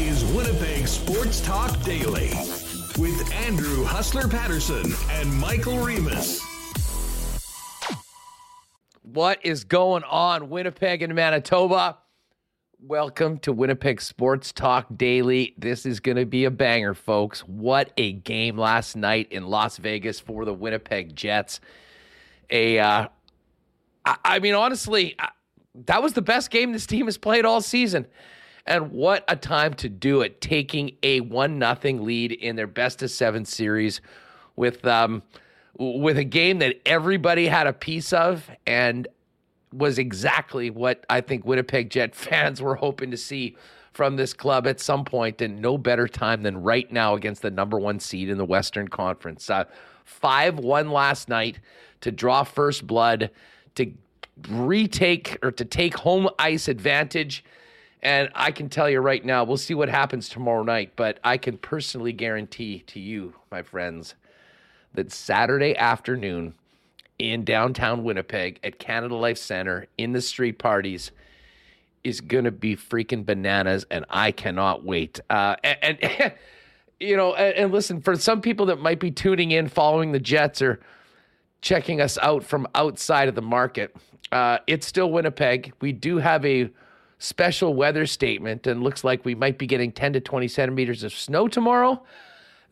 is Winnipeg Sports Talk Daily with Andrew Hustler Paterson and Michael Remis. What is going on, Winnipeg and Manitoba? Welcome to Winnipeg Sports Talk Daily. This is going to be a banger, folks. What a game last night in Las Vegas for the Winnipeg Jets. A, uh, I, I mean, honestly, I, that was the best game this team has played all season. And what a time to do it, taking a one nothing lead in their best of seven series with um, with a game that everybody had a piece of and was exactly what I think Winnipeg Jet fans were hoping to see from this club at some point, and no better time than right now against the number one seed in the Western Conference. Uh, 5 1 last night to draw first blood, to retake or to take home ice advantage. And I can tell you right now, we'll see what happens tomorrow night, but I can personally guarantee to you, my friends, that Saturday afternoon in downtown Winnipeg at Canada Life Center in the street parties is going to be freaking bananas, and I cannot wait. Uh, and, and you know, and, and listen, for some people that might be tuning in, following the Jets or checking us out from outside of the market, uh, it's still Winnipeg. We do have a special weather statement, and looks like we might be getting 10 to 20 centimeters of snow tomorrow.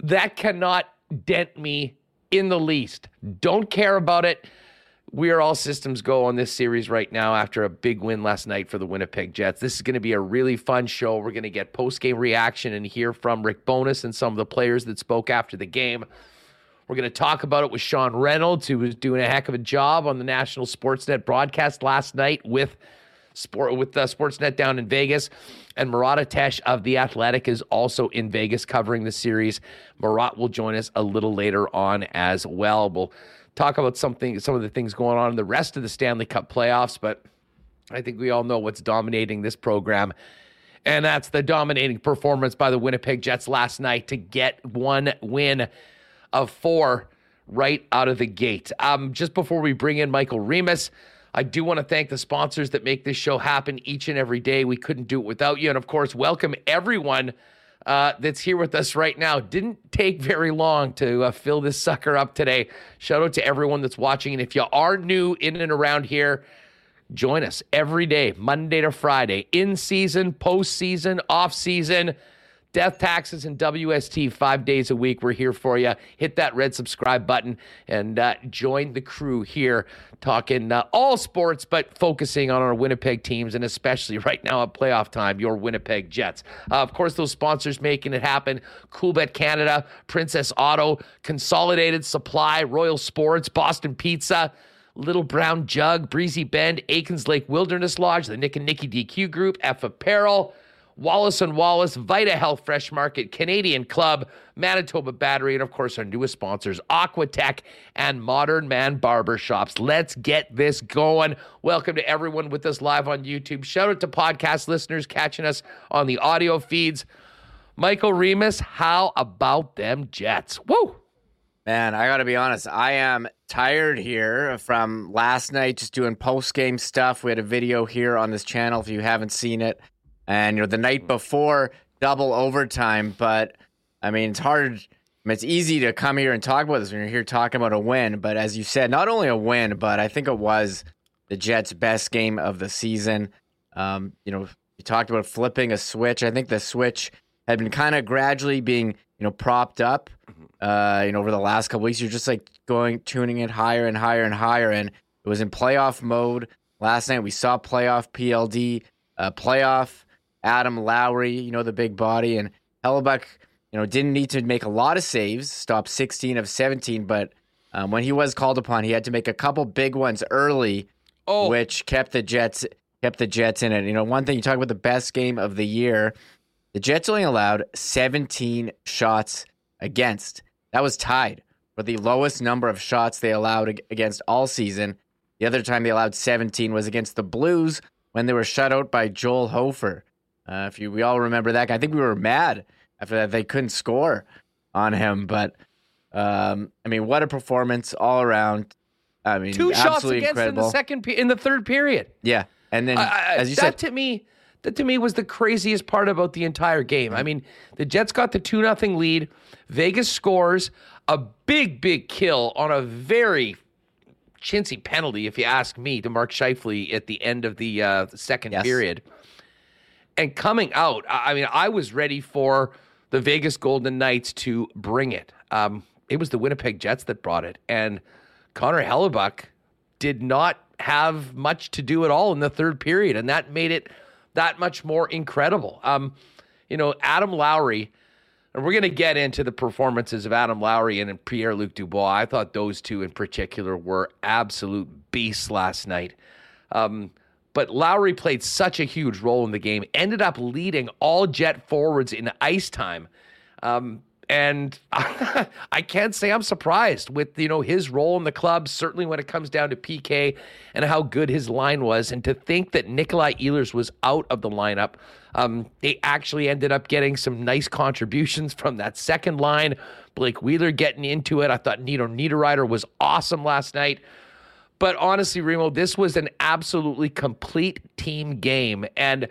That cannot dent me in the least. Don't care about it. We are all systems go on this series right now after a big win last night for the Winnipeg Jets. This is going to be a really fun show. We're going to get post game reaction and hear from Rick Bowness and some of the players that spoke after the game. We're going to talk about it with Sean Reynolds, who was doing a heck of a job on the National Sportsnet broadcast last night with sport with uh, Sportsnet down in Vegas. And Murat Ates of The Athletic is also in Vegas covering the series. Murat will join us a little later on as well. We'll talk about something, some of the things going on in the rest of the Stanley Cup playoffs, but I think we all know what's dominating this program. And that's the dominating performance by the Winnipeg Jets last night to get one win of four right out of the gate. Um, just before we bring in Michael Remis, I do want to thank the sponsors that make this show happen each and every day. We couldn't do it without you. And of course, welcome everyone uh, that's here with us right now. Didn't take very long to uh, fill this sucker up today. Shout out to everyone that's watching. And if you are new in and around here, join us every day, Monday to Friday, in season, post season, off season death taxes and WST five days a week. We're here for you. Hit that red subscribe button and uh, join the crew here talking uh, all sports, but focusing on our Winnipeg teams and especially right now at playoff time, your Winnipeg Jets. Uh, of course, those sponsors making it happen Coolbet Canada, Princess Auto, Consolidated Supply, Royal Sports, Boston Pizza. Little Brown Jug, Breezy Bend, Aikens Lake Wilderness Lodge, the Nick and Nicky DQ Group, F Apparel, Wallace and Wallace, Vita Health Fresh Market, Canadian Club, Manitoba Battery, and of course our newest sponsors, Aquatech and Modern Man Barber Shops. Let's get this going. Welcome to everyone with us live on YouTube. Shout out to podcast listeners catching us on the audio feeds. Michael Remis, how about them Jets? Woo! Man, I got to be honest. I am tired here from last night just doing post game stuff. We had a video here on this channel if you haven't seen it and you know the night before double overtime. But I mean, it's hard. I mean, it's easy to come here and talk about this when you're here talking about a win. But as you said, not only a win, but I think it was the Jets' best game of the season. Um, you know, you talked about flipping a switch. I think the switch had been kind of gradually being you know propped up. Uh, you know, over the last couple weeks, you're just like going tuning it higher and higher and higher, and it was in playoff mode. Last night we saw playoff PLD, uh, playoff Adam Lowry, you know, the big body, and Hellebuyck, you know, didn't need to make a lot of saves, stopped 16 of 17, but um, when he was called upon, he had to make a couple big ones early, oh. which kept the Jets kept the Jets in it. You know, one thing you talk about the best game of the year, the Jets only allowed 17 shots against. That was tied for the lowest number of shots they allowed against all season. The other time they allowed 17 was against the Blues when they were shut out by Joel Hofer. Uh, if you, we all remember that, I think we were mad after that they couldn't score on him. But um, I mean, what a performance all around! I mean, two shots against incredible. in the second in the third period. Yeah, and then I, as you that said, to me, that to me was the craziest part about the entire game. I mean, the Jets got the 2 0 lead. Vegas scores a big, big kill on a very chintzy penalty, if you ask me, to Mark Scheifele at the end of the, uh, second Yes. period. And coming out, I mean, I was ready for the Vegas Golden Knights to bring it. Um, it was the Winnipeg Jets that brought it. And Connor Hellebuyck did not have much to do at all in the third period. And that made it that much more incredible. Um, you know, Adam Lowry, and we're going to get into the performances of Adam Lowry and Pierre Luc Dubois. I thought those two in particular were absolute beasts last night. Um, but Lowry played such a huge role in the game, ended up leading all jet forwards in ice time. Um, and I can't say I'm surprised with you know his role in the club. Certainly when it comes down to PK and how good his line was, and to think that Nikolai Ehlers was out of the lineup, um, they actually ended up getting some nice contributions from that second line. Blake Wheeler getting into it. I thought Nino Niederreiter was awesome last night. But honestly, Remo, this was an absolutely complete team game. And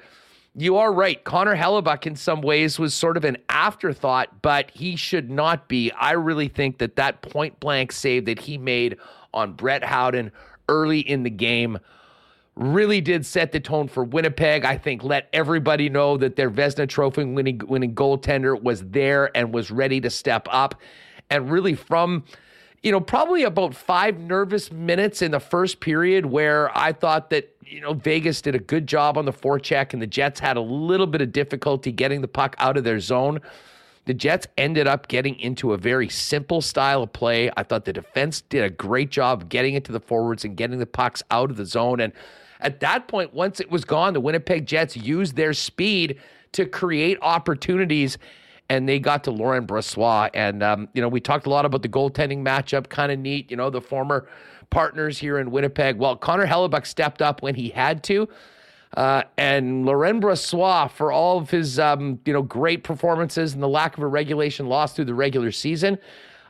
you are right. Connor Hellebuyck, in some ways, was sort of an afterthought, but he should not be. I really think that that point blank save that he made on Brett Howden early in the game really did set the tone for Winnipeg. I think let everybody know that their Vezina Trophy winning, winning goaltender was there and was ready to step up. And really, from you know, probably about five nervous minutes in the first period where I thought that, you know, Vegas did a good job on the forecheck and the Jets had a little bit of difficulty getting the puck out of their zone. The Jets ended up getting into a very simple style of play. I thought the defense did a great job getting it to the forwards and getting the pucks out of the zone. And at that point, once it was gone, the Winnipeg Jets used their speed to create opportunities and they got to Laurent Brossoit. And, um, you know, we talked a lot about the goaltending matchup, kind of neat, you know, the former partners here in Winnipeg. Well, Connor Hellebuyck stepped up when he had to. Uh, and Laurent Brossoit, for all of his, um, you know, great performances and the lack of a regulation loss through the regular season,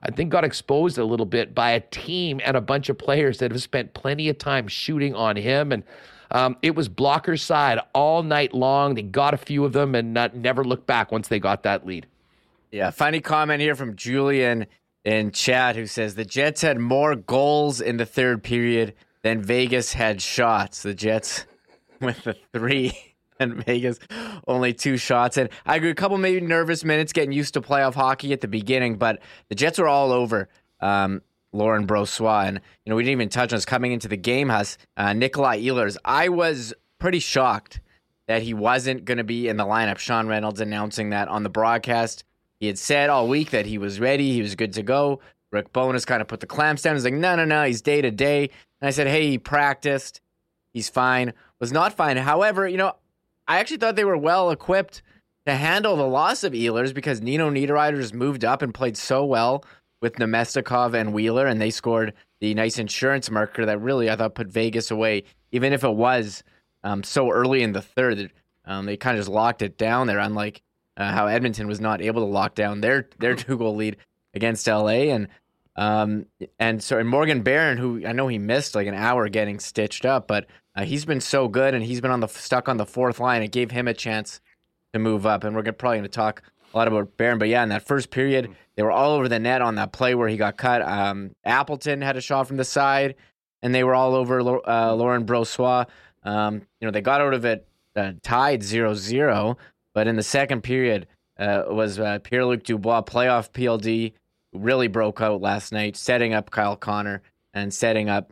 I think got exposed a little bit by a team and a bunch of players that have spent plenty of time shooting on him. And um, it was blocker side all night long. They got a few of them and not, never looked back once they got that lead. Yeah, funny comment here from Julian in chat who says the Jets had more goals in the third period than Vegas had shots. The Jets with the three and Vegas only two shots. And I agree, a couple maybe nervous minutes getting used to playoff hockey at the beginning, but the Jets were all over um, Laurent Brossoit. And, you know, we didn't even touch on this coming into the game, Huss. Uh, Nikolai Ehlers. I was pretty shocked that he wasn't going to be in the lineup. Sean Reynolds announcing that on the broadcast. He had said all week that he was ready, he was good to go. Rick Bowness kind of put the clamps down. He's like, no, no, no, he's day to day. And I said, hey, he practiced. He's fine. Was not fine. However, you know, I actually thought they were well equipped to handle the loss of Ehlers because Nino Niederreiter just moved up and played so well with Namestnikov and Wheeler, and they scored the nice insurance marker that really I thought put Vegas away, even if it was um, so early in the third. Um, they kind of just locked it down there, unlike uh, how Edmonton was not able to lock down their their two goal lead against LA and um and so and Morgan Barron who I know he missed like an hour getting stitched up but uh, he's been so good and he's been on the stuck on the fourth line. It gave him a chance to move up and we're gonna, probably going to talk a lot about Barron but yeah in that first period they were all over the net on that play where he got cut um Appleton had a shot from the side and they were all over uh, Laurent Brossoit um you know they got out of it uh, tied 0-0 but in the second period, uh, was uh, Pierre Luc Dubois, playoff PLD, really broke out last night, setting up Kyle Connor and setting up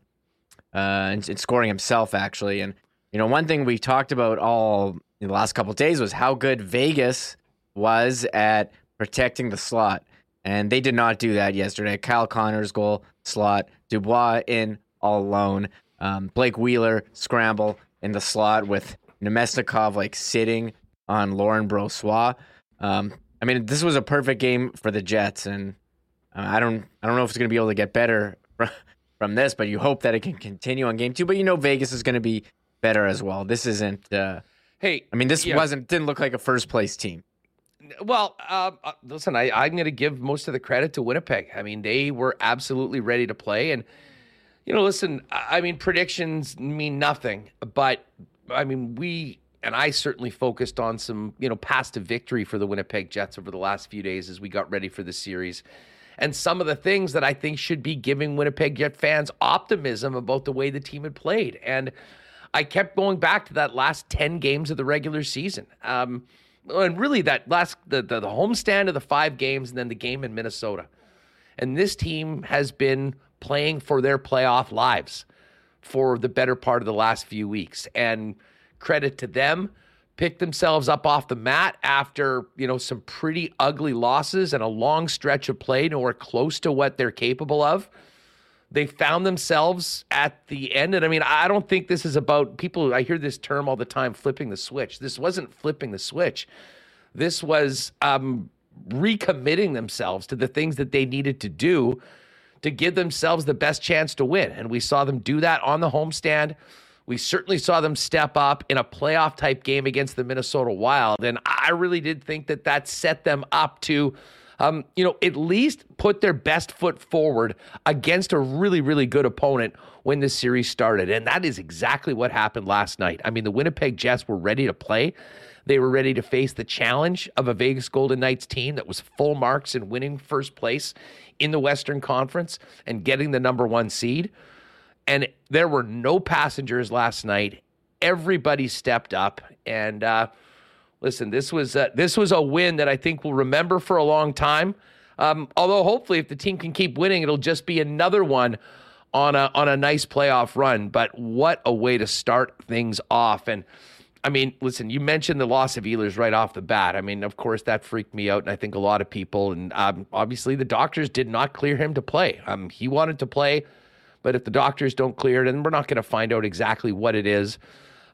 uh, and, and, scoring himself, actually. And, you know, one thing we talked about all in the last couple days was how good Vegas was at protecting the slot. And they did not do that yesterday. Kyle Connor's goal, slot, Dubois in all alone. Um, Blake Wheeler scramble in the slot with Namestnikov like sitting on Laurent Brossoit. Um, I mean, this was a perfect game for the Jets, and uh, I don't, I don't know if it's going to be able to get better from this, but you hope that it can continue on game two. But you know, Vegas is going to be better as well. This isn't. Uh, hey, I mean, this yeah. wasn't didn't look like a first place team. Well, uh, listen, I, I'm going to give most of the credit to Winnipeg. I mean, they were absolutely ready to play, and you know, listen, I mean, predictions mean nothing, but I mean, we and I certainly focused on some, you know, past to victory for the Winnipeg Jets over the last few days as we got ready for the series. And some of the things that I think should be giving Winnipeg Jet fans optimism about the way the team had played. And I kept going back to that last 10 games of the regular season. Um, and really that last the, the the homestand of the five games and then the game in Minnesota. And this team has been playing for their playoff lives for the better part of the last few weeks. And credit to them, picked themselves up off the mat after, you know, some pretty ugly losses and a long stretch of play nowhere close to what they're capable of. They found themselves at the end. And I mean, I don't think this is about people. I hear this term all the time flipping the switch. This wasn't flipping the switch. This was um, recommitting themselves to the things that they needed to do to give themselves the best chance to win. And we saw them do that on the homestand. We certainly saw them step up in a playoff type game against the Minnesota Wild. And I really did think that that set them up to, um, you know, at least put their best foot forward against a really, really good opponent when the series started. And that is exactly what happened last night. I mean, the Winnipeg Jets were ready to play. They were ready to face the challenge of a Vegas Golden Knights team that was full marks in winning first place in the Western Conference and getting the number one seed. And there were no passengers last night. Everybody stepped up. And uh, listen, this was this was a win that I think we'll remember for a long time. Um, although hopefully, if the team can keep winning, it'll just be another one on a on a nice playoff run. But what a way to start things off! And I mean, listen, you mentioned the loss of Ehlers right off the bat. I mean, of course, that freaked me out, and I think a lot of people. And um, obviously, the doctors did not clear him to play. Um, he wanted to play, but if the doctors don't clear it, then we're not going to find out exactly what it is.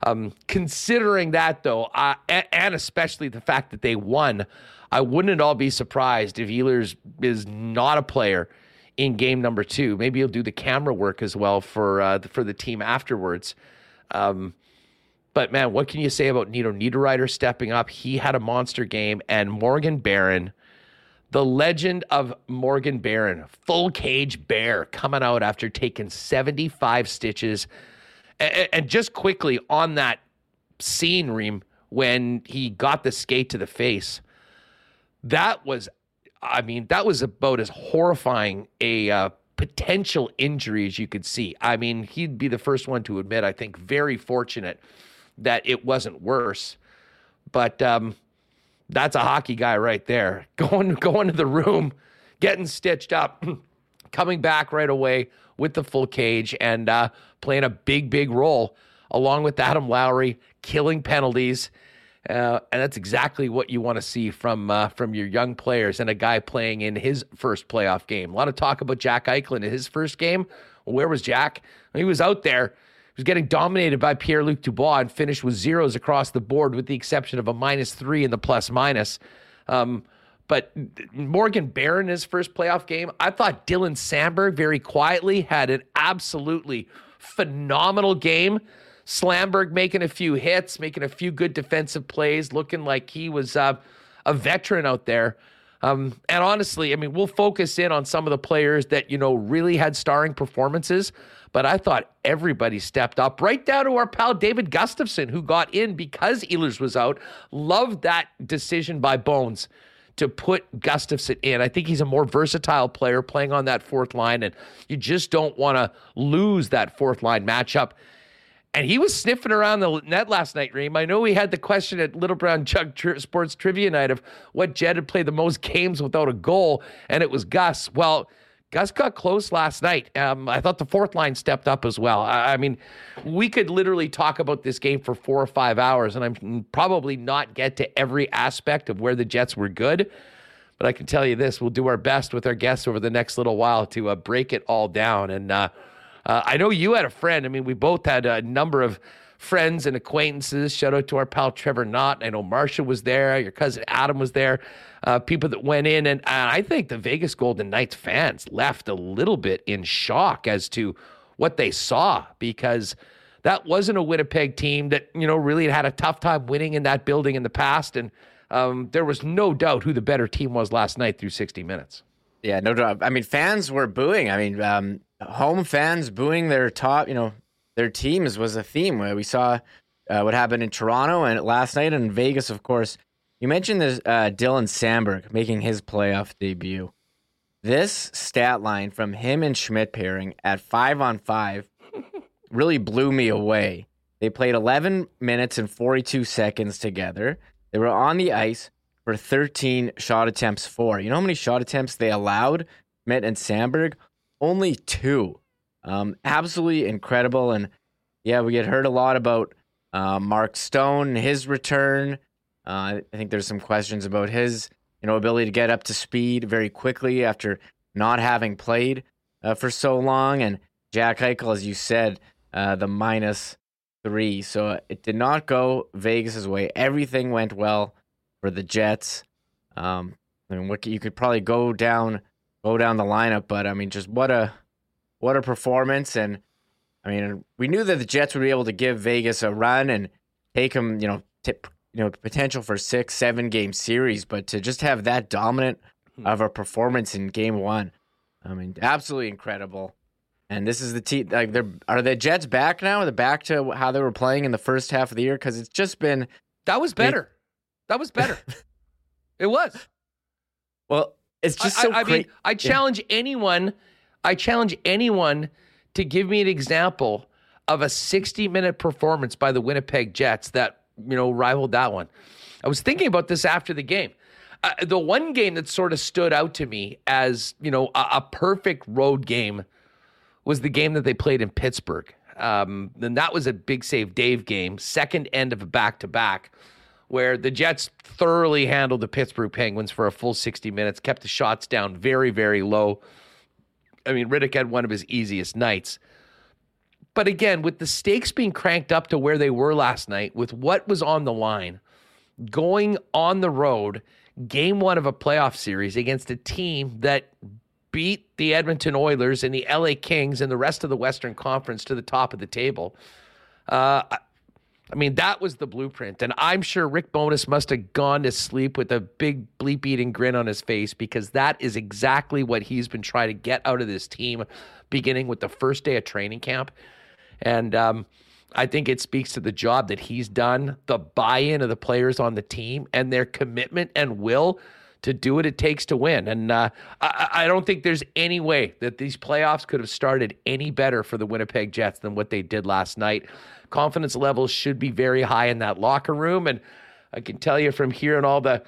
Um, considering that, though, and, and especially the fact that they won, I wouldn't at all be surprised if Ehlers is not a player in game number two. Maybe he'll do the camera work as well for uh, for the team afterwards. Um, but man, what can you say about Nino Niederreiter stepping up? He had a monster game, and Morgan Barron, the legend of Morgan Barron, full cage bear, coming out after taking 75 stitches. And, just quickly on that scene, Reem, when he got the skate to the face, that was, I mean, that was about as horrifying a uh, potential injury as you could see. I mean, he'd be the first one to admit, I think, very fortunate that it wasn't worse. But um, that's a hockey guy right there. Going going to the room, getting stitched up, coming back right away with the full cage and uh, playing a big big role along with Adam Lowry, killing penalties. Uh, and that's exactly what you want to see from uh, from your young players and a guy playing in his first playoff game. A lot of talk about Jack Eichel in his first game. where was Jack? He was out there He was getting dominated by Pierre Luc Dubois and finished with zeros across the board, with the exception of a minus three in the plus minus. Um, but Morgan Barron, his first playoff game, I thought Dylan Samberg very quietly had an absolutely phenomenal game. Samberg making a few hits, making a few good defensive plays, looking like he was uh, a veteran out there. Um, and honestly, I mean, we'll focus in on some of the players that, you know, really had starring performances. But I thought everybody stepped up, right down to our pal David Gustafsson, who got in because Ehlers was out. Loved that decision by Bones to put Gustafsson in. I think he's a more versatile player playing on that fourth line, and you just don't want to lose that fourth line matchup. And he was sniffing around the net last night, Reem. I know we had the question at Little Brown Jug tri- Sports Trivia Night of what Jed had played the most games without a goal, and it was Gus. Well, Gus got close last night. Um, I thought the fourth line stepped up as well. I, I, mean, we could literally talk about this game for four or five hours, and I'm probably not get to every aspect of where the Jets were good. But I can tell you this: we'll do our best with our guests over the next little while to uh, break it all down. And uh, uh, I know you had a friend. I mean, we both had a number of friends and acquaintances. Shout out to our pal Trevor Knott. I know Marsha was there. Your cousin Adam was there. Uh, people that went in, and, I think the Vegas Golden Knights fans left a little bit in shock as to what they saw because that wasn't a Winnipeg team that you know really had a tough time winning in that building in the past, and um, there was no doubt who the better team was last night through 60 minutes. Yeah, no doubt. I mean, fans were booing. I mean, um, home fans booing their top, you know, their teams was a theme where we saw uh, what happened in Toronto and last night in Vegas, of course. You mentioned this uh, Dylan Samberg making his playoff debut. This stat line from him and Schmidt pairing at five on five really blew me away. They played 11 minutes and 42 seconds together. They were on the ice for 13 shot attempts for. You know how many shot attempts they allowed, Schmidt and Samberg? Only two. Um, absolutely incredible. And yeah, we had heard a lot about uh, Mark Stone, his return. Uh, I think there's some questions about his, you know, ability to get up to speed very quickly after not having played uh, for so long. And Jack Eichel, as you said, uh, the minus three. So it did not go Vegas's way. Everything went well for the Jets. Um, I mean, what, you could probably go down, go down the lineup, but I mean, just what a, what a performance! And I mean, we knew that the Jets would be able to give Vegas a run and take them, you know, tip, you know, potential for six, seven game series, but to just have that dominant hmm. of a performance in game one, I mean, absolutely incredible. And this is the team. Like, they're are the Jets back now? Are they back to how they were playing in the first half of the year? Because it's just been that was better. that was better. it was. Well, it's just I, so. I, I mean, I challenge yeah. anyone. I challenge anyone to give me an example of a 60 minute performance by the Winnipeg Jets that you know rivaled that one. I was thinking about this after the game. Uh, the one game that sort of stood out to me as you know a, a perfect road game was the game that they played in Pittsburgh. Um, and that was a big save Dave game, second end of a back to back, where the Jets thoroughly handled the Pittsburgh Penguins for a full 60 minutes, kept the shots down very, very low. I mean, Rittich had one of his easiest nights. But again, with the stakes being cranked up to where they were last night, with what was on the line, going on the road, game one of a playoff series against a team that beat the Edmonton Oilers and the LA Kings and the rest of the Western Conference to the top of the table. Uh, I mean, that was the blueprint. And I'm sure Rick Bowness must have gone to sleep with a big bleep eating grin on his face because that is exactly what he's been trying to get out of this team, beginning with the first day of training camp. And um, I think it speaks to the job that he's done, the buy in of the players on the team, and their commitment and will to do what it takes to win. And uh, I, I, don't think there's any way that these playoffs could have started any better for the Winnipeg Jets than what they did last night. Confidence levels should be very high in that locker room, and I can tell you from hearing all the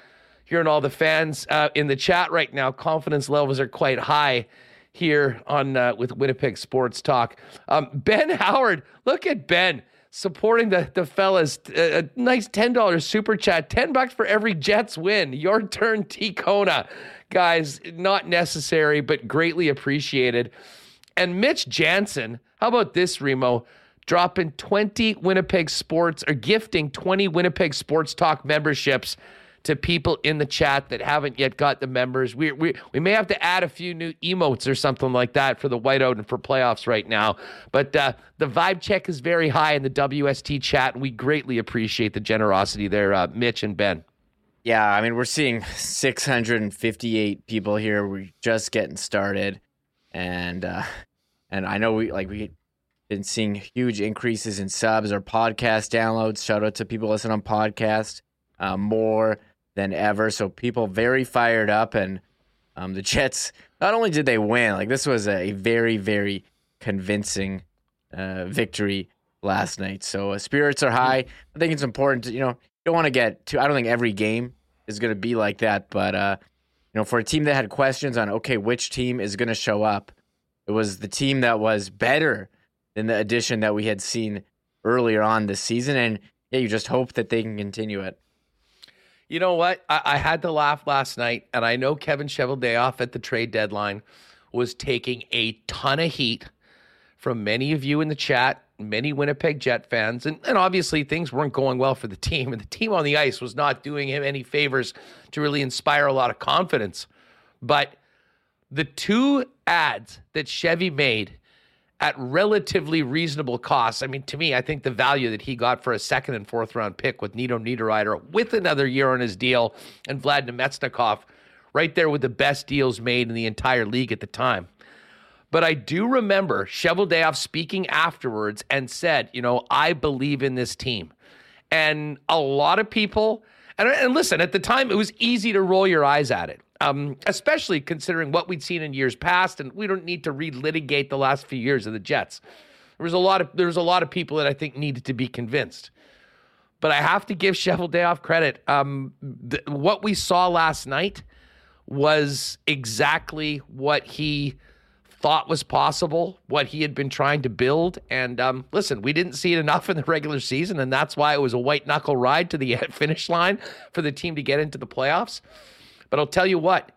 hearing all the fans uh, in the chat right now, confidence levels are quite high here on uh, with Winnipeg Sports Talk. Um, ben Howard, look at Ben supporting the, the fellas. A, a uh, uh, nice $10 super chat, 10 bucks for every Jets win. Your turn, T Kona. Guys, not necessary, but greatly appreciated. And Mitch Jansen, how about this, Remo? Dropping 20 Winnipeg Sports or gifting 20 Winnipeg Sports Talk memberships to people in the chat that haven't yet got the members. We, we, we may have to add a few new emotes or something like that for the whiteout and for playoffs right now. But uh, the vibe check is very high in the WST chat, and we greatly appreciate the generosity there, uh, Mitch and Ben. Yeah, I mean, we're seeing 658 people here. We're just getting started. And, uh, and I know we like we've been seeing huge increases in subs or podcast downloads. Shout out to people listening on podcast. Uh, more than ever. So people very fired up, and um, the Jets not only did they win, like this was a very very convincing uh, victory last night. So uh, spirits are high. I think it's important. To, you know, you don't want to get too. I don't think every game is going to be like that, but uh, you know, for a team that had questions on okay, which team is going to show up, it was the team that was better than the addition that we had seen earlier on this season, and yeah, you just hope that they can continue it. You know what? I, I had to laugh last night, and I know Kevin Cheveldayoff at the trade deadline was taking a ton of heat from many of you in the chat, many Winnipeg Jet fans, and, and obviously things weren't going well for the team, and the team on the ice was not doing him any favors to really inspire a lot of confidence. But the two ads that Chevy made at relatively reasonable costs. I mean, to me, I think the value that he got for a second and fourth round pick with Nino Niederreiter with another year on his deal and Vlad Namestnikov right there with the best deals made in the entire league at the time. But I do remember Cheveldayoff speaking afterwards and said, you know, I believe in this team. And a lot of people, and, and listen, at the time, it was easy to roll your eyes at it. Um, especially considering what we'd seen in years past, and we don't need to relitigate the last few years of the Jets. There was a lot of there was a lot of people that I think needed to be convinced. But I have to give Cheveldayoff credit. Um, th- what we saw last night was exactly what he thought was possible, what he had been trying to build. And um, listen, we didn't see it enough in the regular season, and that's why it was a white knuckle ride to the finish line for the team to get into the playoffs. But I'll tell you what,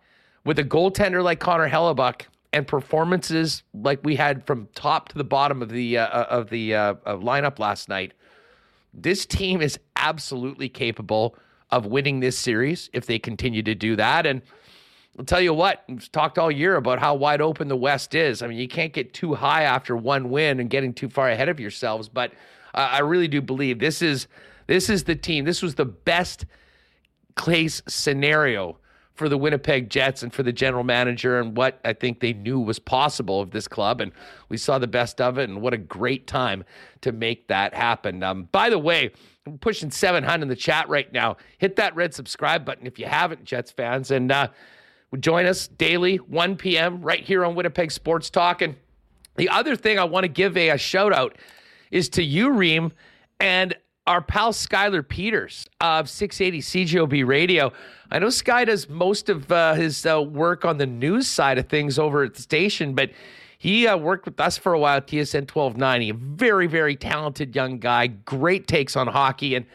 with a goaltender like Connor Hellebuyck and performances like we had from top to the bottom of the uh, of the uh, lineup last night, this team is absolutely capable of winning this series if they continue to do that. And I'll tell you what, we've talked all year about how wide open the West is. I mean, you can't get too high after one win and getting too far ahead of yourselves. But uh, I really do believe this is this is the team. This was the best case scenario for the Winnipeg Jets and for the general manager and what I think they knew was possible of this club. And we saw the best of it. And what a great time to make that happen. Um, by the way, I'm pushing 700 in the chat right now. Hit that red subscribe button if you haven't, Jets fans. And uh, join us daily, 1 p.m., right here on Winnipeg Sports Talk. And the other thing I want to give a, a shout out is to you, Reem, and our pal Skylar Peters of 680 CJOB Radio. I know Sky does most of uh, his uh, work on the news side of things over at the station, but he uh, worked with us for a while at TSN 1290. A very, very talented young guy, great takes on hockey. And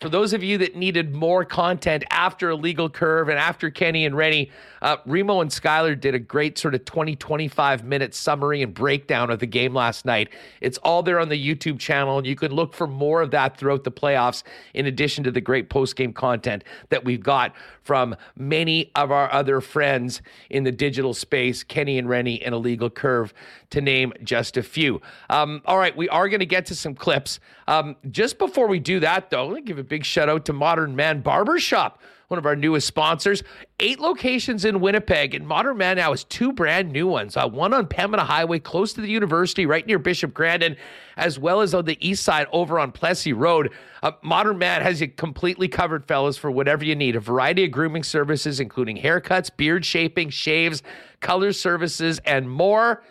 for those of you that needed more content after Illegal Curve and after Kenny and Rennie, uh, Remo and Skylar did a great sort of 20, 25 minute summary and breakdown of the game last night. It's all there on the YouTube channel, and you can look for more of that throughout the playoffs, in addition to the great post game content that we've got from many of our other friends in the digital space, Kenny and Rennie and Illegal Curve, to name just a few. Um, all right, we are going to get to some clips. Um, just before we do that, though, let me give a big shout out to Modern Man Barbershop one of our newest sponsors. Eight locations in Winnipeg, and Modern Man now has two brand new ones. Uh, one on Pembina Highway, close to the university, right near Bishop Grandin, as well as on the east side over on Plessis Road. Uh, Modern Man has you completely covered, fellas, for whatever you need. A variety of grooming services, including haircuts, beard shaping, shaves, color services, and more.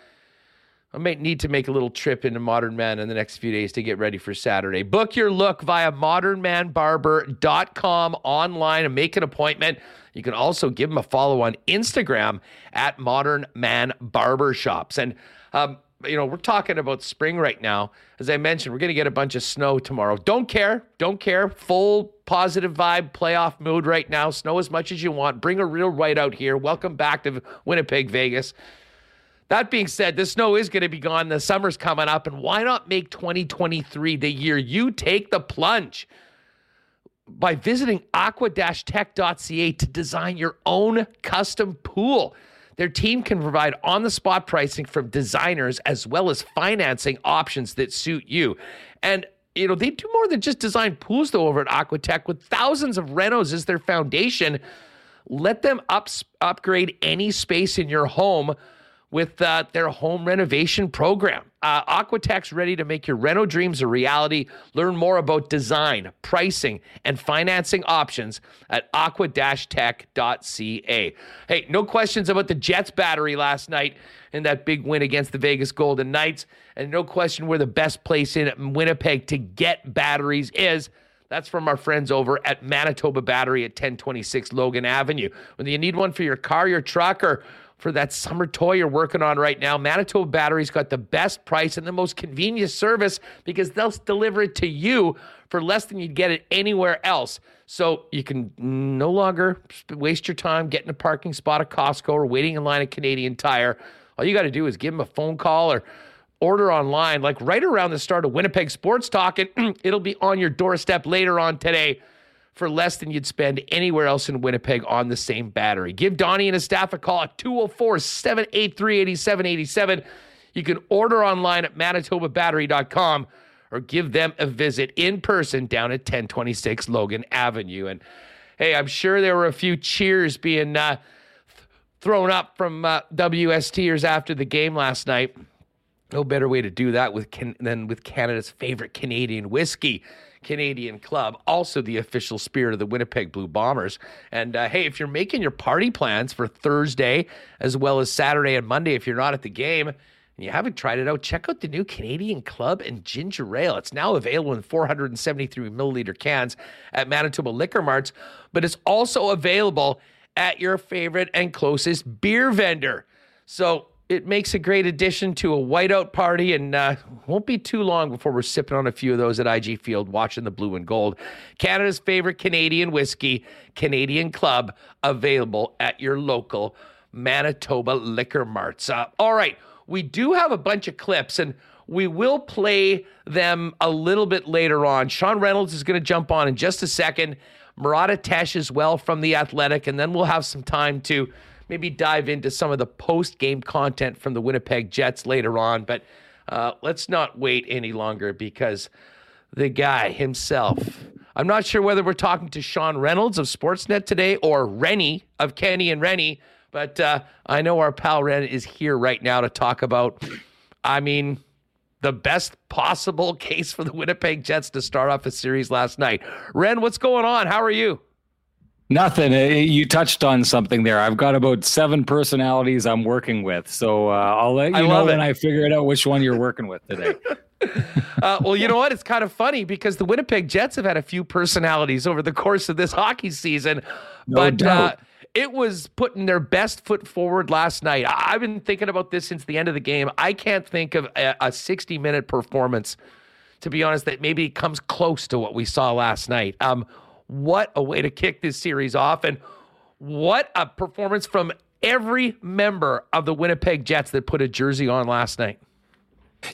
I may need to make a little trip into Modern Man in the next few days to get ready for Saturday. Book your look via modernmanbarber.com online and make an appointment. You can also give them a follow on Instagram at Modern Man Barbershops. And, um, you know, we're talking about spring right now. As I mentioned, we're going to get a bunch of snow tomorrow. Don't care. Don't care. Full positive vibe, playoff mood right now. Snow as much as you want. Bring a real right out here. Welcome back to Winnipeg, Vegas. That being said, the snow is going to be gone. The summer's coming up. And why not make 2023 the year you take the plunge by visiting aqua-tech.ca to design your own custom pool? Their team can provide on the spot pricing from designers as well as financing options that suit you. And you know, they do more than just design pools though over at Aqua-Tech with thousands of renos as their foundation. Let them up, upgrade any space in your home with uh, their home renovation program. Uh, Aqua-Tech's ready to make your reno dreams a reality. Learn more about design, pricing, and financing options at aqua-tech.ca. Hey, no questions about the Jets battery last night in that big win against the Vegas Golden Knights, and no question where the best place in Winnipeg to get batteries is. That's from our friends over at Manitoba Battery at 1026 Logan Avenue. Whether you need one for your car, your truck, or for that summer toy you're working on right now. Manitoba Battery's got the best price and the most convenient service because they'll deliver it to you for less than you'd get it anywhere else. So you can no longer waste your time getting a parking spot at Costco or waiting in line at Canadian Tire. All you got to do is give them a phone call or order online, like right around the start of Winnipeg Sports Talk, and it'll be on your doorstep later on today for less than you'd spend anywhere else in Winnipeg on the same battery. Give Donnie and his staff a call at 204 783 8787. You can order online at manitobabattery.com or give them a visit in person down at 1026 Logan Avenue. And hey, I'm sure there were a few cheers being uh, thrown up from uh, WSTers after the game last night. No better way to do that with can- than with Canada's favorite Canadian whiskey. Canadian Club, also the official spirit of the Winnipeg Blue Bombers. And uh, hey, if you're making your party plans for Thursday as well as Saturday and Monday, if you're not at the game and you haven't tried it out, check out the new Canadian Club and Ginger Ale. It's now available in 473 milliliter cans at Manitoba Liquor Marts, but it's also available at your favorite and closest beer vendor. So it makes a great addition to a whiteout party and uh, won't be too long before we're sipping on a few of those at IG Field watching the blue and gold. Canada's favorite Canadian whiskey, Canadian Club, available at your local Manitoba liquor marts. Uh, all right, we do have a bunch of clips and we will play them a little bit later on. Sean Reynolds is going to jump on in just a second. Murat Ates as well from The Athletic, and then we'll have some time to maybe dive into some of the post game content from the Winnipeg Jets later on. But uh, let's not wait any longer because the guy himself. I'm not sure whether we're talking to Sean Reynolds of Sportsnet today or Rennie of Kenny and Rennie, but uh, I know our pal Ren is here right now to talk about, I mean, the best possible case for the Winnipeg Jets to start off a series last night. Ren, what's going on? How are you? Nothing. Uh, you touched on something there. I've got about seven personalities I'm working with, so uh, I'll let you know when I figure it out which one you're working with today. uh, well, you know what? It's kind of funny because the Winnipeg Jets have had a few personalities over the course of this hockey season, no but uh, it was putting their best foot forward last night. I- have been thinking about this since the end of the game. I can't think of a, a 60 minute performance, to be honest, that maybe comes close to what we saw last night. Um, what a way to kick this series off. And what a performance from every member of the Winnipeg Jets that put a jersey on last night.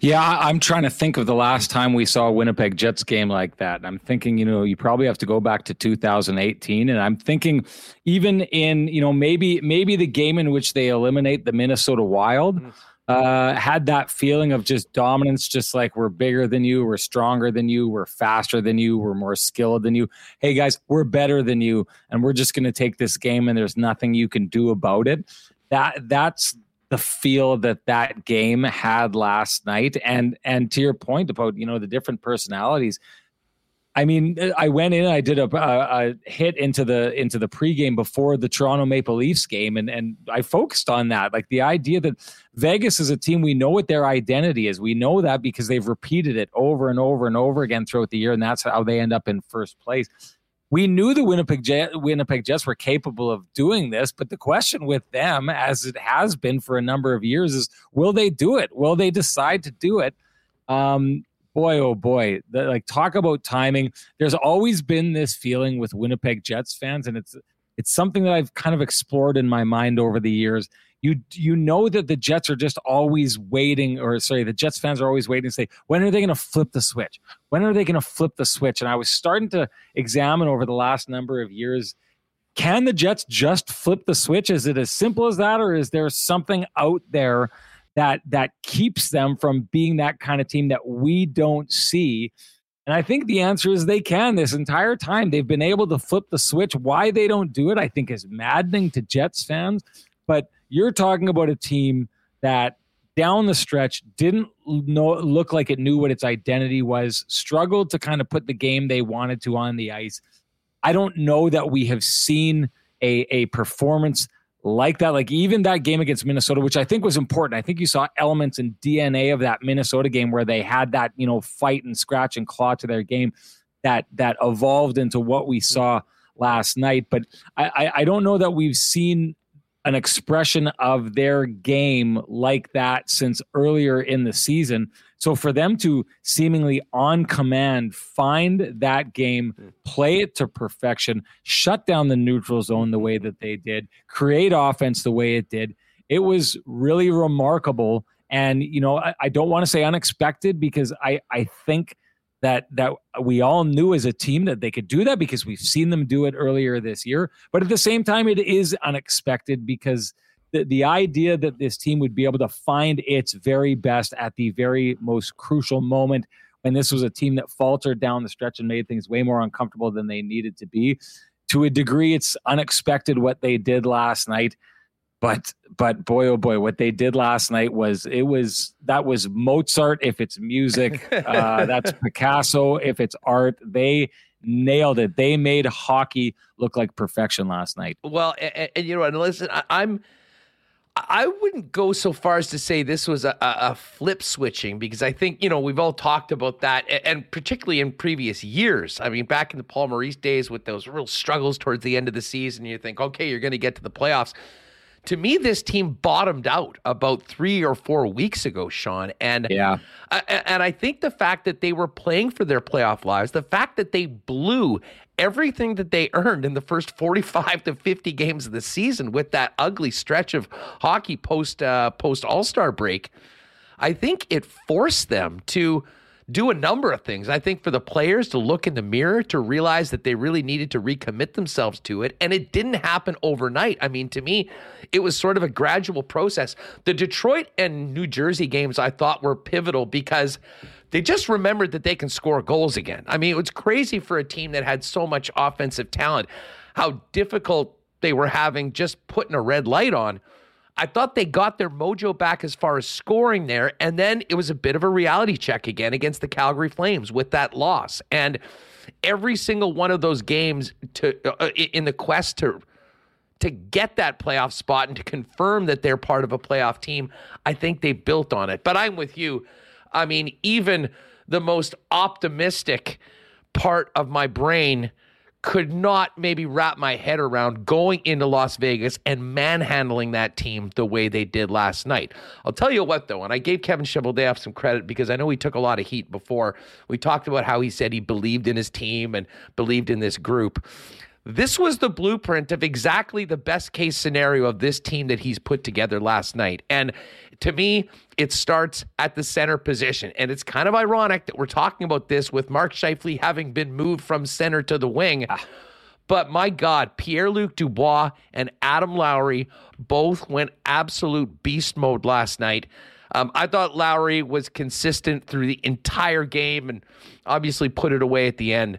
Yeah, I'm trying to think of the last time we saw a Winnipeg Jets game like that. I'm thinking, you know, you probably have to go back to 2018 and I'm thinking even in, you know, maybe maybe the game in which they eliminate the Minnesota Wild. Mm uh, had that feeling of just dominance, just like we're bigger than you, we're stronger than you, we're faster than you, we're more skilled than you. Hey guys, we're better than you, and we're just going to take this game, and there's nothing you can do about it. That that's the feel that that game had last night, and and to your point about you know the different personalities, I mean, I went in. I did a, a, a, hit into the into the pregame before the Toronto Maple Leafs game, and and I focused on that, like the idea that Vegas is a team. We know what their identity is. We know that because they've repeated it over and over and over again throughout the year, and that's how they end up in first place. We knew the Winnipeg Winnipeg Jets were capable of doing this, but the question with them, as it has been for a number of years, is will they do it? Will they decide to do it? Um, boy, oh boy, the, like talk about timing. There's always been this feeling with Winnipeg Jets fans, and it's it's something that I've kind of explored in my mind over the years. You you know that the Jets are just always waiting, or sorry, the Jets fans are always waiting to say, when are they going to flip the switch? When are they going to flip the switch? And I was starting to examine over the last number of years. Can the Jets just flip the switch? Is it as simple as that, or is there something out there that that keeps them from being that kind of team that we don't see. And I think the answer is they can this entire time. They've been able to flip the switch. Why they don't do it, I think, is maddening to Jets fans. But you're talking about a team that down the stretch didn't know, look like it knew what its identity was, struggled to kind of put the game they wanted to on the ice. I don't know that we have seen a, a performance like that. Like even that game against Minnesota, which I think was important. I think you saw elements and DNA of that Minnesota game where they had that, you know, fight and scratch and claw to their game that that evolved into what we mm-hmm. saw last night. But I, I, I don't know that we've seen an expression of their game like that since earlier in the season. So for them to seemingly on command find that game, hmm. play it to perfection, shut down the neutral zone the way that they did, create offense the way it did, it was really remarkable. And you know, I, I don't want to say unexpected because I I think that that we all knew as a team that they could do that because we've seen them do it earlier this year. But at the same time, it is unexpected because the, the idea that this team would be able to find its very best at the very most crucial moment when this was a team that faltered down the stretch and made things way more uncomfortable than they needed to be. To a degree, it's unexpected what they did last night but but boy oh boy what they did last night was it was that was mozart if it's music uh, that's picasso if it's art. They nailed it. They made hockey look like perfection last night. Well and, and you know and listen I, i'm I wouldn't go so far as to say this was a, a, flip switching because I think, you know, we've all talked about that and particularly in previous years. I mean, back in the Paul Maurice days with those real struggles towards the end of the season, you think, okay, you're going to get to the playoffs to me, this team bottomed out about three or four weeks ago, Sean. And yeah, and I think the fact that they were playing for their playoff lives, the fact that they blew everything that they earned in the first 45 to 50 games of the season with that ugly stretch of hockey post uh, post All Star break, I think it forced them to do a number of things. I think for the players to look in the mirror to realize that they really needed to recommit themselves to it. And it didn't happen overnight. I mean, to me, it was sort of a gradual process. The Detroit and New Jersey games I thought were pivotal because they just remembered that they can score goals again. I mean, it was crazy for a team that had so much offensive talent, how difficult they were having just putting a red light on. I thought they got their mojo back as far as scoring there. And then it was a bit of a reality check again against the Calgary Flames with that loss. And every single one of those games to uh, in the quest to to get that playoff spot and to confirm that they're part of a playoff team, I think they built on it. But I'm with you. I mean, even the most optimistic part of my brain could not maybe wrap my head around going into Las Vegas and manhandling that team the way they did last night. I'll tell you what, though, and I gave Kevin Cheveldayoff some credit because I know he took a lot of heat before. We talked about how he said he believed in his team and believed in this group. This was the blueprint of exactly the best case scenario of this team that he's put together last night. And to me, it starts at the center position. And it's kind of ironic that we're talking about this with Mark Scheifele having been moved from center to the wing. Ah. But my God, Pierre Luc Dubois and Adam Lowry both went absolute beast mode last night. Um, I thought Lowry was consistent through the entire game and obviously put it away at the end.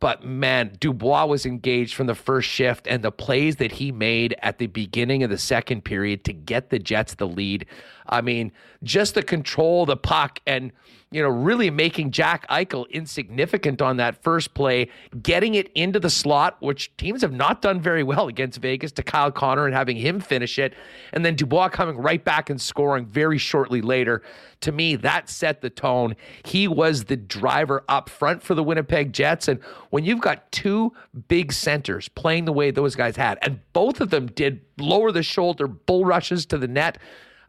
But man, Dubois was engaged from the first shift, and the plays that he made at the beginning of the second period to get the Jets the lead. I mean, just the control the puck and you know, really making Jack Eichel insignificant on that first play, getting it into the slot, which teams have not done very well against Vegas, to Kyle Connor and having him finish it. And then Dubois coming right back and scoring very shortly later. To me, that set the tone. He was the driver up front for the Winnipeg Jets. And when you've got two big centers playing the way those guys had, and both of them did lower the shoulder bull rushes to the net.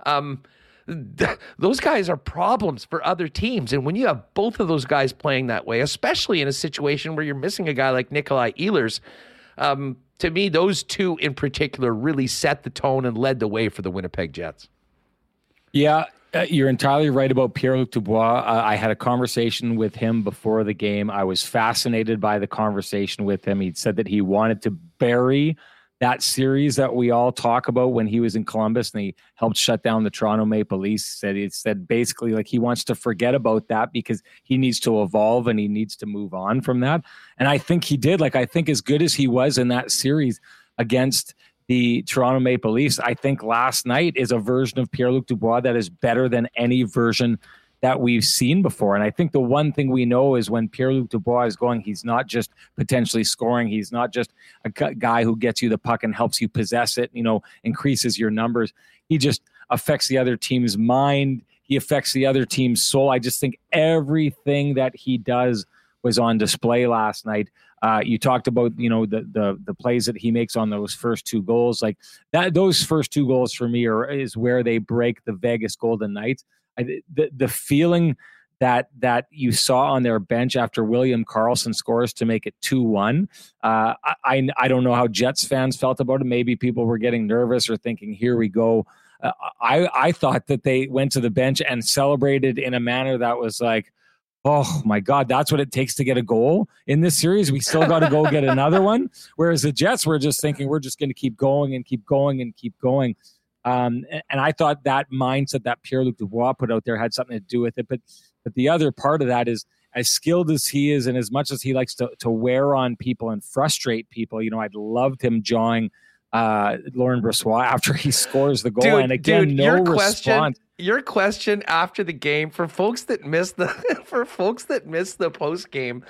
Um, those guys are problems for other teams. And when you have both of those guys playing that way, especially in a situation where you're missing a guy like Nikolai Ehlers, um, to me, those two in particular really set the tone and led the way for the Winnipeg Jets. Yeah, uh, you're entirely right about Pierre Luc Dubois. Uh, I had a conversation with him before the game. I was fascinated by the conversation with him. He said that he wanted to bury that series that we all talk about when he was in Columbus and he helped shut down the Toronto Maple Leafs said he said basically like he wants to forget about that because he needs to evolve and he needs to move on from that. And I think he did. Like I think as good as he was in that series against the Toronto Maple Leafs, I think last night is a version of Pierre Luc Dubois that is better than any version that we've seen before. And I think the one thing we know is when Pierre Luc Dubois is going, he's not just potentially scoring, he's not just a guy who gets you the puck and helps you possess it, you know, increases your numbers. He just affects the other team's mind, he affects the other team's soul. I just think everything that he does was on display last night. Uh, you talked about you know the the the plays that he makes on those first two goals, like that. Those first two goals for me are is where they break the Vegas Golden Knights. I, the the feeling that that you saw on their bench after William Karlsson scores to make it two one. Uh, I I don't know how Jets fans felt about it. Maybe people were getting nervous or thinking, "Here we go." Uh, I I thought that they went to the bench and celebrated in a manner that was like, "Oh my God, that's what it takes to get a goal in this series. We still got to go get another one." Whereas the Jets were just thinking, "We're just going to keep going and keep going and keep going." Um, and I thought that mindset that Pierre Luc Dubois put out there had something to do with it. But but the other part of that is as skilled as he is, and as much as he likes to to wear on people and frustrate people, you know, I'd loved him jawing uh, Laurent Brossoit after he scores the goal. Dude, and again, dude, no your question. Your question after the game for folks that missed the for folks that missed the post game.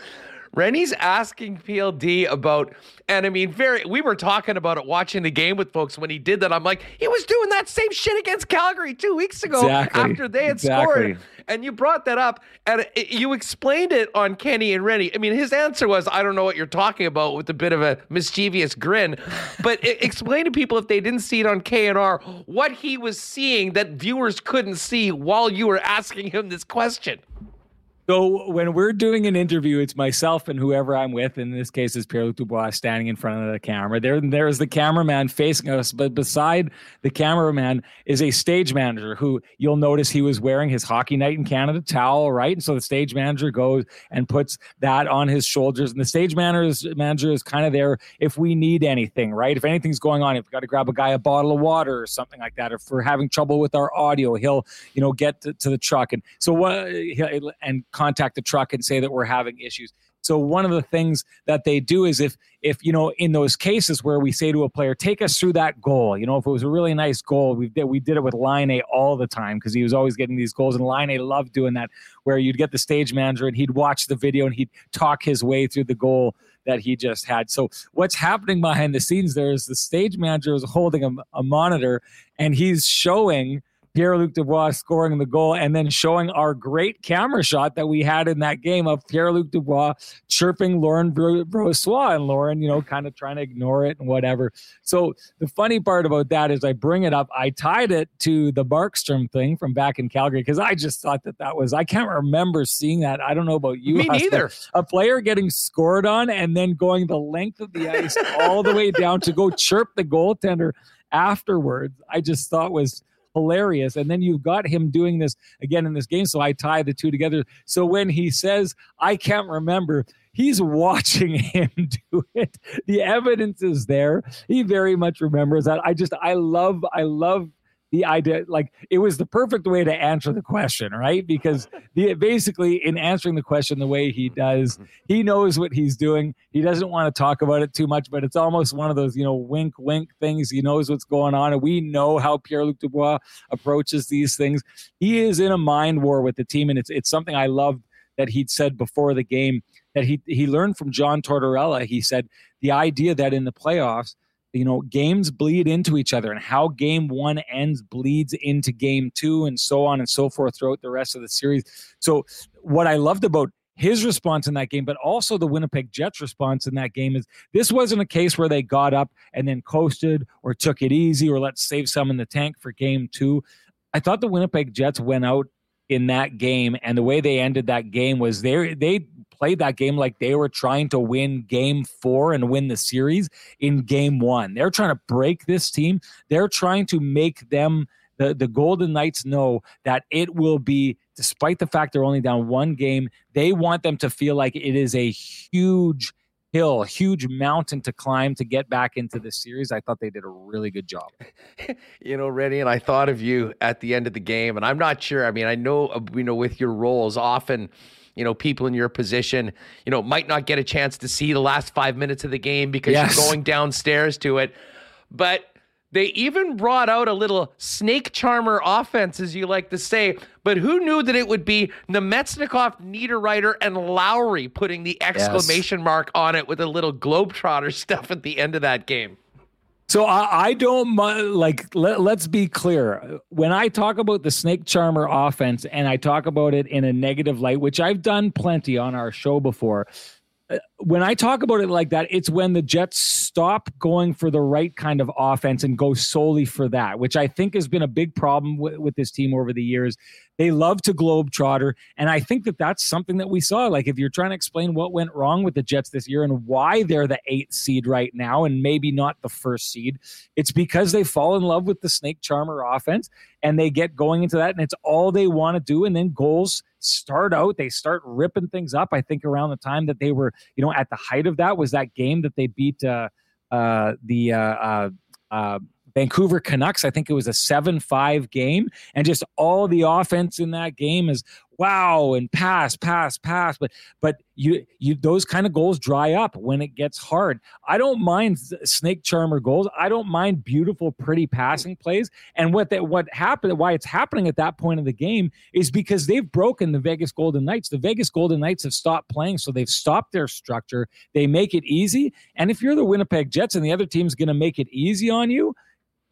Rennie's asking PLD about, and I mean, very. We were talking about it watching the game with folks when he did that. I'm like, he was doing that same shit against Calgary two weeks ago Exactly. after they had Exactly. scored, and you brought that up, and it, you explained it on Kenny and Rennie. I mean, his answer was, "I don't know what you're talking about," with a bit of a mischievous grin. But i- explain to people if they didn't see it on KNR what he was seeing that viewers couldn't see while you were asking him this question. So when we're doing an interview, it's myself and whoever I'm with. In this case, is Pierre Luc Dubois standing in front of the camera. There, there's the cameraman facing us, but beside the cameraman is a stage manager who you'll notice he was wearing his Hockey Night in Canada towel, right? And so the stage manager goes and puts that on his shoulders, and the stage manager manager is kind of there if we need anything, right? If anything's going on, if we got to grab a guy a bottle of water or something like that, or if we're having trouble with our audio, he'll you know get to, to the truck and so what and contact the truck and say that we're having issues so one of the things that they do is if if you know in those cases where we say to a player take us through that goal you know if it was a really nice goal we did we did it with Laine all the time because he was always getting these goals and Laine loved doing that where you'd get the stage manager and he'd watch the video and he'd talk his way through the goal that he just had. So what's happening behind the scenes there is the stage manager is holding a, a monitor and he's showing Pierre-Luc Dubois scoring the goal and then showing our great camera shot that we had in that game of Pierre-Luc Dubois chirping Laurent Bro- Brossoit and Laurent, you know, kind of trying to ignore it and whatever. So the funny part about that is I bring it up. I tied it to the Markstrom thing from back in Calgary because I just thought that that was, I can't remember seeing that. I don't know about you. Me Hustler neither. a player getting scored on and then going the length of the ice all the way down to go chirp the goaltender afterwards, I just thought was hilarious. And then you've got him doing this again in this game. So I tie the two together. So when he says, I can't remember, he's watching him do it. The evidence is there. He very much remembers that. I just, I love, I love the idea like it was the perfect way to answer the question right? Because the, basically in answering the question the way he does mm-hmm. he knows what he's doing. He doesn't want to talk about it too much but it's almost one of those you know wink wink things. He knows what's going on and we know how pierre-luc dubois approaches these things. He is in a mind war with the team and it's it's something i loved that he'd said before the game that he he learned from john tortorella. He said the idea that in the playoffs you know games bleed into each other and how game one ends bleeds into game two and so on and so forth throughout the rest of the series. So what i loved about his response in that game but also the winnipeg jets response in that game is this wasn't a case where they got up and then coasted or took it easy or let's save some in the tank for game two. I thought the winnipeg jets went out in that game and the way they ended that game was they they played that game like they were trying to win game 4 and win the series in game 1 they're trying to break this team. They're trying to make them the, the golden knights know that it will be despite the fact they're only down one game they want them to feel like it is a huge hill a huge mountain to climb to get back into the series i thought they did a really good job you know, Rennie, and I thought of you at the end of the game, and I'm not sure. I mean, I know, uh, you know, with your roles, often, you know, people in your position, you know, might not get a chance to see the last five minutes of the game because Yes. you're going downstairs to it. But they even brought out a little snake charmer offense, as you like to say. But who knew that it would be Namestnikov, Niederreiter, and Lowry putting the exclamation mark on it with a little globetrotter stuff at the end of that game? So I, I don't like. Let, let's be clear. When I talk about the snake charmer offense, and I talk about it in a negative light, which I've done plenty on our show before. When I talk about it like that, it's when the Jets stop going for the right kind of offense and go solely for that, which I think has been a big problem with, with this team over the years. They love to globetrotter, and I think that that's something that we saw. Like if you're trying to explain what went wrong with the Jets this year and why they're the eighth seed right now and maybe not the first seed, it's because they fall in love with the snake charmer offense and they get going into that, and it's all they want to do. And then goals start out, they start ripping things up. I think around the time that they were, you know, at the height of that was that game that they beat uh, uh, the. Uh, uh, uh, Vancouver Canucks. I think it was a 7 5 game. And just all the offense in that game is wow and pass pass pass but but you you those kind of goals dry up when it gets hard i don't mind snake charmer goals i don't mind beautiful pretty passing plays and what that what happened why it's happening at that point of the game is because they've broken the vegas golden knights the vegas golden knights have stopped playing so they've stopped their structure they make it easy and if you're the winnipeg jets and the other team's going to make it easy on you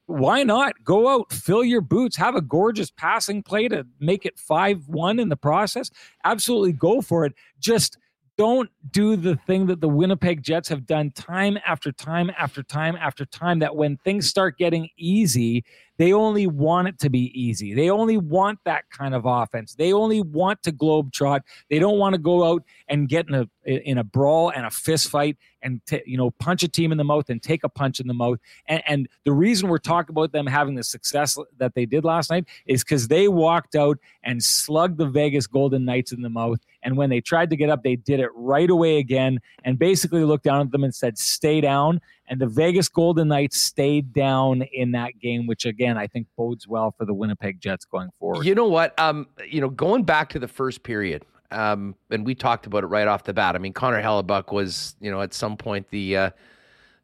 why not go out, fill your boots, have a gorgeous passing play to make it 5 1 in the process? Absolutely go for it. Just don't do the thing that the Winnipeg Jets have done time after time after time after time that when things start getting easy, they only want it to be easy. They only want that kind of offense. They only want to globe trot. They don't want to go out and get in a in a brawl and a fist fight and t- you know punch a team in the mouth and take a punch in the mouth. And, and the reason we're talking about them having the success that they did last night is because they walked out and slugged the Vegas Golden Knights in the mouth. And when they tried to get up, they did it right away again and basically looked down at them and said, "Stay down." And the Vegas Golden Knights stayed down in that game, which again I think bodes well for the Winnipeg Jets going forward. You know what? Um, you know, going back to the first period, um, and we talked about it right off the bat. I mean, Connor Hellebuyck was, you know, at some point the uh,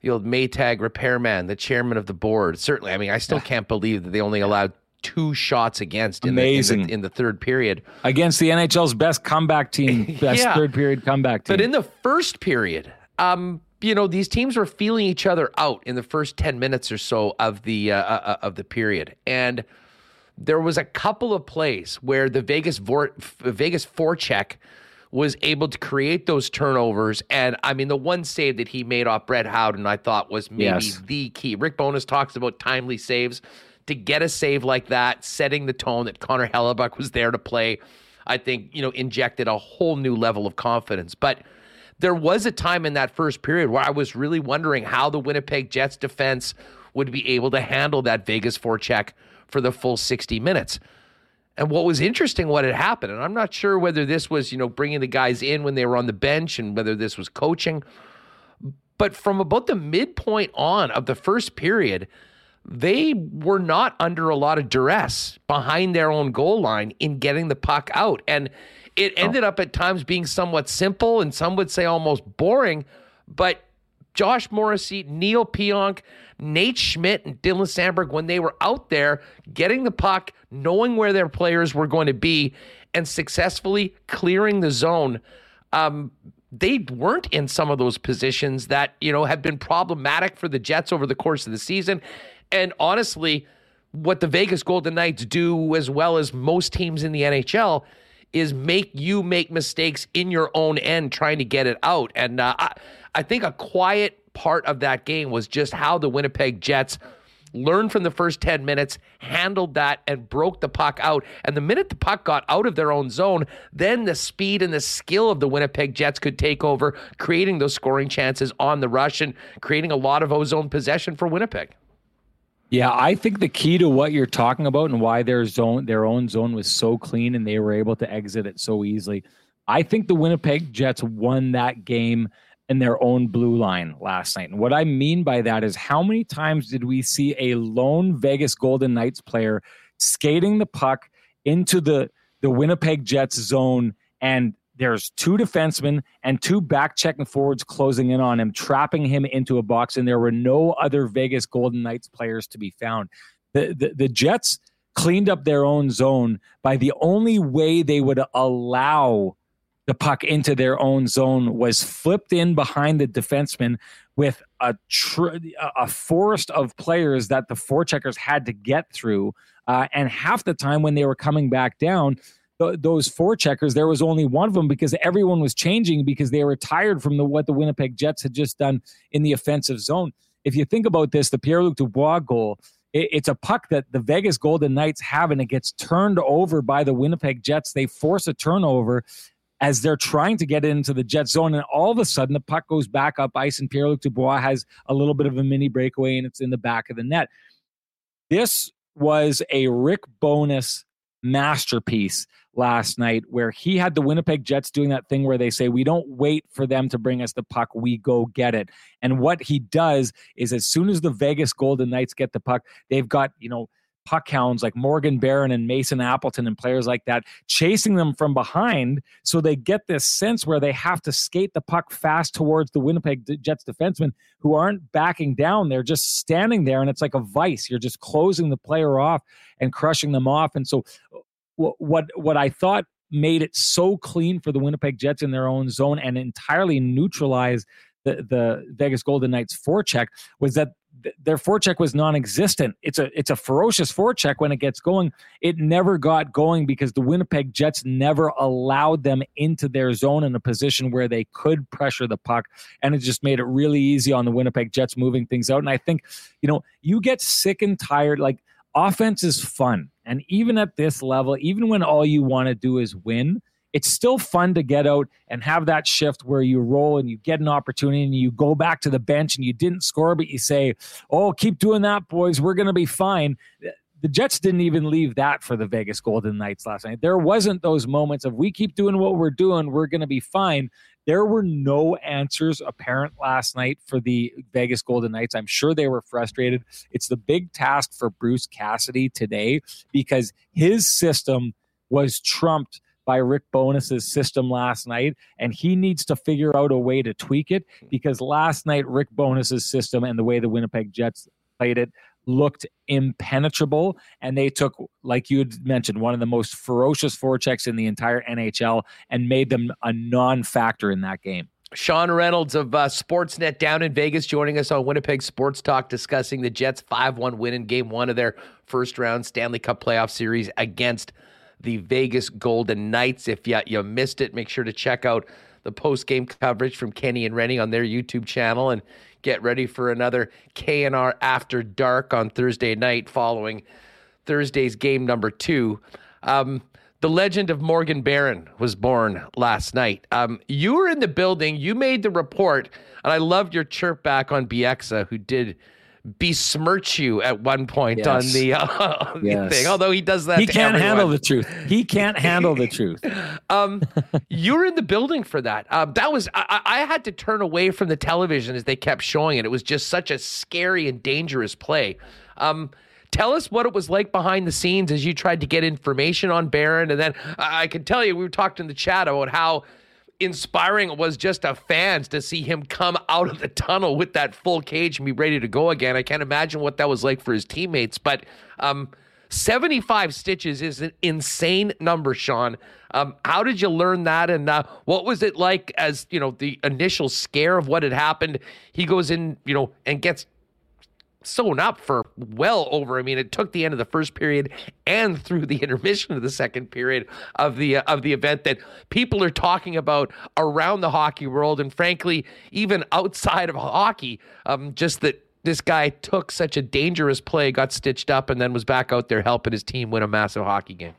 the old Maytag repairman, the chairman of the board. Certainly, I mean, I still can't believe that they only allowed two shots against in, Amazing. The, in, the, in the third period against the NHL's best comeback team, best Yeah. third period comeback team. But in the first period, um, you know, these teams were feeling each other out in the first ten minutes or so of the uh, uh, of the period, and there was a couple of plays where the Vegas vor- Vegas forecheck was able to create those turnovers. And I mean, the one save that he made off Brett Howden, I thought was maybe Yes. the key. Rick Bowness talks about timely saves. To get a save like that, setting the tone that Connor Hellebuyck was there to play, I think, you know, injected a whole new level of confidence. But there was a time in that first period where I was really wondering how the Winnipeg Jets defense would be able to handle that Vegas forecheck for the full 60 minutes. And what was interesting, what had happened, and I'm not sure whether this was, you know, bringing the guys in when they were on the bench and whether this was coaching, but from about the midpoint on of the first period, they were not under a lot of duress behind their own goal line in getting the puck out. And it ended up at times being somewhat simple and some would say almost boring, but Josh Morrissey, Neal Pionk, Nate Schmidt, and Dylan Samberg, when they were out there getting the puck, knowing where their players were going to be, and successfully clearing the zone, um, they weren't in some of those positions that, you know, have been problematic for the Jets over the course of the season. And honestly, what the Vegas Golden Knights do as well as most teams in the NHL is make you make mistakes in your own end trying to get it out. And uh, I, I think a quiet part of that game was just how the Winnipeg Jets learned from the first 10 minutes, handled that, and broke the puck out. And the minute the puck got out of their own zone, then the speed and the skill of the Winnipeg Jets could take over, creating those scoring chances on the rush and creating a lot of ozone possession for Winnipeg. Yeah, I think the key to what you're talking about and why their zone, their own zone was so clean and they were able to exit it so easily. I think the Winnipeg Jets won that game in their own blue line last night. And what I mean by that is how many times did we see a lone Vegas Golden Knights player skating the puck into the the Winnipeg Jets zone and there's two defensemen and two back checking forwards closing in on him, trapping him into a box, and there were no other Vegas Golden Knights players to be found. The, the, the Jets cleaned up their own zone by the only way they would allow the puck into their own zone was flipped in behind the defenseman with a tr- a forest of players that the forecheckers had to get through. Uh, and half the time when they were coming back down, th- those checkers. there was only one of them because everyone was changing because they were tired from the what the Winnipeg Jets had just done in the offensive zone. If you think about this, the Pierre Luc Dubois goal, it, it's a puck that the Vegas Golden Knights have, and it gets turned over by the Winnipeg Jets. They force a turnover as they're trying to get into the jet zone. And all of a sudden, the puck goes back up ice, and Pierre Luc Dubois has a little bit of a mini breakaway, and it's in the back of the net. This was a Rick Bowness masterpiece last night where he had the Winnipeg Jets doing that thing where they say, We don't wait for them to bring us the puck, we go get it. And what he does is, as soon as the Vegas Golden Knights get the puck, they've got, you know, puck hounds like Morgan Barron and Mason Appleton and players like that, chasing them from behind. So they get this sense where they have to skate the puck fast towards the Winnipeg Jets defensemen who aren't backing down. They're just standing there, and it's like a vice. You're just closing the player off and crushing them off. And so, what what I thought made it so clean for the Winnipeg Jets in their own zone and entirely neutralized the, the Vegas Golden Knights forecheck was that their forecheck was non-existent. It's a it's a ferocious forecheck when it gets going. It never got going because the Winnipeg Jets never allowed them into their zone in a position where they could pressure the puck, and it just made it really easy on the Winnipeg Jets moving things out. And I think, you know, you get sick and tired. Like offense is fun, and even at this level, even when all you want to do is win it's still fun to get out and have that shift where you roll and you get an opportunity and you go back to the bench and you didn't score, but you say, Oh, keep doing that, boys. We're going to be fine. The Jets didn't even leave that for the Vegas Golden Knights last night. There wasn't those moments of we keep doing what we're doing, we're going to be fine. There were no answers apparent last night for the Vegas Golden Knights. I'm sure they were frustrated. It's the big task for Bruce Cassidy today because his system was trumped by Rick Bowness's system last night, and he needs to figure out a way to tweak it because last night Rick Bowness's system and the way the Winnipeg Jets played it looked impenetrable and they took like you had mentioned one of the most ferocious forechecks in the entire NHL and made them a non-factor in that game. Sean Reynolds of uh, Sportsnet down in Vegas joining us on Winnipeg Sports Talk discussing the Jets 5-1 win in game 1 of their first round Stanley Cup playoff series against the Vegas Golden Knights. If you, you missed it, make sure to check out the post game coverage from Kenny and Rennie on their YouTube channel and get ready for another KNR After Dark on Thursday night following Thursday's game number two. Um, the legend of Morgan Barron was born last night. Um, you were in the building. You made the report, and I loved your chirp back on Bieksa, who did besmirch you at one point yes. on the, uh, yes. thing. Although he does that, he can't everyone. handle the truth. He can't handle the truth. um, you were in the building for that. Um, that was I, I, had to turn away from the television as they kept showing it. It was just such a scary and dangerous play. Um, tell us what it was like behind the scenes as you tried to get information on Barron, and then I, I can tell you we were talking in the chat about how inspiring was just to fans to see him come out of the tunnel with that full cage and be ready to go again. I can't imagine what that was like for his teammates, but um, 75 stitches is an insane number, Sean. Um, how did you learn that, and uh, what was it like as you know the initial scare of what had happened? He goes in, you know, and gets sewn up for well over. I mean, it took the end of the first period and through the intermission of the second period of the uh, of the event that people are talking about around the hockey world, and frankly, even outside of hockey. Um, just that this guy took such a dangerous play, got stitched up, and then was back out there helping his team win a massive hockey game.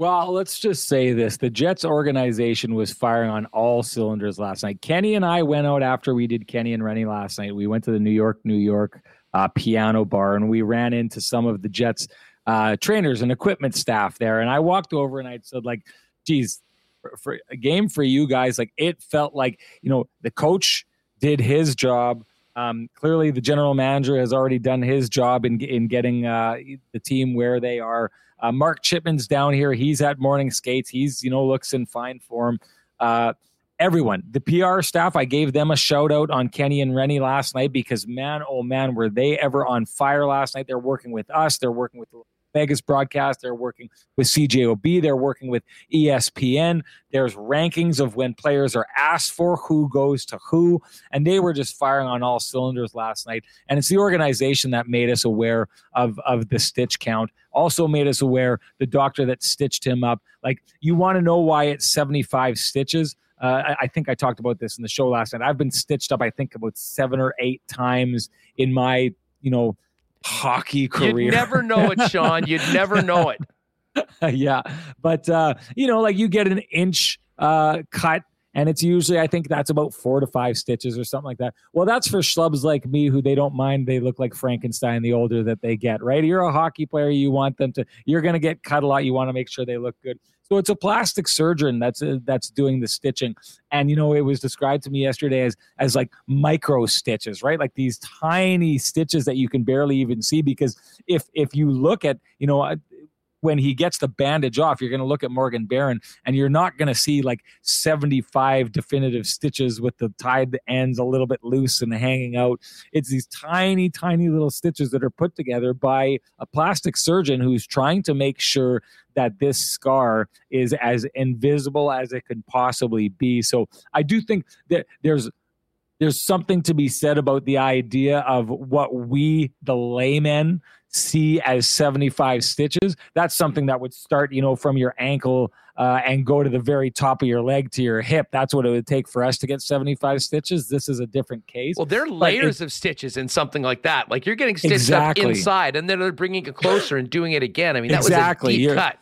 Well, let's just say this. The Jets organization was firing on all cylinders last night. Kenny and I went out after we did Kenny and Rennie last night. We went to the New York, New York uh, piano bar, and we ran into some of the Jets uh, trainers and equipment staff there. And I walked over and I said, like, geez, for, for a game for you guys, like it felt like you know the coach did his job. Um, clearly, the general manager has already done his job in in getting uh, the team where they are. Uh, Mark Chipman's down here. He's at morning skates. He's you know looks in fine form. Uh, everyone, the PR staff, I gave them a shout out on Kenny and Rennie last night because man, oh man, were they ever on fire last night? They're working with us. They're working with Vegas broadcast. They're working with CJOB. They're working with ESPN. There's rankings of when players are asked for who goes to who. And they were just firing on all cylinders last night. And it's the organization that made us aware of, of the stitch count. Also made us aware the doctor that stitched him up. Like, you want to know why it's 75 stitches? Uh, I, I, think I talked about this in the show last night. I've been stitched up, I think, about seven or eight times in my, you know, hockey career. You'd never know it, Sean. You'd never know it. yeah, but uh, you know, like you get an inch uh, cut and it's usually I think that's about four to five stitches or something like that. Well, that's for schlubs like me who they don't mind they look like Frankenstein the older that they get. Right? You're a hockey player, you want them to. You're going to get cut a lot. You want to make sure they look good. So it's a plastic surgeon that's uh, that's doing the stitching, and you know it was described to me yesterday as as like micro stitches, right? Like these tiny stitches that you can barely even see because if if you look at you know when he gets the bandage off, you're going to look at Morgan Barron and you're not going to see like 75 definitive stitches with the tied ends a little bit loose and hanging out. It's these tiny, tiny little stitches that are put together by a plastic surgeon who's trying to make sure that this scar is as invisible as it can possibly be. So I do think that there's there's something to be said about the idea of what we the laymen see as 75 stitches that's something that would start you know from your ankle uh, and go to the very top of your leg to your hip. That's what it would take for us to get 75 stitches. This is a different case well there are layers of stitches in something like that. Like you're getting stitched exactly. up inside and then they're bringing it closer and doing it again. I mean that exactly. was a deep you're, cut.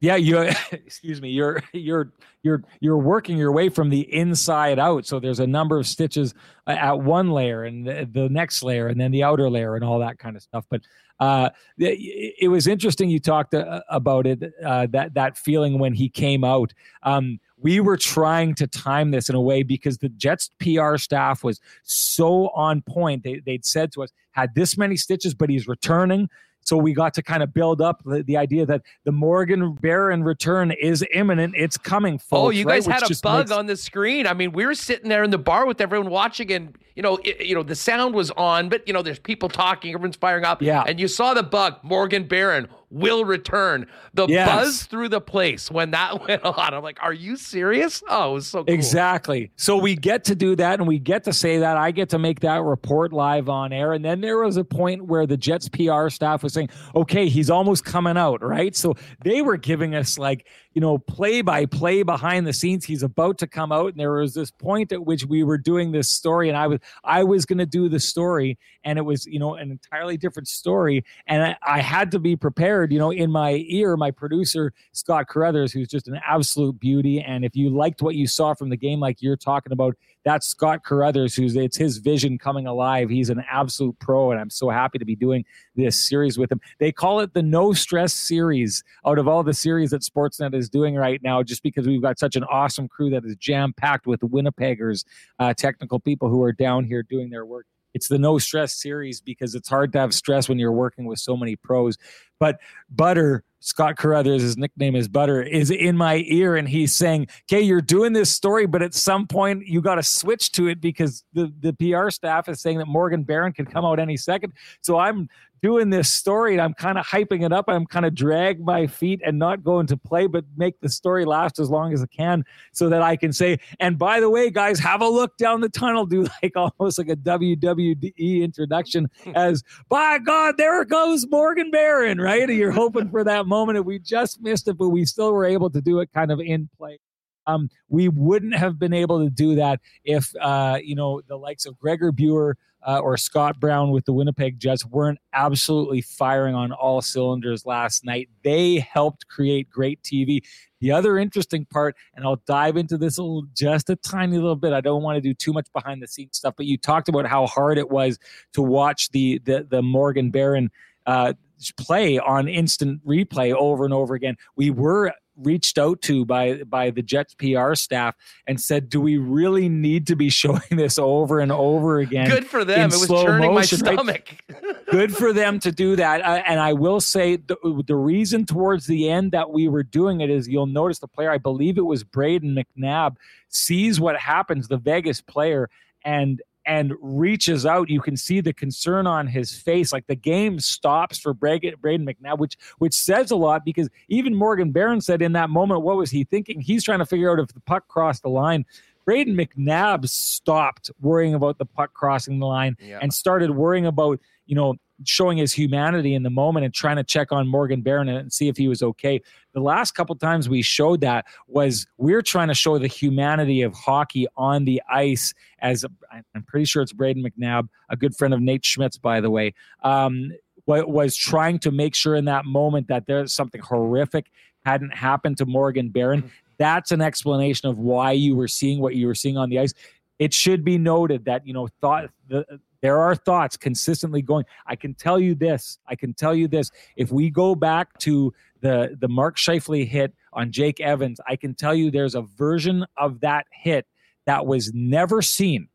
Yeah you excuse me you're you're you're you're working your way from the inside out. So there's a number of stitches uh, at one layer and the, the next layer and then the outer layer and all that kind of stuff. But uh, it, it, was interesting you talked uh, about it uh, that that feeling when he came out um, we were trying to time this in a way because the Jets PR staff was so on point. They, they'd said to us, had this many stitches, but he's returning. So we got to kind of build up the, the idea that the Morgan Barron return is imminent. It's coming, oh, folks. Oh, you guys right? had a bug makes... on the screen. I mean, we were sitting there in the bar with everyone watching, and you know, it, you know, the sound was on, but you know, there's people talking, everyone's firing up. Yeah. And you saw the bug, Morgan Barron will return. The yes. buzz through the place when that went on. I'm like, are you serious? Oh, it was so cool. Exactly. So we get to do that and we get to say that. I get to make that report live on air. And then there was a point where the Jets PR staff was saying, okay, he's almost coming out, right? So they were giving us like, you know, play by play behind the scenes. He's about to come out. And there was this point at which we were doing this story and I was I was gonna do the story and it was, you know, an entirely different story. And I, I had to be prepared, you know, in my ear, my producer, Scott Carruthers, who's just an absolute beauty. And if you liked what you saw from the game, like you're talking about, that's Scott Carruthers, who's it's his vision coming alive. He's an absolute pro, and I'm so happy to be doing this series with him. They call it the No Stress series out of all the series that Sportsnet is doing right now, just because we've got such an awesome crew that is jam packed with Winnipeggers, uh, technical people who are down here doing their work it's the no stress series because it's hard to have stress when you're working with so many pros. But Butter, Scott Carruthers, his nickname is Butter, is in my ear and he's saying, Okay, you're doing this story, but at some point you got to switch to it because the, the PR staff is saying that Morgan Barron could come out any second. So I'm doing this story and I'm kind of hyping it up. I'm kind of drag my feet and not going to play, but make the story last as long as I can so that I can say, and by the way, guys, have a look down the tunnel, do like almost like a WWE introduction as by God, there goes Morgan Barron, right? And you're hoping for that moment. And we just missed it, but we still were able to do it kind of in play. Um, we wouldn't have been able to do that if, uh, you know, the likes of Gregor Buer, uh, or Scott Brown with the Winnipeg Jets weren't absolutely firing on all cylinders last night. They helped create great TV. The other interesting part, and I'll dive into this a little, just a tiny little bit. I don't want to do too much behind the scenes stuff, but you talked about how hard it was to watch the the, the Morgan Barron uh, play on instant replay over and over again. We were reached out to by by the Jets PR staff and said, "Do we really need to be showing this over and over again?" Good for them. It was churning motion, my stomach. Good for them to do that. Uh, and I will say the, the reason towards the end that we were doing it is you'll notice the player, I believe it was Brayden McNabb, sees what happens, the Vegas player, and and reaches out. You can see the concern on his face. Like the game stops for Brayden McNabb, which which says a lot because even Morgan Barron said in that moment, what was he thinking? He's trying to figure out if the puck crossed the line. Brayden McNabb stopped worrying about the puck crossing the line yeah. and started worrying about, you know, showing his humanity in the moment and trying to check on Morgan Barron and see if he was okay. The last couple times we showed that was we're trying to show the humanity of hockey on the ice. As I'm pretty sure it's Brayden McNabb, a good friend of Nate Schmidt's, by the way. Um, was trying to make sure in that moment that there's something horrific hadn't happened to Morgan Barron. that's an explanation of why you were seeing what you were seeing on the ice. It should be noted that you know thought the, there are thoughts consistently going. I can tell you this. I can tell you this. If we go back to the the Mark Scheifele hit on Jake Evans, I can tell you there's a version of that hit that was never seen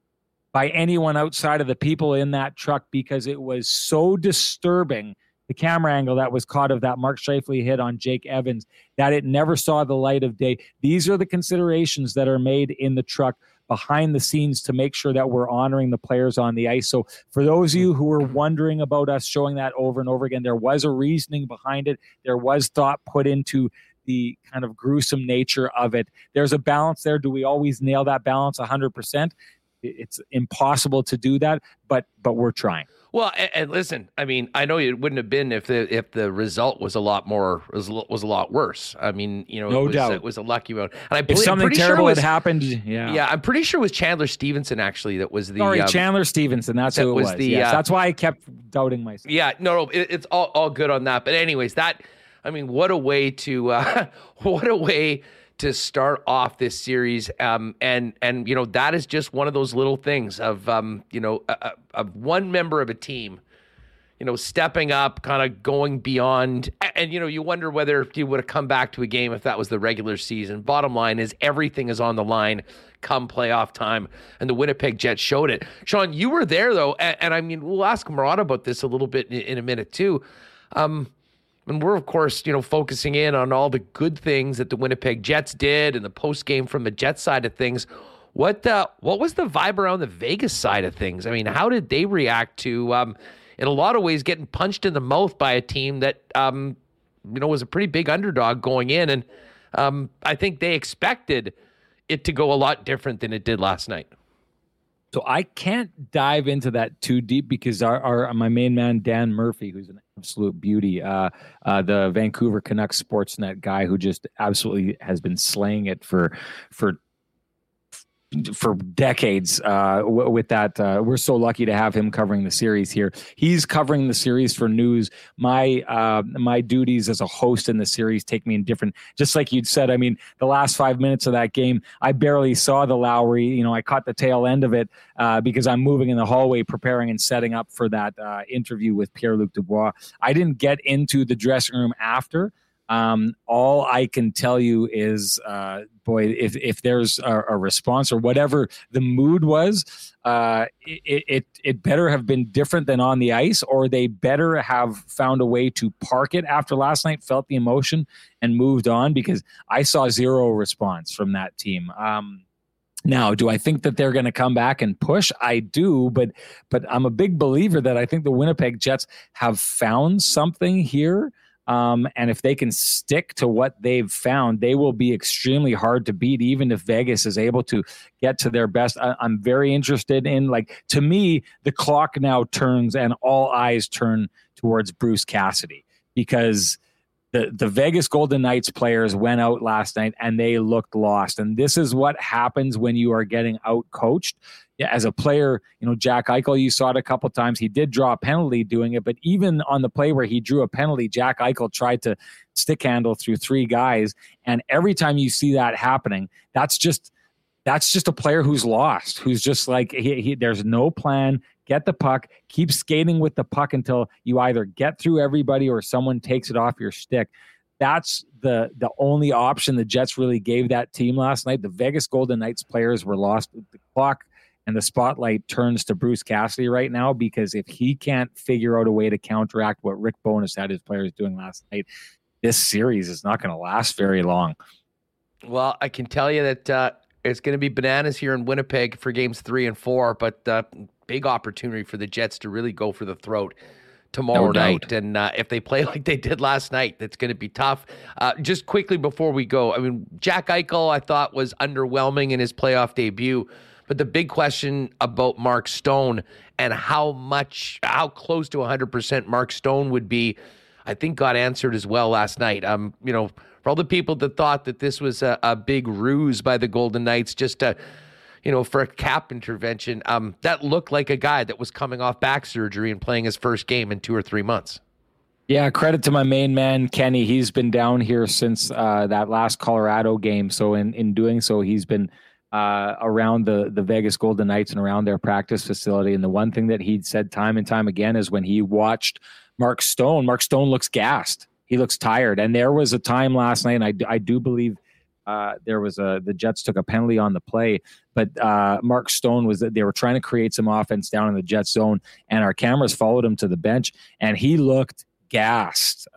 by anyone outside of the people in that truck because it was so disturbing the camera angle that was caught of that Mark Scheifele hit on Jake Evans that it never saw the light of day. These are the considerations that are made in the truck behind the scenes to make sure that we're honoring the players on the ice. So, for those of you who were wondering about us showing that over and over again, there was a reasoning behind it. There was thought put into the kind of gruesome nature of it. There's a balance there. Do we always nail that balance 100%? It's impossible to do that, but but we're trying. Well, and, and, listen, I mean, I know it wouldn't have been if the if the result was a lot more was was a lot worse. I mean, you know, no it was, doubt it was a lucky one. And I believe, if something terrible sure was, had happened, yeah, yeah, I'm pretty sure it was Chandler Stephenson actually that was the sorry um, Chandler Stephenson. That's that who it was. The, yes, uh, that's why I kept doubting myself. Yeah, no, no, it, it's all all good on that. But anyways, that I mean, what a way to uh, what a way to start off this series. Um, and and you know that is just one of those little things of um, you know one member of a team, you know, stepping up, kind of going beyond. And, and you know, you wonder whether he would have come back to a game if that was the regular season. Bottom line is everything is on the line come playoff time, and the Winnipeg Jets showed it. Sean, you were there though, and, and I mean, we'll ask Murat about this a little bit in, in a minute too. Um, and we're, of course, you know, focusing in on all the good things that the Winnipeg Jets did and the post game from the Jets side of things. What what was the vibe around the Vegas side of things? I mean, how did they react to, um, in a lot of ways, getting punched in the mouth by a team that, um, you know, was a pretty big underdog going in, and um, I think they expected it to go a lot different than it did last night. So I can't dive into that too deep because our, our my main man Dan Murphy, who's an absolute beauty, uh, uh, the Vancouver Canucks Sportsnet guy, who just absolutely has been slaying it for for for decades uh, w- with that. Uh, we're so lucky to have him covering the series here. He's covering the series for news. My uh, my duties as a host in the series take me in different. Just like you'd said, I mean, the last five minutes of that game, I barely saw the Lowry. You know, I caught the tail end of it uh, because I'm moving in the hallway, preparing and setting up for that uh, interview with Pierre Luc Dubois. I didn't get into the dressing room after. Um, all I can tell you is, uh, boy, if if there's a, a, response or whatever the mood was, uh, it, it it better have been different than on the ice, or they better have found a way to park it after last night, felt the emotion, and moved on. Because I saw zero response from that team. Um, now, do I think that they're going to come back and push? I do, but but I'm a big believer that I think the Winnipeg Jets have found something here um, and if they can stick to what they've found, they will be extremely hard to beat, even if Vegas is able to get to their best. I, I'm very interested in, like, to me, the clock now turns and all eyes turn towards Bruce Cassidy because the, the Vegas Golden Knights players went out last night and they looked lost. And this is what happens when you are getting out coached as a player, you know, Jack Eichel, you saw it a couple times. He did draw a penalty doing it, but even on the play where he drew a penalty, Jack Eichel tried to stick handle through three guys. And every time you see that happening, that's just that's just a player who's lost, who's just like he, he, there's no plan. Get the puck, keep skating with the puck until you either get through everybody or someone takes it off your stick. That's the the only option the Jets really gave that team last night. The Vegas Golden Knights players were lost. With the clock and the spotlight turns to Bruce Cassidy right now because if he can't figure out a way to counteract what Rick Bowness had his players doing last night, this series is not going to last very long. Well, I can tell you that uh, it's going to be bananas here in Winnipeg for games three and four, but uh, big opportunity for the Jets to really go for the throat tomorrow no night. And uh, if they play like they did last night, that's going to be tough. Uh, just quickly before we go, I mean, Jack Eichel, I thought was underwhelming in his playoff debut. But the big question about Mark Stone and how much, how close to 100% Mark Stone would be, I think got answered as well last night. Um, you know, for all the people that thought that this was a, a big ruse by the Golden Knights just to, you know, for a cap intervention, um, that looked like a guy that was coming off back surgery and playing his first game in two or three months. Yeah, credit to my main man Kenny. He's been down here since uh, that last Colorado game. So in in doing so, he's been uh, around the the Vegas Golden Knights and around their practice facility. And the one thing that he'd said time and time again is when he watched Mark Stone, Mark Stone looks gassed. He looks tired. And there was a time last night, and I I do believe. Uh, there was a the Jets took a penalty on the play, but uh, Mark Stone was they were trying to create some offense down in the Jets zone, and our cameras followed him to the bench, and he looked gassed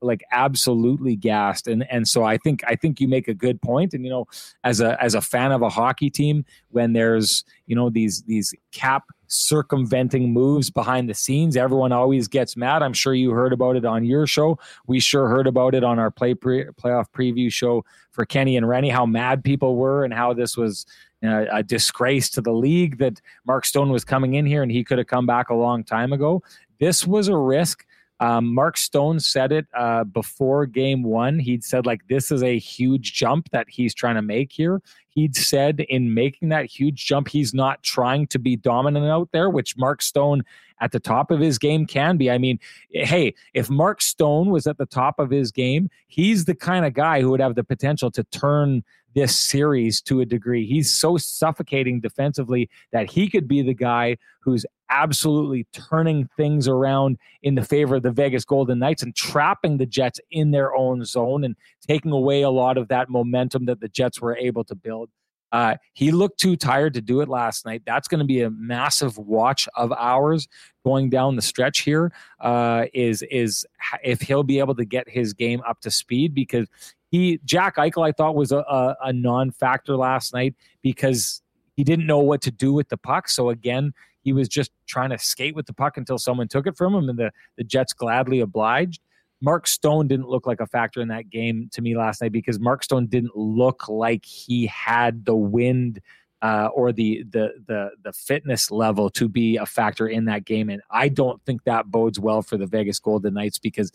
like absolutely gassed. And and so i think i think you make a good point. And you know as a as a fan of a hockey team when there's you know these these cap circumventing moves behind the scenes everyone always gets mad. I'm sure you heard about it on your show. We sure heard about it on our play pre, playoff preview show for kenny and rennie how mad people were and how this was uh, a disgrace to the league that mark stone was coming in here and he could have come back a long time ago. This was a risk um, Mark Stone said it uh, before game one. He'd said, like, this is a huge jump that he's trying to make here. He'd said in making that huge jump, he's not trying to be dominant out there, which Mark Stone at the top of his game can be. I mean, hey, if Mark Stone was at the top of his game, he's the kind of guy who would have the potential to turn this series to a degree. He's so suffocating defensively that he could be the guy who's absolutely turning things around in the favor of the Vegas Golden Knights and trapping the Jets in their own zone and taking away a lot of that momentum that the Jets were able to build. Uh, he looked too tired to do it last night. That's going to be a massive watch of ours going down the stretch here. Uh, is is if he'll be able to get his game up to speed because he Jack Eichel I thought was a, a, a non-factor last night because he didn't know what to do with the puck. So again, he was just trying to skate with the puck until someone took it from him, and the the Jets gladly obliged. Mark Stone didn't look like a factor in that game to me last night because Mark Stone didn't look like he had the wind uh, or the the the the fitness level to be a factor in that game, and I don't think that bodes well for the Vegas Golden Knights because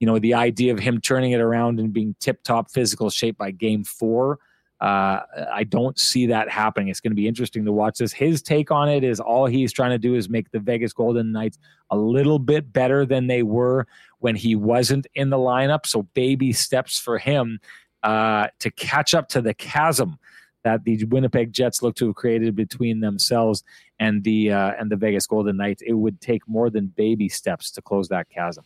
you know, the idea of him turning it around and being tip top physical shape by game four. Uh, I don't see that happening. It's going to be interesting to watch this. His take on it is all he's trying to do is make the Vegas Golden Knights a little bit better than they were when he wasn't in the lineup. So, baby steps for him uh, to catch up to the chasm that the Winnipeg Jets look to have created between themselves and the uh, and the Vegas Golden Knights. It would take more than baby steps to close that chasm.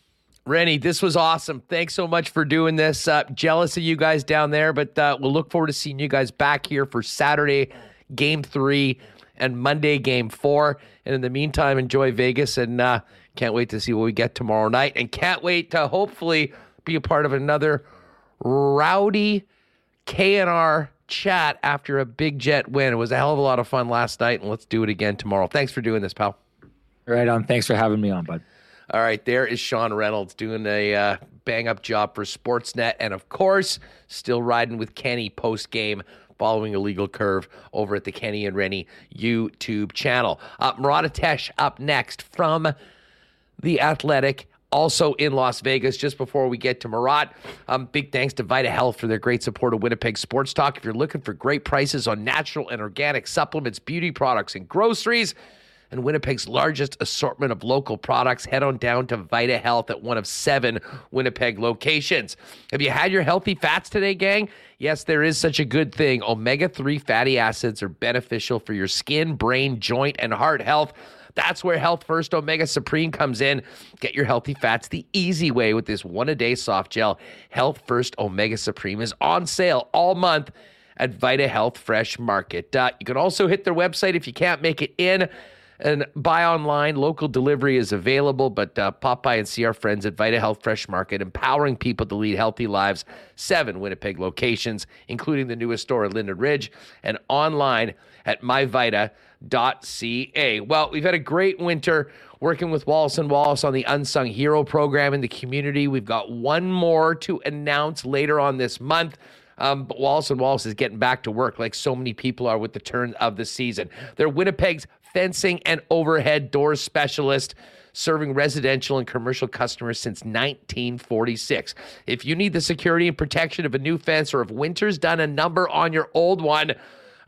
Rennie, this was awesome. Thanks so much for doing this. Uh, jealous of you guys down there, but uh, we'll look forward to seeing you guys back here for Saturday, game three, and Monday, game four. And in the meantime, enjoy Vegas and uh, can't wait to see what we get tomorrow night. And can't wait to hopefully be a part of another rowdy KNR chat after a big jet win. It was a hell of a lot of fun last night, and let's do it again tomorrow. Thanks for doing this, pal. Right on. Thanks for having me on, bud. All right, there is Sean Reynolds doing a uh, bang up job for Sportsnet. And of course, still riding with Kenny post game following a legal curve over at the Kenny and Rennie YouTube channel. Uh, Murat Ates up next from The Athletic. Also in Las Vegas, just before we get to Murat, um, big thanks to Vita Health for their great support of Winnipeg Sports Talk. If you're looking for great prices on natural and organic supplements, beauty products, and groceries, and Winnipeg's largest assortment of local products, head on down to Vita Health at one of seven Winnipeg locations. Have you had your healthy fats today, gang? Yes, there is such a good thing. Omega 3 fatty acids are beneficial for your skin, brain, joint, and heart health. That's where Health First Omega Supreme comes in. Get your healthy fats the easy way with this one a day soft gel. Health First Omega Supreme is on sale all month at Vita Health Fresh Market. Uh, you can also hit their website if you can't make it in and buy online. Local delivery is available, but uh, pop by and see our friends at Vita Health Fresh Market, empowering people to lead healthy lives. Seven Winnipeg locations, including the newest store at Linden Ridge, and online at myvita.ca. Well, we've had a great winter working with Wallace and Wallace on the Unsung Hero program in the community. We've got one more to announce later on this month. Um, but Wallace and Wallace is getting back to work like so many people are with the turn of the season. They're Winnipeg's fencing and overhead door specialist serving residential and commercial customers since 1946. If you need the security and protection of a new fence or if winter's done a number on your old one,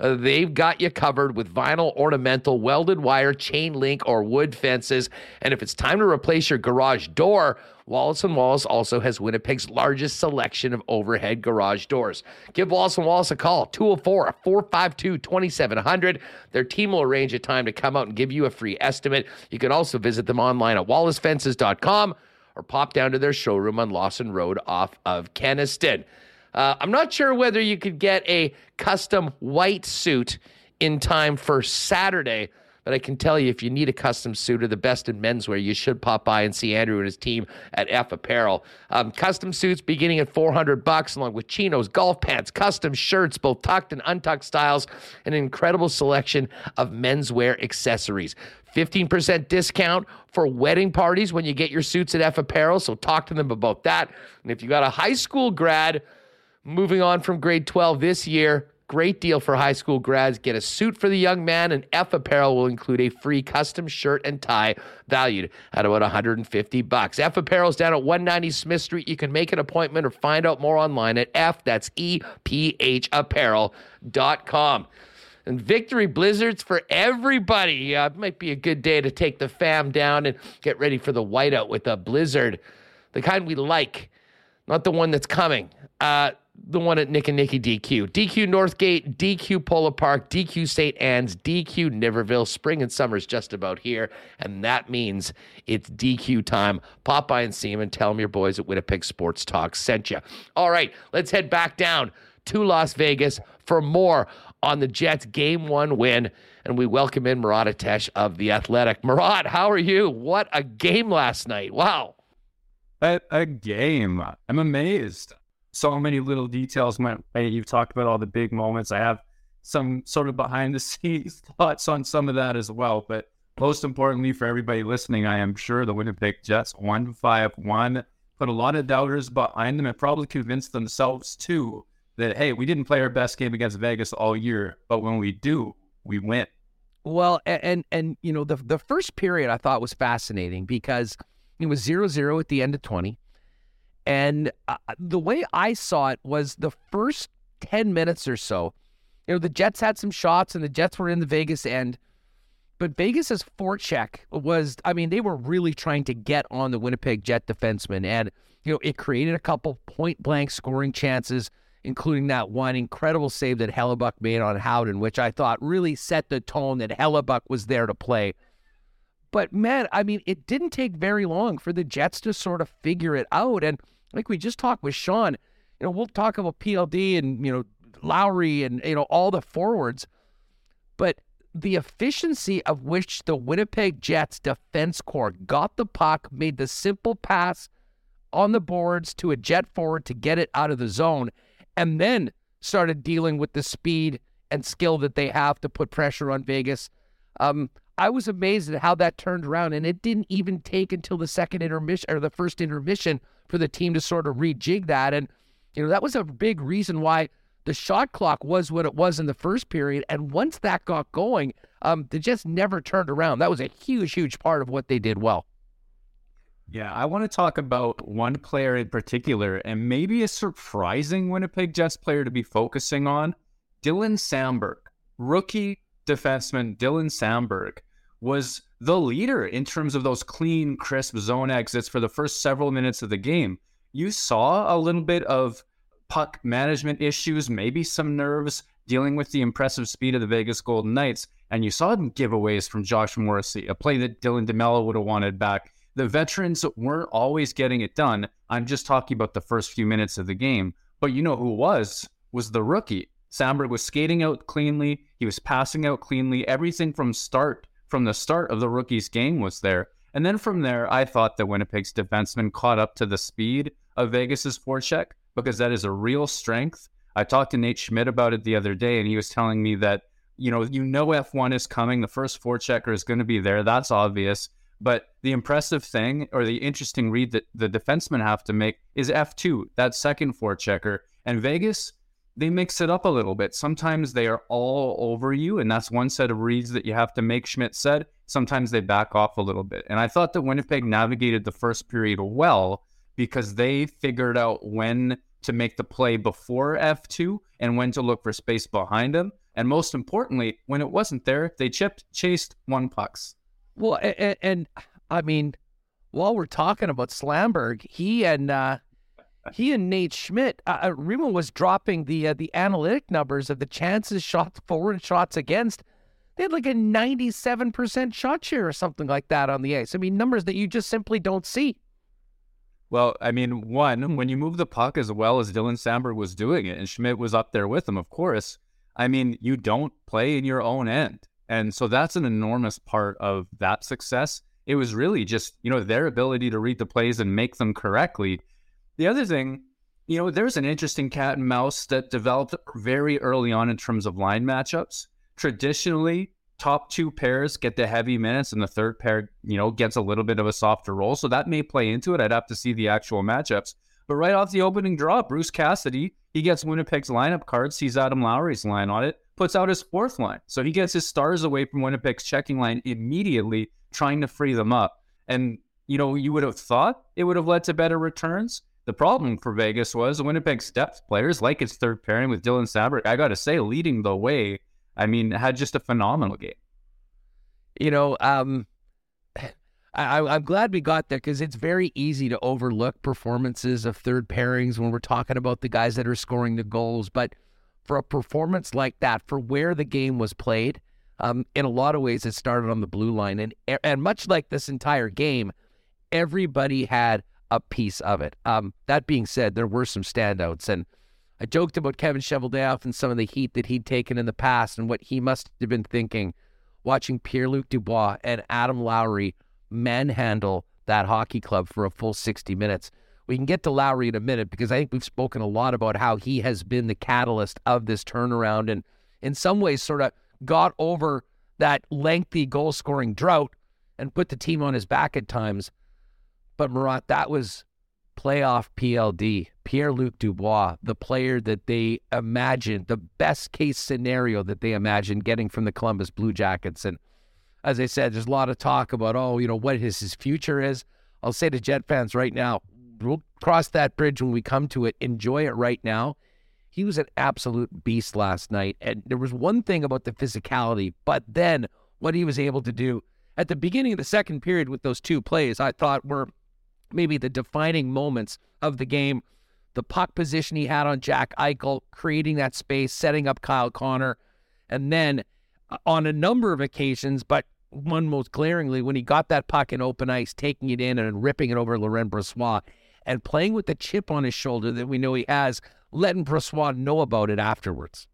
Uh, they've got you covered with vinyl, ornamental, welded wire, chain link, or wood fences. And if it's time to replace your garage door, Wallace and Wallace also has Winnipeg's largest selection of overhead garage doors. Give Wallace and Wallace a call, 204 452 2700. Their team will arrange a time to come out and give you a free estimate. You can also visit them online at wallacefences.com or pop down to their showroom on Lawson Road off of Kenaston. Uh, I'm not sure whether you could get a custom white suit in time for Saturday, but I can tell you if you need a custom suit or the best in menswear, you should pop by and see Andrew and his team at F Apparel. Um, custom suits beginning at 400 bucks, along with chinos, golf pants, custom shirts, both tucked and untucked styles, and an incredible selection of menswear accessories. 15% discount for wedding parties when you get your suits at F Apparel. So talk to them about that. And if you got a high school grad moving on from grade 12 this year, great deal for high school grads. Get a suit for the young man, and F Apparel will include a free custom shirt and tie valued at about 150 bucks. F Apparel is down at 190 Smith Street. You can make an appointment or find out more online at F, that's E P H apparel.com and victory blizzards for everybody. Uh, might be a good day to take the fam down and get ready for the whiteout with a blizzard, the kind we like, not the one that's coming. Uh, the one at Nick and Nicky DQ. DQ Northgate, DQ Polo Park, DQ St. Anne's, DQ Niverville. Spring and summer's just about here, and that means it's DQ time. Pop by and see him and tell them your boys at Winnipeg Sports Talk sent you. All right, let's head back down to Las Vegas for more on the Jets' game one win. And we welcome in Murat Ates of The Athletic. Murat, how are you? What a game last night. Wow. A, a game. I'm amazed. So many little details went You've talked about all the big moments. I have some sort of behind the scenes thoughts on some of that as well. But most importantly, for everybody listening, I am sure the Winnipeg Jets 1 5 1 put a lot of doubters behind them and probably convinced themselves too that hey, we didn't play our best game against Vegas all year, but when we do, we win. Well, and and, and you know the the first period I thought was fascinating because it was 0-0 at the end of 20. And uh, the way I saw it was the first 10 minutes or so, you know, the Jets had some shots and the Jets were in the Vegas end. But Vegas's forecheck was, I mean, they were really trying to get on the Winnipeg Jet defenseman. And, you know, it created a couple point blank scoring chances including that one incredible save that Hellebuyck made on Howden, which I thought really set the tone that Hellebuyck was there to play. But man, I mean, it didn't take very long for the Jets to sort of figure it out. And like we just talked with Sean, you know, we'll talk about PLD and, you know, Lowry and, you know, all the forwards. But the efficiency of which the Winnipeg Jets defense corps got the puck, made the simple pass on the boards to a jet forward to get it out of the zone and then started dealing with the speed and skill that they have to put pressure on Vegas. Um, I was amazed at how that turned around, and it didn't even take until the second intermission or the first intermission for the team to sort of rejig that. And you know that was a big reason why the shot clock was what it was in the first period. And once that got going, um, they just never turned around. That was a huge, huge part of what they did well. Yeah, I want to talk about one player in particular, and maybe a surprising Winnipeg Jets player to be focusing on Dylan Samberg. Rookie defenseman Dylan Samberg was the leader in terms of those clean, crisp zone exits for the first several minutes of the game. You saw a little bit of puck management issues, maybe some nerves dealing with the impressive speed of the Vegas Golden Knights, and you saw giveaways from Josh Morrissey, a play that Dylan DeMelo would have wanted back the veterans weren't always getting it done. I'm just talking about the first few minutes of the game. But you know who was? Was the rookie. Samberg was skating out cleanly. He was passing out cleanly. Everything from start, from the start of the rookie's game was there. And then from there, I thought that Winnipeg's defenseman caught up to the speed of Vegas's forecheck because that is a real strength. I talked to Nate Schmidt about it the other day, and he was telling me that you know you know F1 is coming. The first forechecker is going to be there. That's obvious. But the impressive thing or the interesting read that the defensemen have to make is F2, that second forechecker. And Vegas, they mix it up a little bit. Sometimes they are all over you, and that's one set of reads that you have to make, Schmidt said. Sometimes they back off a little bit. And I thought that Winnipeg navigated the first period well because they figured out when to make the play before F2 and when to look for space behind them. And most importantly, when it wasn't there, they chipped, chased, won pucks. Well, and, and I mean, while we're talking about Samberg, he and uh, he and Nate Schmidt, uh, uh Remo was dropping the uh, the analytic numbers of the chances shots for and shots against. They had like a ninety-seven percent shot share or something like that on the ice. I mean, numbers that you just simply don't see. Well, I mean, one, when you move the puck as well as Dylan Samberg was doing it, and Schmidt was up there with him, of course, I mean, you don't play in your own end. And so that's an enormous part of that success. It was really just, you know, their ability to read the plays and make them correctly. The other thing, you know, there's an interesting cat and mouse that developed very early on in terms of line matchups. Traditionally, top two pairs get the heavy minutes and the third pair, you know, gets a little bit of a softer role. So that may play into it. I'd have to see the actual matchups. But right off the opening draw, Bruce Cassidy, he gets Winnipeg's lineup card, sees Adam Lowry's line on it, puts out his fourth line. So he gets his stars away from Winnipeg's checking line immediately, trying to free them up. And, you know, you would have thought it would have led to better returns. The problem for Vegas was Winnipeg's depth players, like its third pairing with Dylan Samberg, I got to say, leading the way. I mean, had just a phenomenal game. You know, um, I, I'm glad we got there because it's very easy to overlook performances of third pairings when we're talking about the guys that are scoring the goals. But for a performance like that, for where the game was played, um, in a lot of ways, it started on the blue line, and and much like this entire game, everybody had a piece of it. Um, that being said, there were some standouts, and I joked about Kevin Cheveldayoff and some of the heat that he'd taken in the past, and what he must have been thinking watching Pierre Luc Dubois and Adam Lowry manhandle that hockey club for a full 60 minutes. We can get to Lowry in a minute because I think we've spoken a lot about how he has been the catalyst of this turnaround and in some ways sort of got over that lengthy goal scoring drought and put the team on his back at times. But Murat, that was playoff PLD, Pierre Luc Dubois, the player that they imagined, the best case scenario that they imagined getting from the Columbus Blue Jackets. And as I said, there's a lot of talk about, oh, you know, what his, his future is. I'll say to Jet fans right now, we'll cross that bridge when we come to it. Enjoy it right now. He was an absolute beast last night. And there was one thing about the physicality, but then what he was able to do at the beginning of the second period with those two plays, I thought were maybe the defining moments of the game. The puck position he had on Jack Eichel, creating that space, setting up Kyle Connor, and then uh, on a number of occasions, but one most glaringly when he got that puck in open ice, taking it in and ripping it over Laurent Brossoit and playing with the chip on his shoulder that we know he has, letting Brossoit know about it afterwards.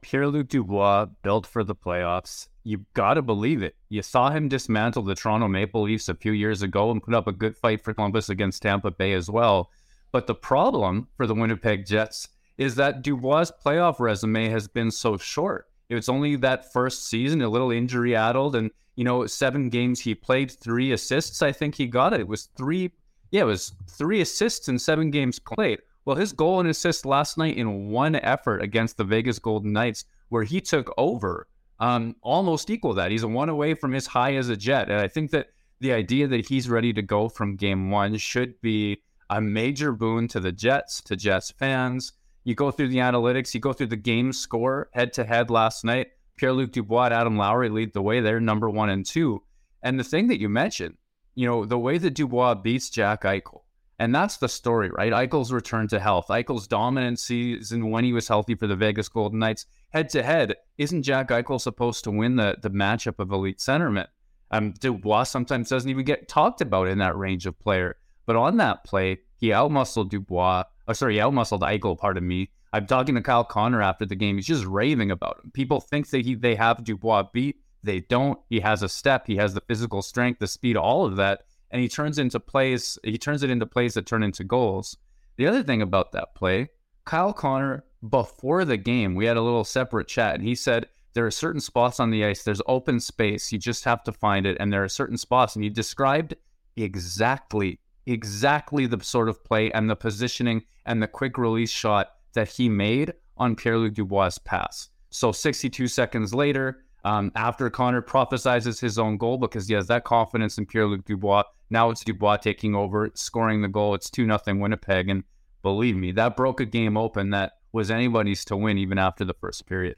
Pierre Luc Dubois built for the playoffs. You got to believe it. You saw him dismantle the Toronto Maple Leafs a few years ago and put up a good fight for Columbus against Tampa Bay as well. But the problem for the Winnipeg Jets is that Dubois' playoff resume has been so short. It's only that first season, a little injury addled, and you know, seven games he played, three assists. I think he got it. It was three, yeah, it was three assists in seven games played. Well, his goal and assist last night in one effort against the Vegas Golden Knights, where he took over, um, almost equal that. He's a one away from as high as a Jet, and I think that the idea that he's ready to go from game one should be a major boon to the Jets, to Jets fans, you go through the analytics, you go through the game score head to head last night. Pierre Luc Dubois, Adam Lowry lead the way there, number one and two. And the thing that you mentioned, you know, the way that Dubois beats Jack Eichel, and that's the story, right? Eichel's return to health, Eichel's dominant season when he was healthy for the Vegas Golden Knights. Head to head, isn't Jack Eichel supposed to win the, the matchup of elite centerman? Um, Dubois sometimes doesn't even get talked about in that range of player. But on that play, he outmuscled Dubois oh, sorry, he outmuscled Eichel, pardon me. I'm talking to Kyle Connor after the game. He's just raving about him. People think that he, they have Dubois beat. They don't. He has a step. He has the physical strength, the speed, all of that, and he turns into plays. He turns it into plays that turn into goals. The other thing about that play, Kyle Connor, before the game, we had a little separate chat, and he said there are certain spots on the ice. There's open space. You just have to find it, and there are certain spots, and he described exactly exactly the sort of play and the positioning and the quick release shot that he made on Pierre Luc Dubois' pass. So 62 seconds later, um, after Connor prophesizes his own goal because he has that confidence in Pierre Luc Dubois, now it's Dubois taking over, scoring the goal. It's 2 0 Winnipeg. And believe me, that broke a game open that was anybody's to win even after the first period.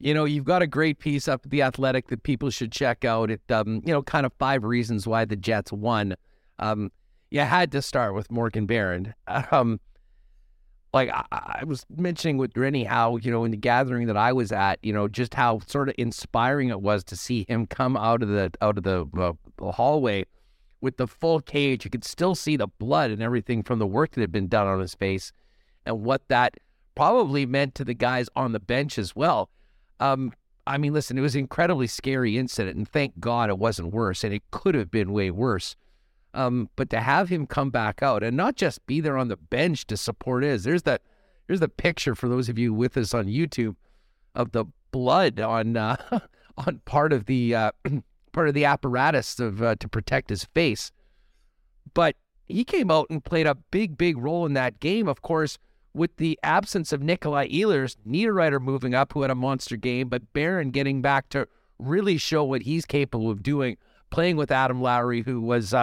you know, you've got a great piece up at the Athletic that people should check out. It, um, you know, kind of five reasons why the Jets won. Um, you had to start with Morgan Barron. Um, like I, I, was mentioning with Rennie how you know in the gathering that I was at, you know, just how sort of inspiring it was to see him come out of the out of the, uh, the hallway with the full cage. You could still see the blood and everything from the work that had been done on his face, and what that probably meant to the guys on the bench as well. Um, I mean, listen, it was an incredibly scary incident, and thank God it wasn't worse, and it could have been way worse. Um, but to have him come back out and not just be there on the bench to support is there's that there's the picture for those of you with us on YouTube of the blood on uh, on part of the uh, part of the apparatus of uh, to protect his face. But he came out and played a big big role in that game. Of course, with the absence of Nikolai Ehlers, Niederreiter moving up, who had a monster game, but Barron getting back to really show what he's capable of doing, playing with Adam Lowry, who was.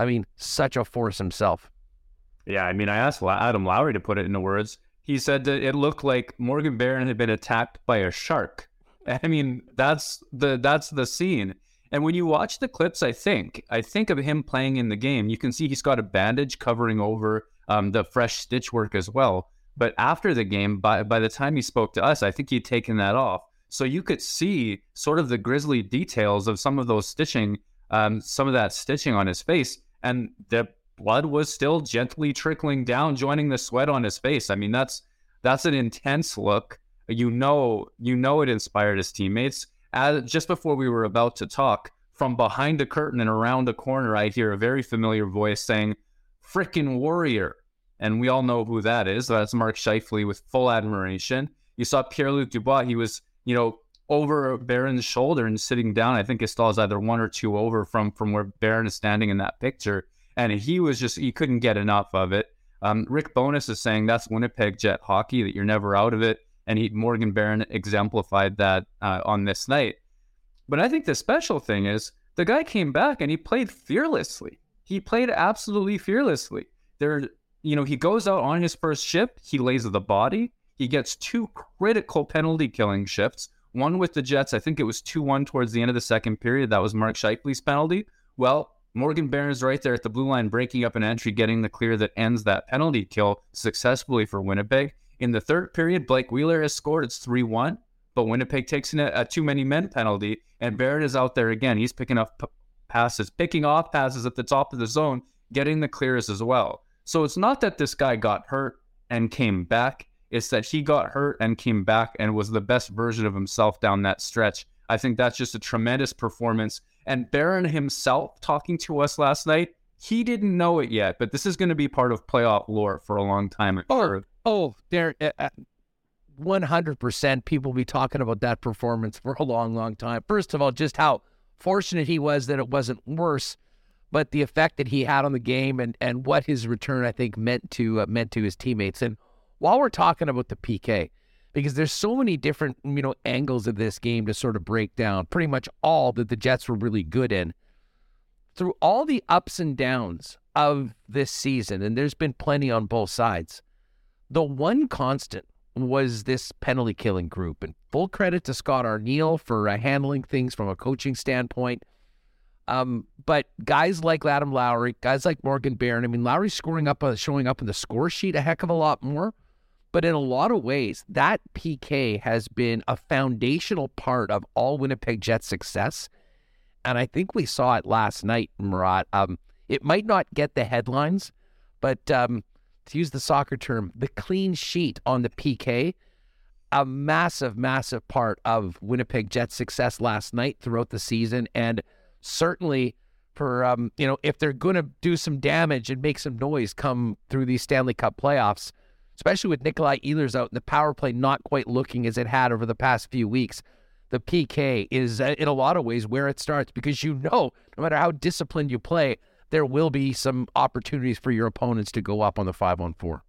I mean, such a force himself. Yeah, I mean, I asked Adam Lowry to put it into words. He said that it looked like Morgan Barron had been attacked by a shark. I mean, that's the that's the scene. And when you watch the clips, I think I think of him playing in the game. You can see he's got a bandage covering over um, the fresh stitch work as well. But after the game, by by the time he spoke to us, I think he'd taken that off. So you could see sort of the grisly details of some of those stitching, um, some of that stitching on his face and the blood was still gently trickling down, joining the sweat on his face. I mean, that's that's an intense look. You know, you know, it inspired his teammates. As, just before we were about to talk, from behind the curtain and around the corner, I hear a very familiar voice saying, "Frickin' warrior!" And we all know who that is. That's Mark Scheifele with full admiration. You saw Pierre Luc Dubois. He was, you know, over Barron's shoulder and sitting down. I think Estelle is either one or two over from from where Barron is standing in that picture, and he was just he couldn't get enough of it. Um, Rick Bowness is saying that's Winnipeg Jet hockey that you're never out of it, and he Morgan Barron exemplified that uh, on this night. But I think the special thing is the guy came back and he played fearlessly. He played absolutely fearlessly. There, you know, he goes out on his first shift. He lays the body. He gets two critical penalty killing shifts one with the Jets, I think it was 2 1 towards the end of the second period. That was Mark Scheifele's penalty. Well, Morgan Barron's right there at the blue line, breaking up an entry, getting the clear that ends that penalty kill successfully for Winnipeg. In the third period, Blake Wheeler has scored. It's 3 1, but Winnipeg takes in a, a, too many men penalty, and Barron is out there again. He's picking up p- passes, picking off passes at the top of the zone, getting the clears as well. So it's not that this guy got hurt and came back. It's that he got hurt and came back and was the best version of himself down that stretch. I think that's just a tremendous performance. And Barron himself talking to us last night, he didn't know it yet, but this is going to be part of playoff lore for a long time. Oh, oh, there, uh, 100% uh, people will be talking about that performance for a long, long time. First of all, just how fortunate he was that it wasn't worse, but the effect that he had on the game and, and what his return, I think, meant to uh, meant to his teammates. And while we're talking about the PK, because there's so many different, you know, angles of this game to sort of break down, pretty much all that the Jets were really good in. Through all the ups and downs of this season, and there's been plenty on both sides, the one constant was this penalty killing group. And full credit to Scott Arniel for uh, handling things from a coaching standpoint. Um, but guys like Adam Lowry, guys like Morgan Barron, I mean, Lowry's scoring up, uh, showing up in the score sheet a heck of a lot more. But in a lot of ways, that PK has been a foundational part of all Winnipeg Jets success. And I think we saw it last night, Murat. Um, it might not get the headlines, but um, to use the soccer term, the clean sheet on the PK, a massive, massive part of Winnipeg Jets success last night throughout the season. And certainly for, um, you know, if they're going to do some damage and make some noise come through these Stanley Cup playoffs, especially with Nikolai Ehlers out and the power play not quite looking as it had over the past few weeks. The PK is, uh, in a lot of ways, where it starts because you know, no matter how disciplined you play, there will be some opportunities for your opponents to go up on the five on four.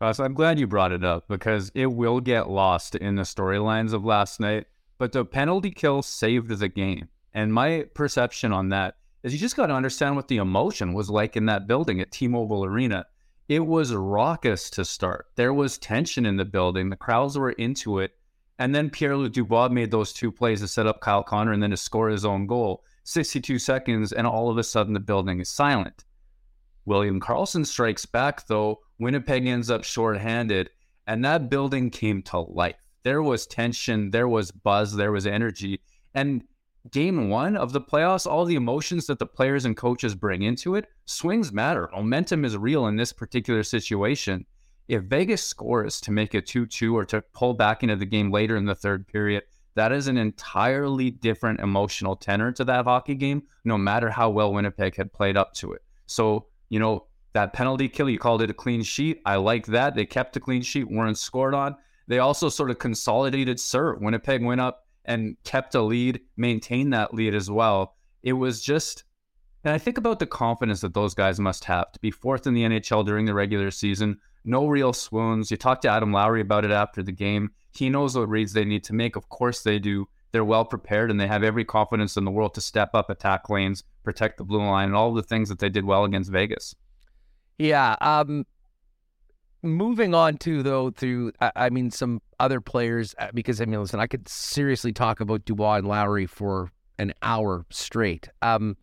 Uh, so I'm glad you brought it up because it will get lost in the storylines of last night. But the penalty kill saved the game. And my perception on that is you just got to understand what the emotion was like in that building at T Mobile Arena it was raucous to start. There was tension in the building. The crowds were into it. And then Pierre Luc Dubois made those two plays to set up Kyle Connor and then to score his own goal. 62 seconds, and all of a sudden the building is silent. William Karlsson strikes back, though. Winnipeg ends up shorthanded, and that building came to life. There was tension, there was buzz, there was energy. And game one of the playoffs, all the emotions that the players and coaches bring into it, swings matter. Momentum is real in this particular situation. If Vegas scores to make it 2 2 or to pull back into the game later in the third period, that is an entirely different emotional tenor to that hockey game, no matter how well Winnipeg had played up to it. So, you know, that penalty kill, you called it a clean sheet. I like that. They kept a clean sheet, weren't scored on. They also sort of consolidated serve. Winnipeg went up and kept a lead, maintained that lead as well. It was just, and I think about the confidence that those guys must have to be fourth in the NHL during the regular season. No real swoons. You talked to Adam Lowry about it after the game. He knows what reads they need to make. Of course they do. They're well prepared and they have every confidence in the world to step up, attack lanes, protect the blue line, and all the things that they did well against Vegas. Yeah. Um, moving on to though through I mean some other players uh, because I mean listen I could seriously talk about Dubois and Lowry for an hour straight. Um,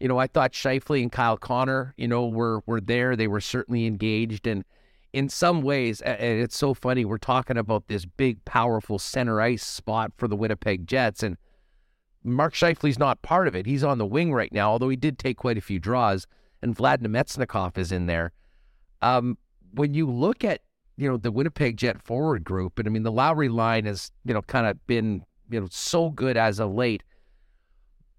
you know I thought Scheifele and Kyle Connor you know were were there. They were certainly engaged. And in some ways and it's so funny we're talking about this big powerful center ice spot for the Winnipeg Jets. And Mark Scheifele's not part of it. He's on the wing right now although he did take quite a few draws. And Vlad Namestnikov is in there. Um, when you look at you know the Winnipeg Jet forward group, and I mean the Lowry line has you know kind of been you know so good as of late,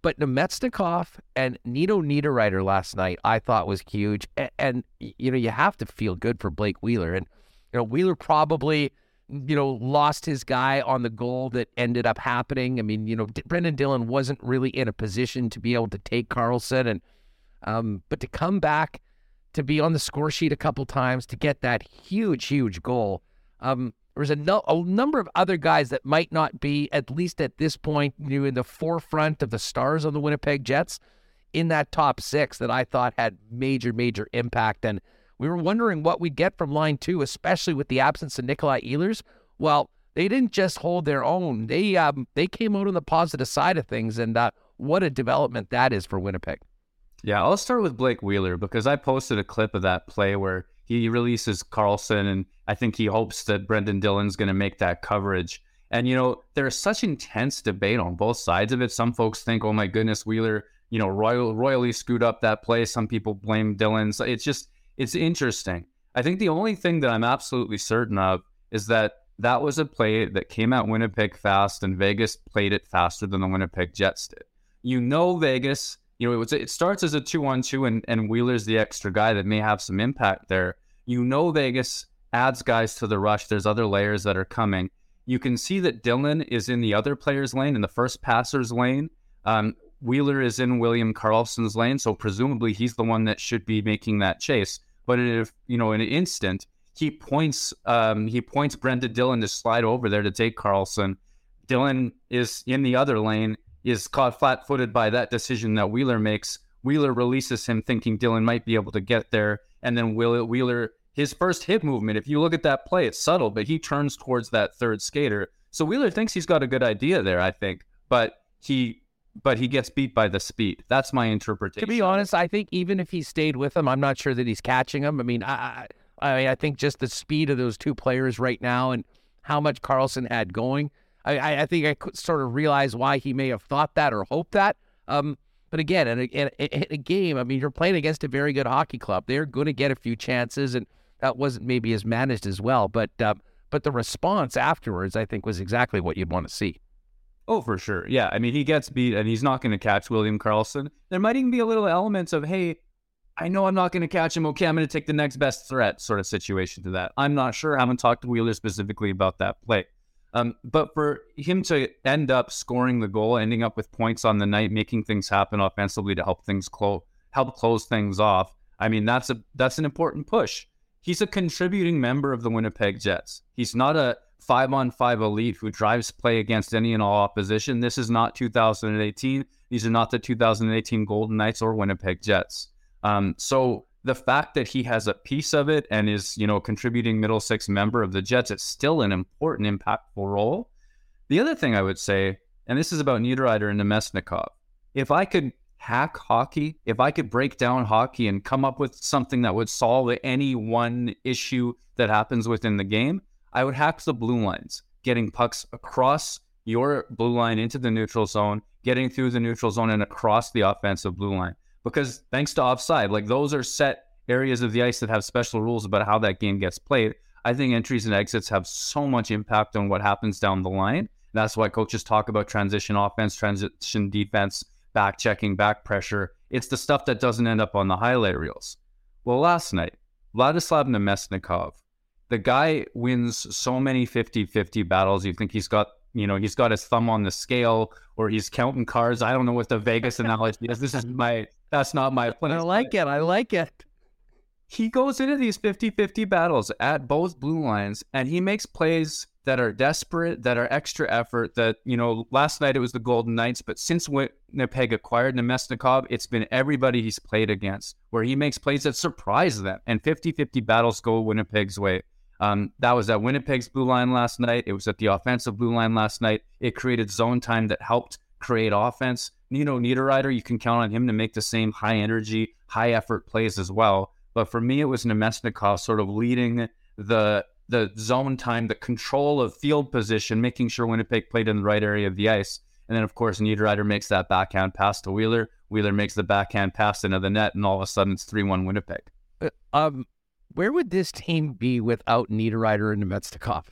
but Namestnikov and Nino Niederreiter last night I thought was huge, and, and you know you have to feel good for Blake Wheeler, and you know Wheeler probably you know lost his guy on the goal that ended up happening. I mean you know Brendan Dillon wasn't really in a position to be able to take Karlsson, and um, but to come back to be on the score sheet a couple times to get that huge, huge goal. Um, there's a, no, a number of other guys that might not be, at least at this point, you in the forefront of the stars on the Winnipeg Jets in that top six that I thought had major, major impact. And we were wondering what we'd get from line two, especially with the absence of Nikolai Ehlers. Well, they didn't just hold their own. They um, they came out on the positive side of things, and uh, what a development that is for Winnipeg. Yeah, I'll start with Blake Wheeler because I posted a clip of that play where he releases Karlsson, and I think he hopes that Brendan Dillon's going to make that coverage. And, you know, there's such intense debate on both sides of it. Some folks think, oh my goodness, Wheeler, you know, royal, royally screwed up that play. Some people blame Dillon. So it's just, it's interesting. I think the only thing that I'm absolutely certain of is that that was a play that came at Winnipeg fast, and Vegas played it faster than the Winnipeg Jets did. You know, Vegas you know, it, was, it starts as a two on two, and, and Wheeler's the extra guy that may have some impact there. You know, Vegas adds guys to the rush. There's other layers that are coming. You can see that Dillon is in the other player's lane, in the first passer's lane. Um, Wheeler is in William Karlsson's lane, so presumably he's the one that should be making that chase. But if you know, in an instant, he points um, he points Brendan Dillon to slide over there to take Karlsson. Dillon is in the other lane is caught flat footed by that decision that Wheeler makes. Wheeler releases him thinking Dillon might be able to get there. And then Wheeler, his first hip movement, if you look at that play, it's subtle, but he turns towards that third skater. So Wheeler thinks he's got a good idea there, I think. But he but he gets beat by the speed. That's my interpretation. To be honest, I think even if he stayed with him, I'm not sure that he's catching him. I mean, I I, I think just the speed of those two players right now and how much Karlsson had going – I, I think I could sort of realize why he may have thought that or hoped that. Um, but again, in a, in, in a, game, I mean, you're playing against a very good hockey club. They're going to get a few chances, and that wasn't maybe as managed as well. But uh, but the response afterwards, I think, was exactly what you'd want to see. Oh, for sure. Yeah. I mean, he gets beat, and he's not going to catch William Karlsson. There might even be a little element of, hey, I know I'm not going to catch him. Okay, I'm going to take the next best threat sort of situation to that. I'm not sure. I haven't talked to Wheeler specifically about that play. Um, but for him to end up scoring the goal, ending up with points on the night, making things happen offensively to help things close, help close things off. I mean, that's a that's an important push. He's a contributing member of the Winnipeg Jets. He's not a five on five elite who drives play against any and all opposition. This is not 2018. These are not the 2018 Golden Knights or Winnipeg Jets. Um, so the fact that he has a piece of it and is, you know, contributing middle six member of the Jets, it's still an important, impactful role. The other thing I would say, and this is about Niederreiter and Namestnikov, if I could hack hockey, if I could break down hockey and come up with something that would solve any one issue that happens within the game, I would hack the blue lines, getting pucks across your blue line into the neutral zone, getting through the neutral zone and across the offensive blue line. Because thanks to offside, like those are set areas of the ice that have special rules about how that game gets played. I think entries and exits have so much impact on what happens down the line. That's why coaches talk about transition offense, transition defense, back checking, back pressure. It's the stuff that doesn't end up on the highlight reels. Well, last night, Vladislav Namestnikov, the guy wins so many 50 50 battles. You think he's got, you know, he's got his thumb on the scale or he's counting cards. I don't know what the Vegas analogy is. This is my, that's not my plan. I like it. I like it he goes into these 50-50 battles at both blue lines and he makes plays that are desperate, that are extra effort, that, you know, last night it was the Golden Knights, but since Winnipeg acquired Namestnikov, it's been everybody he's played against, where he makes plays that surprise them. And 50-50 battles go Winnipeg's way. Um, that was at Winnipeg's blue line last night. It was at the offensive blue line last night. It created zone time that helped create offense. You know, Niederreiter, you can count on him to make the same high energy, high effort plays as well. But for me, it was Namestnikov sort of leading the the zone time, the control of field position, making sure Winnipeg played in the right area of the ice. And then, of course, Niederreiter makes that backhand pass to Wheeler. Wheeler makes the backhand pass into the net, and all of a sudden it's 3 1 Winnipeg. Uh, um, where would this team be without Niederreiter and Namestnikov?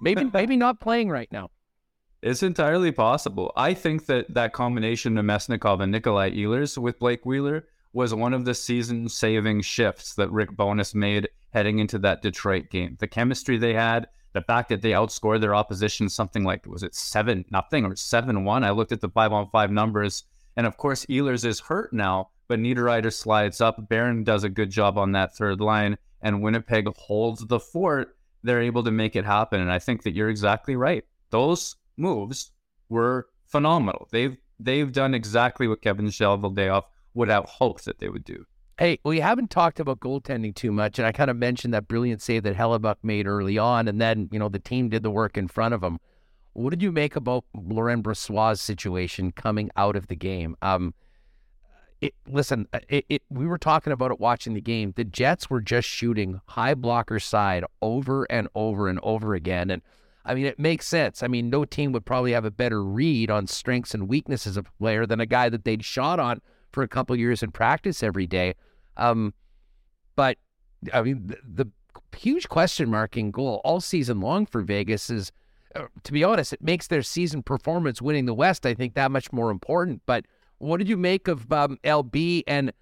Maybe, maybe not playing right now. It's entirely possible. I think that that combination of Namestnikov and Nikolai Ehlers with Blake Wheeler was one of the season saving shifts that Rick Bowness made heading into that Detroit game. The chemistry they had, the fact that they outscored their opposition something like was it seven nothing or seven one. I looked at the five on five numbers, and of course Ehlers is hurt now, but Niederreiter slides up. Barron does a good job on that third line, and Winnipeg holds the fort. They're able to make it happen, and I think that you're exactly right. Those moves were phenomenal. They've they've done exactly what Kevin Cheveldayoff would have hoped that they would do. Hey, we haven't talked about goaltending too much, and I kind of mentioned that brilliant save that Hellebuyck made early on, and then you know the team did the work in front of him. What did you make about Laurent Brossoit's situation coming out of the game? Um, it, listen, it, it, we were talking about it watching the game. The Jets were just shooting high blocker side over and over and over again, and I mean, it makes sense. I mean, no team would probably have a better read on strengths and weaknesses of a player than a guy that they'd shot on for a couple years in practice every day. Um, but I mean, the, the, huge question mark in goal all season long for Vegas is, uh, to be honest, it makes their season performance winning the West, I think, that much more important. But what did you make of um, LB and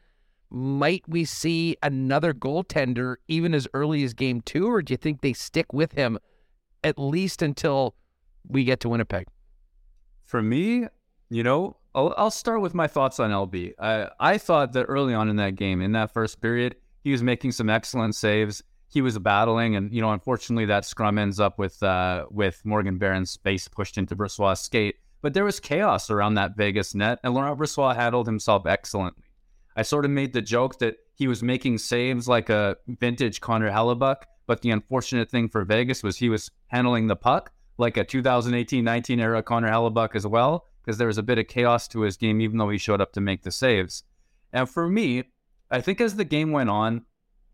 might we see another goaltender even as early as game two, or do you think they stick with him at least until we get to Winnipeg? For me, you know, I'll, I'll start with my thoughts on LB. I, I thought that early on in that game, in that first period, he was making some excellent saves. He was battling, and you know, unfortunately, that scrum ends up with uh, with Morgan Barron's face pushed into Brossoit's skate. But there was chaos around that Vegas net, and Laurent Brossoit handled himself excellently. I sort of made the joke that he was making saves like a vintage Connor Hellebuyck, but the unfortunate thing for Vegas was he was handling the puck like a 2018-19 era Connor Hellebuyck as well because there was a bit of chaos to his game, even though he showed up to make the saves. And for me, I think as the game went on,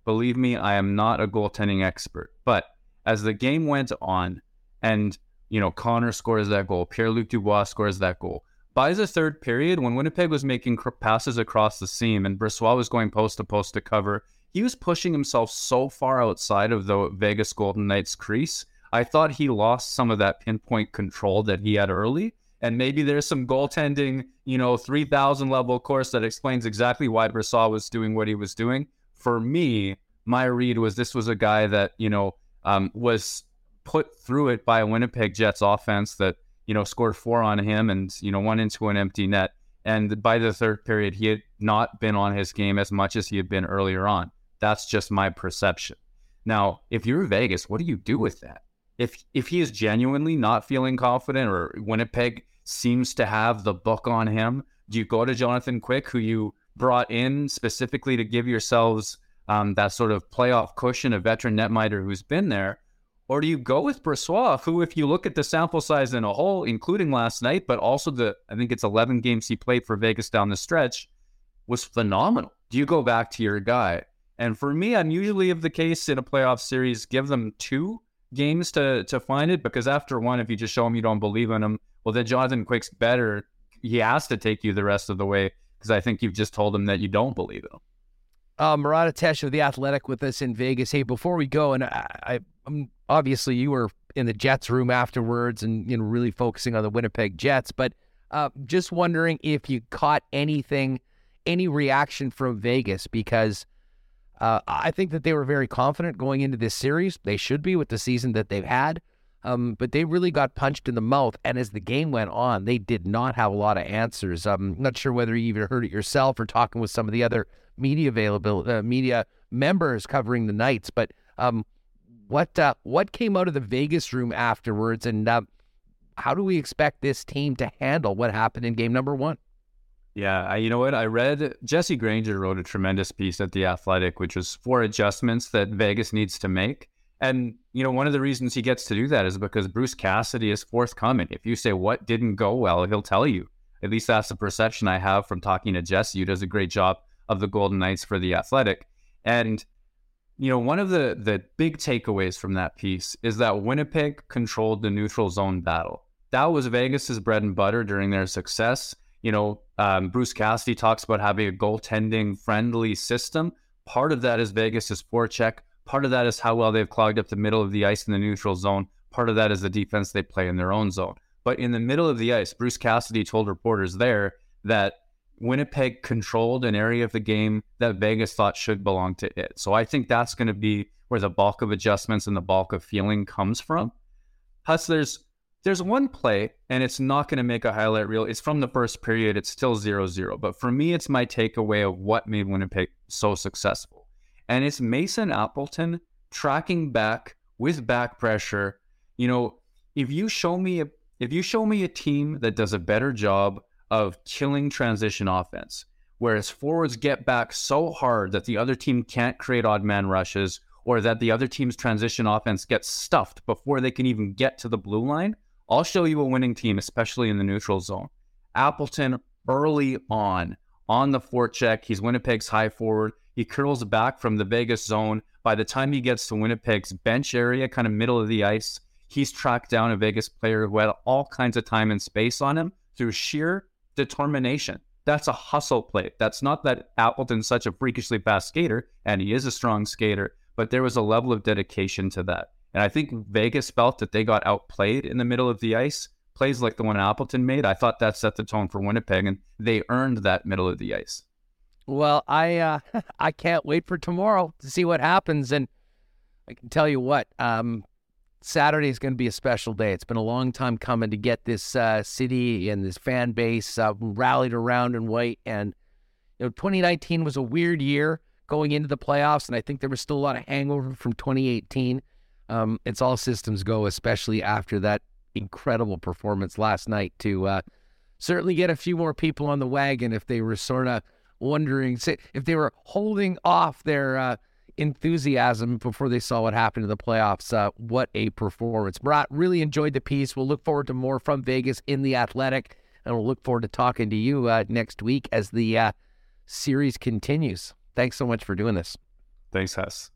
believe me, I am not a goaltending expert, but as the game went on and, you know, Connor scores that goal, Pierre Luc Dubois scores that goal. By the third period, when Winnipeg was making passes across the seam and Brossoit was going post to post to cover, he was pushing himself so far outside of the Vegas Golden Knights crease. I thought he lost some of that pinpoint control that he had early and maybe there's some goaltending, you know, 3000 level course that explains exactly why Brossoit was doing what he was doing. For me, my read was this was a guy that, you know, um, was put through it by a Winnipeg Jets offense that, you know, scored four on him and, you know, went into an empty net. And by the third period, he had not been on his game as much as he had been earlier on. That's just my perception. Now, if you're Vegas, what do you do with that? If if he is genuinely not feeling confident or Winnipeg seems to have the book on him, do you go to Jonathan Quick, who you brought in specifically to give yourselves um, that sort of playoff cushion, a veteran netminder who's been there? Or do you go with Brossoit, who, if you look at the sample size in a whole, including last night, but also the, I think it's 11 games he played for Vegas down the stretch, was phenomenal. Do you go back to your guy? And for me, I'm usually of the case in a playoff series, give them two games to to find it because after one, if you just show them you don't believe in them, well, then Jonathan Quick's better. He has to take you the rest of the way because I think you've just told him that you don't believe in him. Uh, Ates of the Athletic with us in Vegas. Hey, before we go, and I, I I'm obviously you were in the Jets room afterwards, and you know really focusing on the Winnipeg Jets, but uh, just wondering if you caught anything, any reaction from Vegas because uh, I think that they were very confident going into this series. They should be with the season that they've had. Um, but they really got punched in the mouth. And as the game went on, they did not have a lot of answers. I'm not sure whether you even heard it yourself or talking with some of the other media available uh, media members covering the Knights. But um, what uh, what came out of the Vegas room afterwards, and uh, how do we expect this team to handle what happened in game number one? Yeah, I, you know what? I read Jesse Granger wrote a tremendous piece at The Athletic, which was four adjustments that Vegas needs to make. And, you know, one of the reasons he gets to do that is because Bruce Cassidy is forthcoming. If you say what didn't go well, he'll tell you. At least that's the perception I have from talking to Jesse, who does a great job of the Golden Knights for The Athletic. And, you know, one of the, the big takeaways from that piece is that Winnipeg controlled the neutral zone battle. That was Vegas's bread and butter during their success you know, um, Bruce Cassidy talks about having a goaltending friendly system. Part of that is Vegas's forecheck. Part of that is how well they've clogged up the middle of the ice in the neutral zone. Part of that is the defense they play in their own zone. But in the middle of the ice, Bruce Cassidy told reporters there that Winnipeg controlled an area of the game that Vegas thought should belong to it. So I think that's going to be where the bulk of adjustments and the bulk of feeling comes from. Hustlers there's one play, and it's not going to make a highlight reel. It's from the first period. It's still 0 0. But for me, it's my takeaway of what made Winnipeg so successful. And it's Mason Appleton tracking back with back pressure. You know, if you show me a if you show me a team that does a better job of killing transition offense, whereas forwards get back so hard that the other team can't create odd man rushes, or that the other team's transition offense gets stuffed before they can even get to the blue line, I'll show you a winning team, especially in the neutral zone. Appleton early on, on the forecheck, he's Winnipeg's high forward. He curls back from the Vegas zone. By the time he gets to Winnipeg's bench area, kind of middle of the ice, he's tracked down a Vegas player who had all kinds of time and space on him through sheer determination. That's a hustle play. That's not that Appleton's such a freakishly fast skater, and he is a strong skater, but there was a level of dedication to that. And I think Vegas felt that they got outplayed in the middle of the ice. Plays like the one Appleton made, I thought that set the tone for Winnipeg, and they earned that middle of the ice. Well, I uh, I can't wait for tomorrow to see what happens, and I can tell you what, um, Saturday is going to be a special day. It's been a long time coming to get this uh, city and this fan base uh, rallied around in white. And you know, 2019 was a weird year going into the playoffs, and I think there was still a lot of hangover from 2018 um, it's all systems go, especially after that incredible performance last night to uh, certainly get a few more people on the wagon if they were sort of wondering if they were holding off their uh, enthusiasm before they saw what happened in the playoffs. Uh, what a performance. Murat really enjoyed the piece. We'll look forward to more from Vegas in the Athletic, and we'll look forward to talking to you uh, next week as the uh, series continues. Thanks so much for doing this. Thanks, Hess.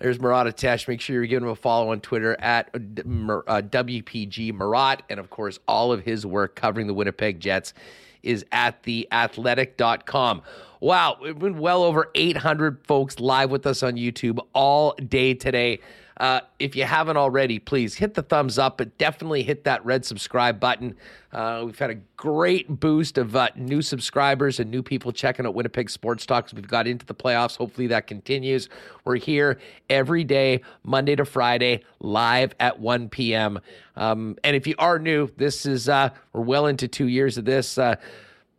There's Murat Ates. Make sure you're giving him a follow on Twitter at uh, WPG Murat. And of course, all of his work covering the Winnipeg Jets is at theathletic.com. Wow, we've been well over 800 folks live with us on YouTube all day today. Uh, if you haven't already, please hit the thumbs up, but definitely hit that red subscribe button. Uh, we've had a great boost of uh, new subscribers and new people checking out Winnipeg Sports Talks. We've got into the playoffs. Hopefully that continues. We're here every day, Monday to Friday, live at 1 p.m. Um, and if you are new, this is uh, we're well into two years of this uh,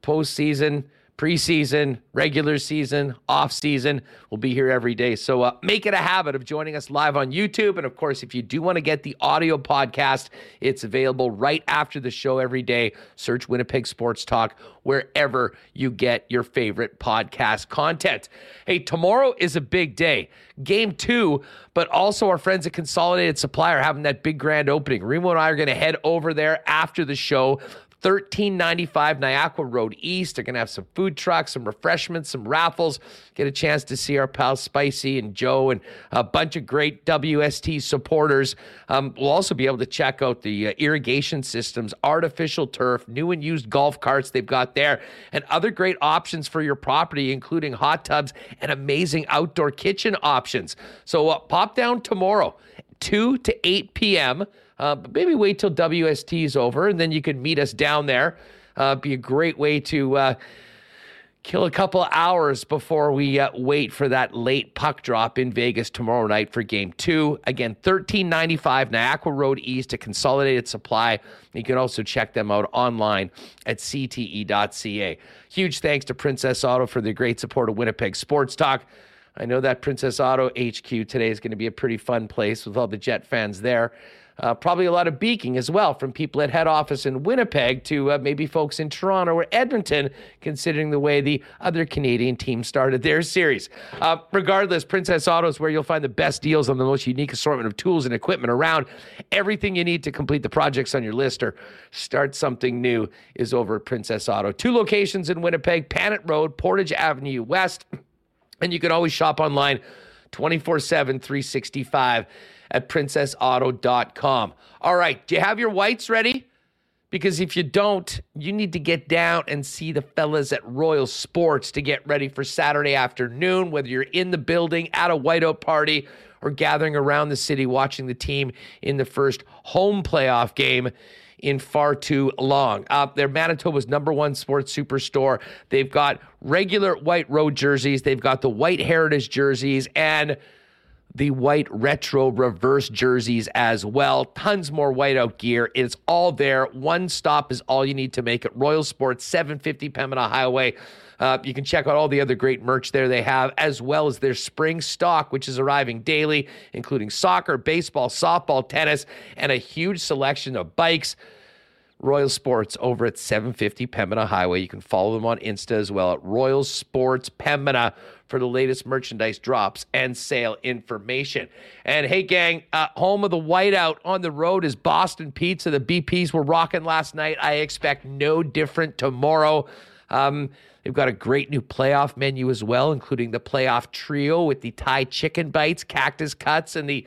postseason preseason, regular season, off season. We'll be here every day. So uh, make it a habit of joining us live on YouTube. And of course, if you do want to get the audio podcast, it's available right after the show every day. Search Winnipeg Sports Talk wherever you get your favorite podcast content. Hey, tomorrow is a big day. Game two, but also our friends at Consolidated Supply are having that big grand opening. Remo and I are going to head over there after the show 1395 Niakwa Road East. They're going to have some food trucks, some refreshments, some raffles. Get a chance to see our pals Spicy and Joe and a bunch of great WST supporters. Um, we'll also be able to check out the uh, irrigation systems, artificial turf, new and used golf carts they've got there, and other great options for your property, including hot tubs and amazing outdoor kitchen options. So uh, pop down tomorrow, 2 to 8 p.m. Uh, but maybe wait till WST is over, and then you can meet us down there. Uh, be a great way to uh, kill a couple hours before we uh, wait for that late puck drop in Vegas tomorrow night for Game Two. Again, thirteen ninety five Niakwa Road East, a consolidated supply. You can also check them out online at cte.ca. Huge thanks to Princess Auto for the great support of Winnipeg Sports Talk. I know that Princess Auto HQ today is going to be a pretty fun place with all the Jet fans there. Uh, probably a lot of beaking as well from people at head office in Winnipeg to uh, maybe folks in Toronto or Edmonton, considering the way the other Canadian team started their series. Uh, regardless, Princess Auto is where you'll find the best deals on the most unique assortment of tools and equipment around. Everything you need to complete the projects on your list or start something new is over at Princess Auto. Two locations in Winnipeg Panet Road, Portage Avenue West. And you can always shop online 24 7, 365 at princessauto.com. All right, do you have your whites ready? Because if you don't, you need to get down and see the fellas at Royal Sports to get ready for Saturday afternoon, whether you're in the building at a whiteout party or gathering around the city watching the team in the first home playoff game in far too long. Uh, they're Manitoba's number one sports superstore. They've got regular white road jerseys, they've got the white heritage jerseys, and the white retro reverse jerseys as well. Tons more whiteout gear. It's all there. One stop is all you need to make it. Royal Sports, 750 Pembina Highway. Uh, you can check out all the other great merch there they have, as well as their spring stock, which is arriving daily, including soccer, baseball, softball, tennis, and a huge selection of bikes. Royal Sports over at 750 Pembina Highway. You can follow them on Insta as well at Royal Sports Pembina for the latest merchandise drops and sale information. And hey, gang, uh, home of the whiteout on the road is Boston Pizza. The BPs were rocking last night. I expect no different tomorrow. Um, they've got a great new playoff menu as well, including the playoff trio with the Thai chicken bites, cactus cuts, and the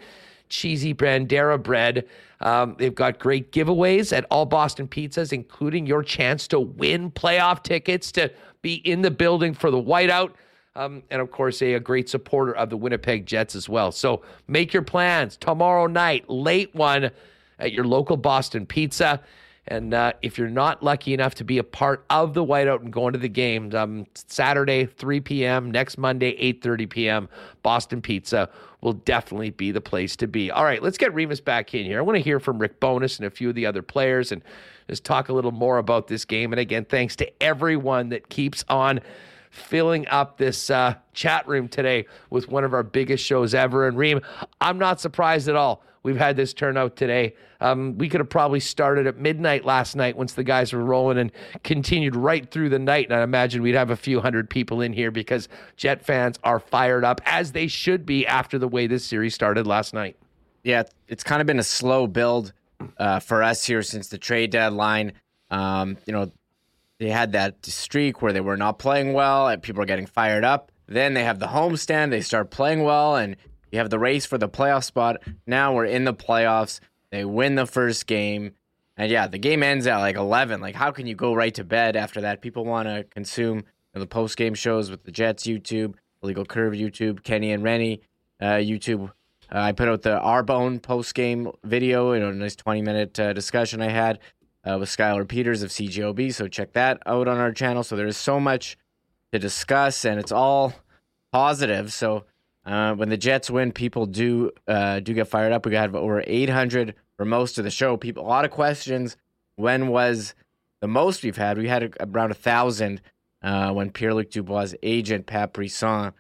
cheesy Brandera bread. Um, they've got great giveaways at all Boston Pizzas, including your chance to win playoff tickets to be in the building for the whiteout um, and of course, a, a great supporter of the Winnipeg Jets as well. So make your plans tomorrow night, late one at your local Boston Pizza. And uh, if you're not lucky enough to be a part of the whiteout and going to the game, um, Saturday 3 p.m. next Monday 8:30 p.m. Boston Pizza will definitely be the place to be. All right, let's get Remis back in here. I want to hear from Rick Bowness and a few of the other players and just talk a little more about this game. And again, thanks to everyone that keeps on filling up this uh, chat room today with one of our biggest shows ever. And Reem, I'm not surprised at all. We've had this turnout today. Um, we could have probably started at midnight last night once the guys were rolling and continued right through the night. And I imagine we'd have a few hundred people in here because Jet fans are fired up, as they should be after the way this series started last night. Yeah, it's kind of been a slow build uh, for us here since the trade deadline. Um, you know, they had that streak where they were not playing well and people are getting fired up. Then they have the homestand, they start playing well, and you have the race for the playoff spot. Now we're in the playoffs. They win the first game. And yeah, the game ends at like 11. Like, how can you go right to bed after that? People want to consume the post game shows with the Jets YouTube, Illegal Curve YouTube, Kenny and Rennie uh, YouTube. Uh, I put out the Arbonne post game video, you know, a nice 20 minute uh, discussion I had uh, with Skylar Peters of CGOB. So check that out on our channel. So there is so much to discuss, and it's all positive. So uh, when the Jets win, people do uh, do get fired up. We got over 800 for most of the show. People, a lot of questions. When was the most we've had? We had around a thousand uh, when Pierre Luc Dubois' agent, Pat Brisson,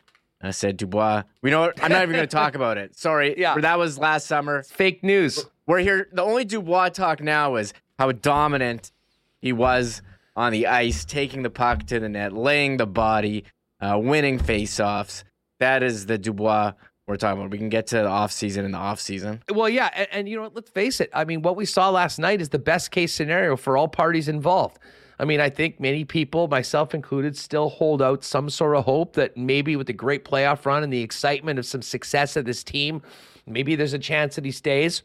uh, said, Dubois, we know, I'm not even going to talk about it. Sorry. Yeah. That was last summer. Fake news. We're here. The only Dubois talk now is how dominant he was on the ice, taking the puck to the net, laying the body, uh, winning faceoffs. That is the Dubois we're talking about. We can get to the offseason in the offseason. Well, yeah, and, and you know, let's face it. I mean, what we saw last night is the best case scenario for all parties involved. I mean, I think many people, myself included, still hold out some sort of hope that maybe with the great playoff run and the excitement of some success of this team, maybe there's a chance that he stays.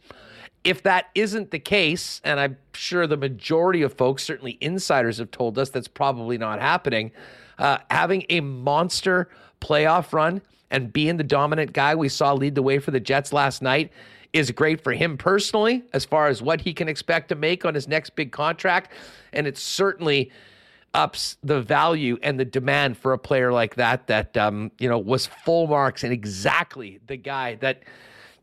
If that isn't the case, and I'm sure the majority of folks, certainly insiders, have told us that's probably not happening, uh, having a monster playoff run and being the dominant guy we saw lead the way for the Jets last night is great for him personally as far as what he can expect to make on his next big contract. And it certainly ups the value and the demand for a player like that, that, um, you know, was full marks and exactly the guy that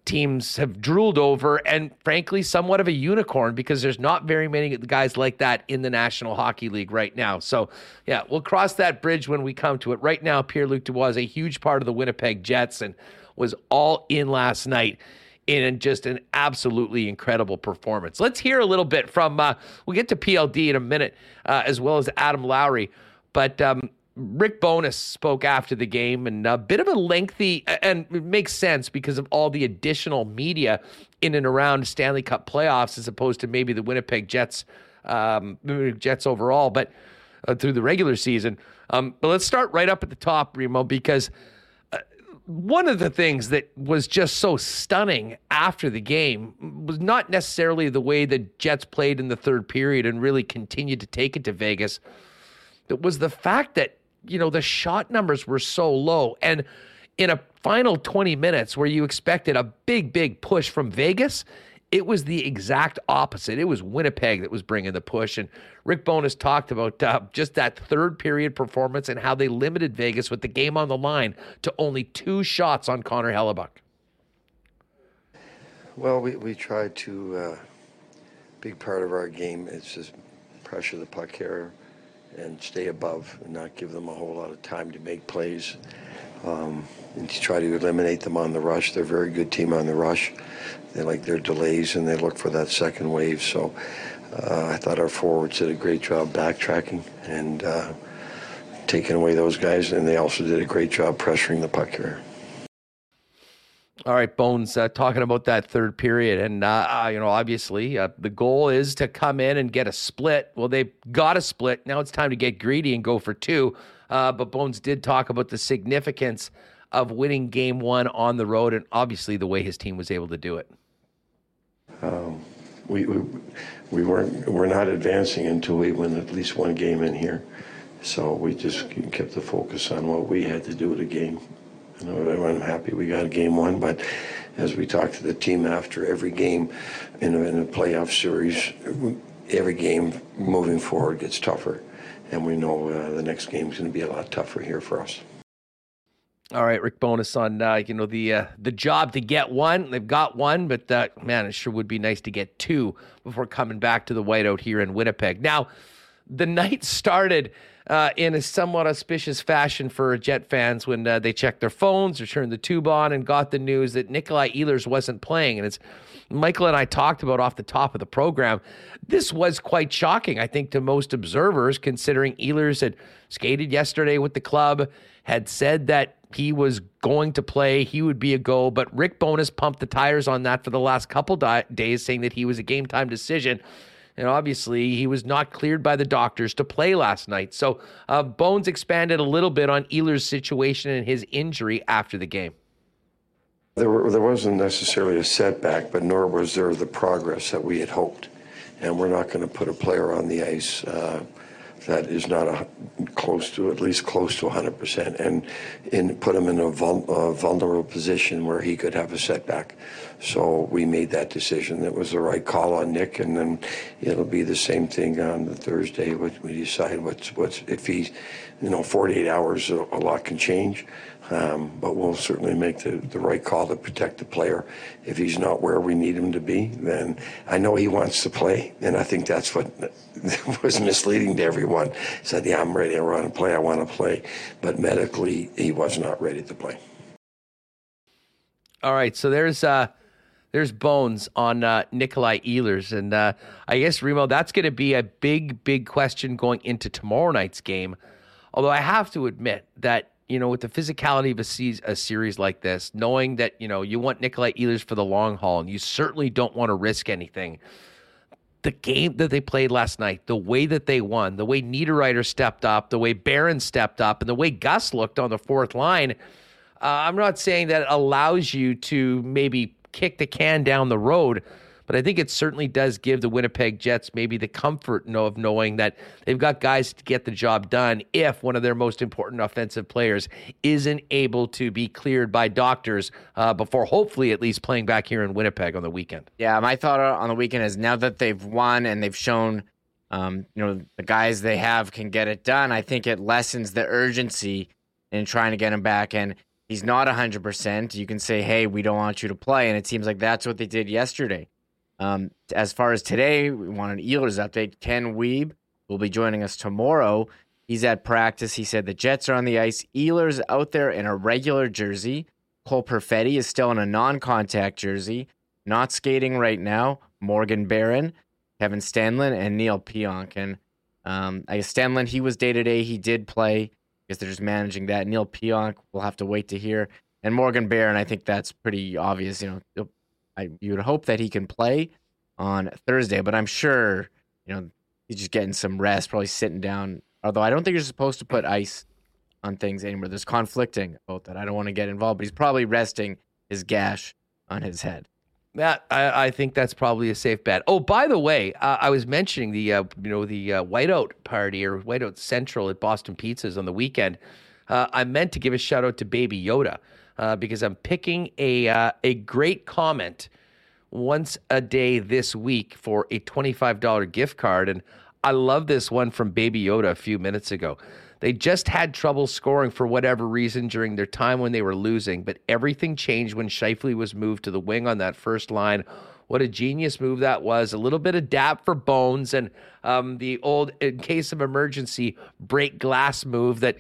teams have drooled over and frankly somewhat of a unicorn because there's not very many guys like that in the National Hockey League right now. So, yeah, we'll cross that bridge when we come to it. Right now, Pierre-Luc Dubois is a huge part of the Winnipeg Jets and was all in last night in just an absolutely incredible performance. Let's hear a little bit from, uh, we'll get to PLD in a minute, uh, as well as Adam Lowry. But um, Rick Bowness spoke after the game and a bit of a lengthy, and it makes sense because of all the additional media in and around Stanley Cup playoffs as opposed to maybe the Winnipeg Jets, um, Jets overall, but uh, through the regular season. Um, but let's start right up at the top, Remo, because one of the things that was just so stunning after the game was not necessarily the way the Jets played in the third period and really continued to take it to Vegas. It was the fact that, you know, the shot numbers were so low. And in a final 20 minutes where you expected a big, big push from Vegas, it was the exact opposite. It was Winnipeg that was bringing the push. And Rick Bowness talked about uh, just that third period performance and how they limited Vegas with the game on the line to only two shots on Connor Hellebuyck. Well, we, we tried to, uh, big part of our game is just pressure the puck carrier and stay above and not give them a whole lot of time to make plays. Um, and to try to eliminate them on the rush. They're a very good team on the rush. They like their delays and they look for that second wave. So uh, I thought our forwards did a great job backtracking and uh, taking away those guys, and they also did a great job pressuring the puck carrier. All right, Bones, uh, talking about that third period. And, uh, uh, you know, obviously uh, the goal is to come in and get a split. Well, they got a split. Now it's time to get greedy and go for two. Uh, but Bones did talk about the significance of winning game one on the road and obviously the way his team was able to do it. Um, we, we, we weren't, we're not advancing until we win at least one game in here. So we just kept the focus on what we had to do with the game. I'm happy we got a game one, but as we talk to the team after every game in a, in a playoff series, every game moving forward gets tougher. And we know uh, the next game is going to be a lot tougher here for us. All right, Rick Bowness on uh, you know the uh, the job to get one. They've got one, but uh, man, it sure would be nice to get two before coming back to the whiteout here in Winnipeg. Now, the night started uh, in a somewhat auspicious fashion for Jet fans when uh, they checked their phones or turned the tube on and got the news that Nikolai Ehlers wasn't playing. And it's Michael and I talked about off the top of the program. This was quite shocking, I think, to most observers, considering Ehlers had skated yesterday with the club, had said that he was going to play, he would be a go. But Rick Bowness pumped the tires on that for the last couple di- days, saying that he was a game time decision. And obviously, he was not cleared by the doctors to play last night. So, uh, Bones expanded a little bit on Ehlers' situation and his injury after the game. There, were, there wasn't necessarily a setback, but nor was there the progress that we had hoped. And we're not going to put a player on the ice uh, that is not a, close to, at least close to 100%, and in, put him in a, vul, a vulnerable position where he could have a setback. So we made that decision. It was the right call on Nick, and then it'll be the same thing on Thursday. We decide what's what's if he's, you know, 48 hours, a, a lot can change. Um, but we'll certainly make the, the right call to protect the player. If he's not where we need him to be, then I know he wants to play, and I think that's what was misleading to everyone. He said, "Yeah, I'm ready. I want to play. I want to play," but medically, he was not ready to play. All right, so there's uh there's bones on uh, Nikolai Ehlers, and uh, I guess Remo, that's going to be a big, big question going into tomorrow night's game. Although I have to admit that you know with the physicality of a, se- a series like this, knowing that you know you want Nikolai Ehlers for the long haul, and you certainly don't want to risk anything. The game that they played last night, the way that they won, the way Niederreiter stepped up, the way Barron stepped up, and the way Gus looked on the fourth line uh, I'm not saying that it allows you to maybe kick the can down the road, but I think it certainly does give the Winnipeg Jets maybe the comfort of knowing that they've got guys to get the job done if one of their most important offensive players isn't able to be cleared by doctors uh, before hopefully at least playing back here in Winnipeg on the weekend. Yeah, my thought on the weekend is now that they've won and they've shown, um, you know, the guys they have can get it done. I think it lessens the urgency in trying to get him back. And he's not 100%, you can say, hey, we don't want you to play. And it seems like that's what they did yesterday. Um, as far as today, we want an Ehlers update. Ken Wiebe will be joining us tomorrow. He's at practice. He said the Jets are on the ice. Ehlers out there in a regular jersey. Cole Perfetti is still in a non contact jersey. Not skating right now. Morgan Barron, Kevin Stenlund, and Neal Pionk. And um, I guess Stenlund, he was day to day. He did play guess they're just managing that. Neal Pionk, we'll have to wait to hear. And Morgan Barron, I think that's pretty obvious. You know, I you would hope that he can play on Thursday, but I'm sure you know he's just getting some rest, probably sitting down. Although I don't think you're supposed to put ice on things anymore. There's conflicting about that. I don't want to get involved, but he's probably resting his gash on his head. That I, I, think that's probably a safe bet. Oh, by the way, uh, I was mentioning the uh, you know the uh, whiteout party or whiteout central at Boston Pizzas on the weekend. Uh, I meant to give a shout out to Baby Yoda uh, because I'm picking a uh, a great comment once a day this week for a twenty five dollar gift card, and I love this one from Baby Yoda a few minutes ago. They just had trouble scoring for whatever reason during their time when they were losing, but everything changed when Scheifele was moved to the wing on that first line. What a genius move that was. A little bit of dap for Bones and um, the old, in case of emergency, break glass move that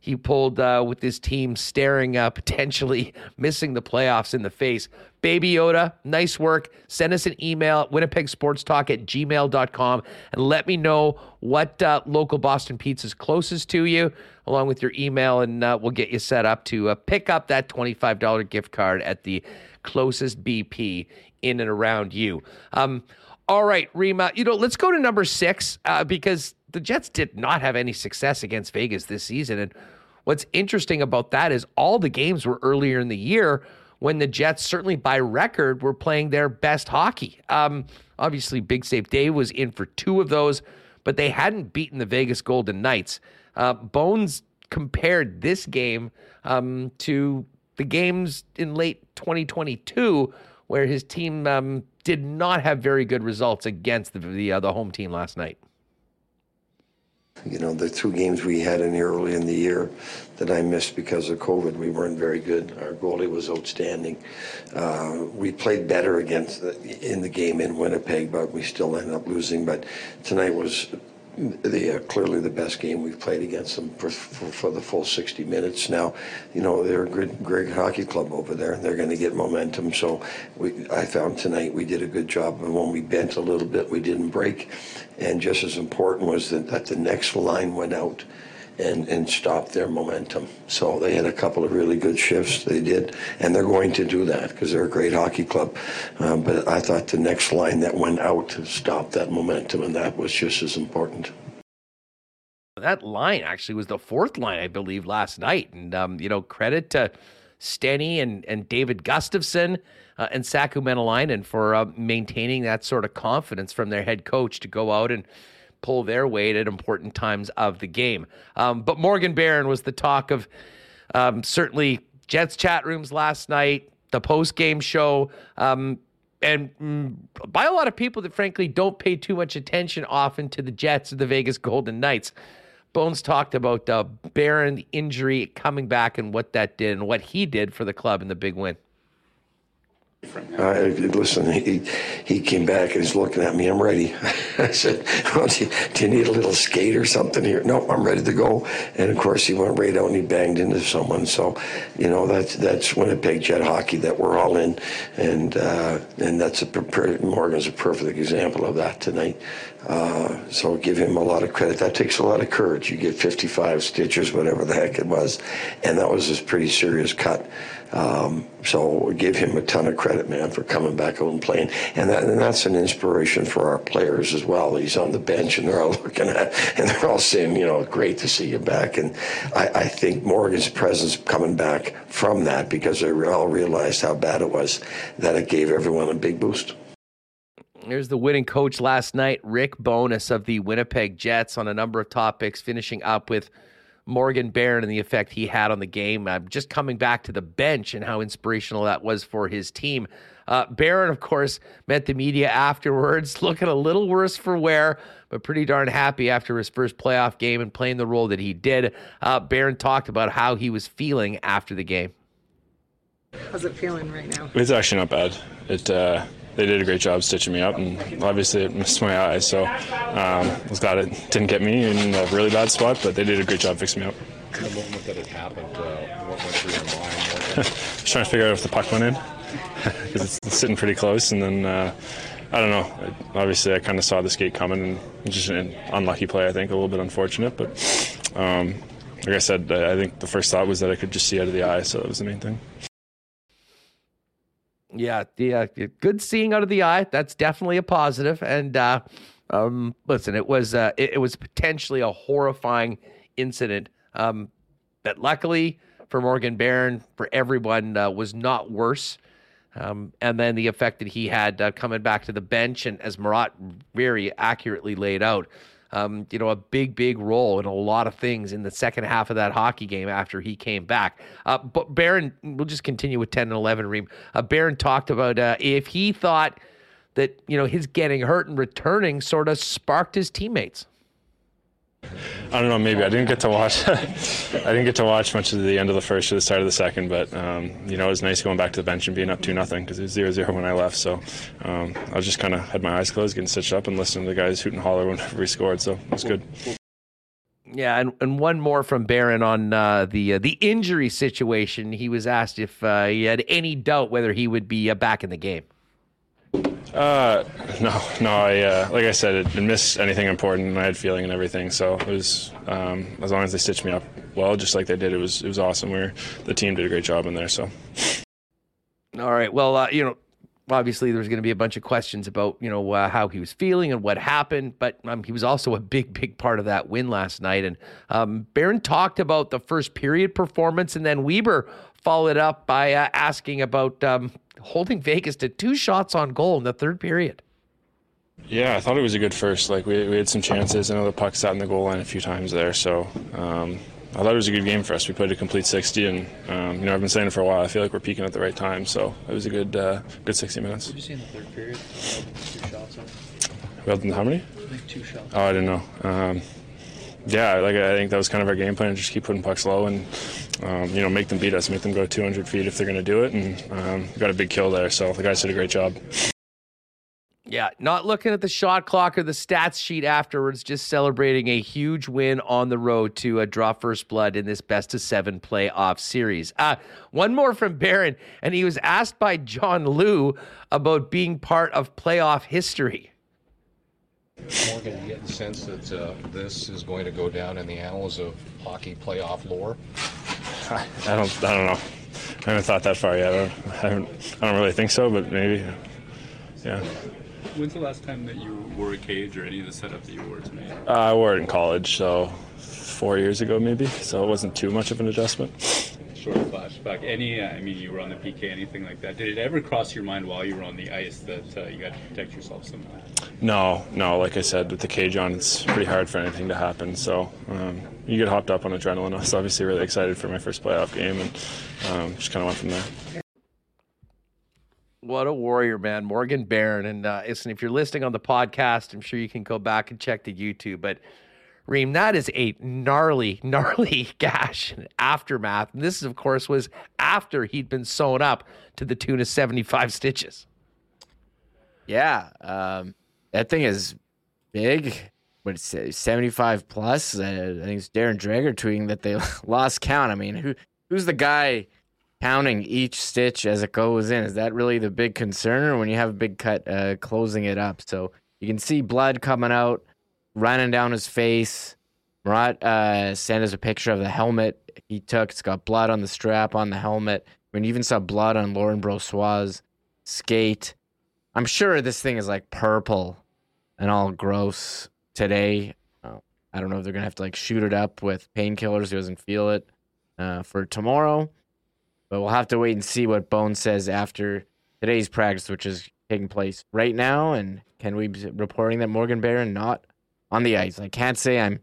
he pulled uh, with his team staring uh, potentially missing the playoffs in the face. Baby Yoda, nice work. Send us an email at winnipegsportstalk at gmail.com and let me know what uh, local Boston Pizza is closest to you, along with your email, and uh, we'll get you set up to uh, pick up that $25 gift card at the closest BP in and around you. Um, all right, Rima, you know, let's go to number six uh, because the Jets did not have any success against Vegas this season. And what's interesting about that is all the games were earlier in the year when the Jets, certainly by record, were playing their best hockey. Um, obviously, Big Save Dave was in for two of those, but they hadn't beaten the Vegas Golden Knights. Uh, Bones compared this game um, to the games in late 2022 where his team um, did not have very good results against the the, uh, the home team last night. You know, the two games we had in here early in the year that I missed because of COVID, we weren't very good. Our goalie was outstanding. Uh, we played better against the, in the game in Winnipeg, but we still ended up losing. But tonight was the clearly the best game we've played against them for, for, for, the full 60 minutes. Now, you know they're a great hockey club over there, and they're going to get momentum. So, we, I found tonight we did a good job, and when we bent a little bit, we didn't break. And just as important was that, that the next line went out and, and stop their momentum. So they had a couple of really good shifts. They did, and they're going to do that because they're a great hockey club. Um, but I thought the next line that went out stopped that momentum, and that was just as important. That line actually was the fourth line, I believe, last night. And, um, you know, credit to Stenny and, and David Gustafsson uh, and Saku Mäenalanen for uh, maintaining that sort of confidence from their head coach to go out and – pull their weight at important times of the game. Um, but Morgan Barron was the talk of um, certainly Jets chat rooms last night, the post game show. Um, and mm, by a lot of people that frankly don't pay too much attention often to the Jets or the Vegas Golden Knights. Bones talked about uh, Barron, injury, coming back, and what that did and what he did for the club in the big win. Listen, he he came back and he's looking at me. I'm ready. I said, do, you, do, you, need a little skate or something here? No, I'm ready to go. And of course, he went right out and he banged into someone. So, you know, that's that's Winnipeg Jet hockey that we're all in, and uh, and that's a Morgan's a perfect example of that tonight. Uh, so give him a lot of credit. That takes a lot of courage. You get 55 stitches, whatever the heck it was, and that was a pretty serious cut. Um, so give him a ton of credit, man, for coming back out and playing. And, that, and that's an inspiration for our players as well. He's on the bench and they're all looking at, and they're all saying, you know, great to see you back. And I, I think Morgan's presence coming back from that because they all realized how bad it was, that it gave everyone a big boost. There's the winning coach last night, Rick Bowness of the Winnipeg Jets, on a number of topics, finishing up with Morgan Barron and the effect he had on the game. Uh, just coming back to the bench and how inspirational that was for his team. Uh, Barron, of course, met the media afterwards, looking a little worse for wear, but pretty darn happy after his first playoff game and playing the role that he did. Uh, Barron talked about how he was feeling after the game. How's it feeling right now? It's actually not bad. It uh, they did a great job stitching me up, and obviously it missed my eye. So um, I was glad it didn't get me in a really bad spot, but they did a great job fixing me up. The moment that it happened, uh, what went through your mind? Just trying to figure out if the puck went in because it's sitting pretty close, and then. Uh, I don't know. Obviously, I kind of saw the skate coming, and just an unlucky play. I think a little bit unfortunate, but um, like I said, I think the first thought was that I could just see out of the eye, so that was the main thing. Yeah, yeah, good seeing out of the eye. That's definitely a positive. And uh, um, listen, it was uh, it, it, was potentially a horrifying incident. Um, but luckily for Morgan Barron, for everyone, uh, was not worse. Um, and then the effect that he had uh, coming back to the bench, and as Murat very accurately laid out, um, you know, a big, big role in a lot of things in the second half of that hockey game after he came back. Uh, but Barron, we'll just continue with 10 and 11, Reem. Uh, Barron talked about uh, if he thought that, you know, his getting hurt and returning sort of sparked his teammates. I don't know. Maybe I didn't get to watch. I didn't get to watch much of the end of the first or the start of the second, but um, you know it was nice going back to the bench and being up two nothing because it was 0-0 when I left. So um, I was just kind of had my eyes closed, getting stitched up, and listening to the guys hoot and holler whenever we scored. So it was good. Yeah, and, and one more from Barron on uh, the uh, the injury situation. He was asked if uh, he had any doubt whether he would be uh, back in the game. Uh, no, no. I uh, like I said, it didn't miss anything important. I had feeling and everything, so it was um, as long as they stitched me up well, just like they did. It was it was awesome. We the team did a great job in there. So, all right. Well, uh, you know, obviously there's going to be a bunch of questions about you know uh, how he was feeling and what happened, but um, he was also a big, big part of that win last night. And um, talked about the first period performance, and then Weber followed up by uh, asking about um, holding Vegas to two shots on goal in the third period. Yeah, I thought it was a good first. Like we, we had some chances. I know the puck sat in the goal line a few times there, so um, I thought it was a good game for us. We played a complete 60, and um, you know I've been saying it for a while. I feel like we're peaking at the right time, so it was a good uh, good 60 minutes. Did you see in the third period? Two shots. We held how many? two shots. Oh, I didn't know. Um, yeah, like I think that was kind of our game plan. Just keep putting pucks low and um, you know make them beat us, make them go 200 feet if they're going to do it. And um, got a big kill there, so the guys did a great job. Yeah, not looking at the shot clock or the stats sheet afterwards, just celebrating a huge win on the road to uh, draw first blood in this best of seven playoff series. Uh, one more from Barron, and he was asked by John Lu about being part of playoff history. Morgan, you get the sense that uh, this is going to go down in the annals of hockey playoff lore? I, I don't. I don't know. I haven't thought that far yet. I don't, I, haven't, I don't really think so, but maybe. Yeah. When's the last time that you wore a cage or any of the setup that you wore tonight? Uh, I wore it in college, so four years ago maybe. So it wasn't too much of an adjustment short flashback. Any, uh, I mean, you were on the PK, anything like that. Did it ever cross your mind while you were on the ice that uh, you got to protect yourself somehow? No, no. Like I said, with the cage on, it's pretty hard for anything to happen. So um, you get hopped up on adrenaline. I was obviously really excited for my first playoff game, and um, just kind of went from there. What a warrior, man. Morgan Barron. And uh, listen, if you're listening on the podcast, I'm sure you can go back and check the YouTube. But Reem, that is a gnarly, gnarly gash aftermath. And this, of course, was after he'd been sewn up to the tune of 75 stitches. Yeah. Um, that thing is big. What it's 75 plus. I think it's Darren Dreger tweeting that they lost count. I mean, who who's the guy counting each stitch as it goes in? Is that really the big concern, or when you have a big cut, uh, closing it up? So you can see blood coming out, running down his face. Murat uh, sent us a picture of the helmet he took. It's got blood on the strap on the helmet. I mean, even saw blood on Laurent Brossoit's skate. I'm sure this thing is like purple and all gross today. Uh, I don't know if they're gonna have to like shoot it up with painkillers. He doesn't feel it uh, for tomorrow, but we'll have to wait and see what Bone says after today's practice, which is taking place right now. And can we be reporting that Morgan Barron not on the ice? I can't say I'm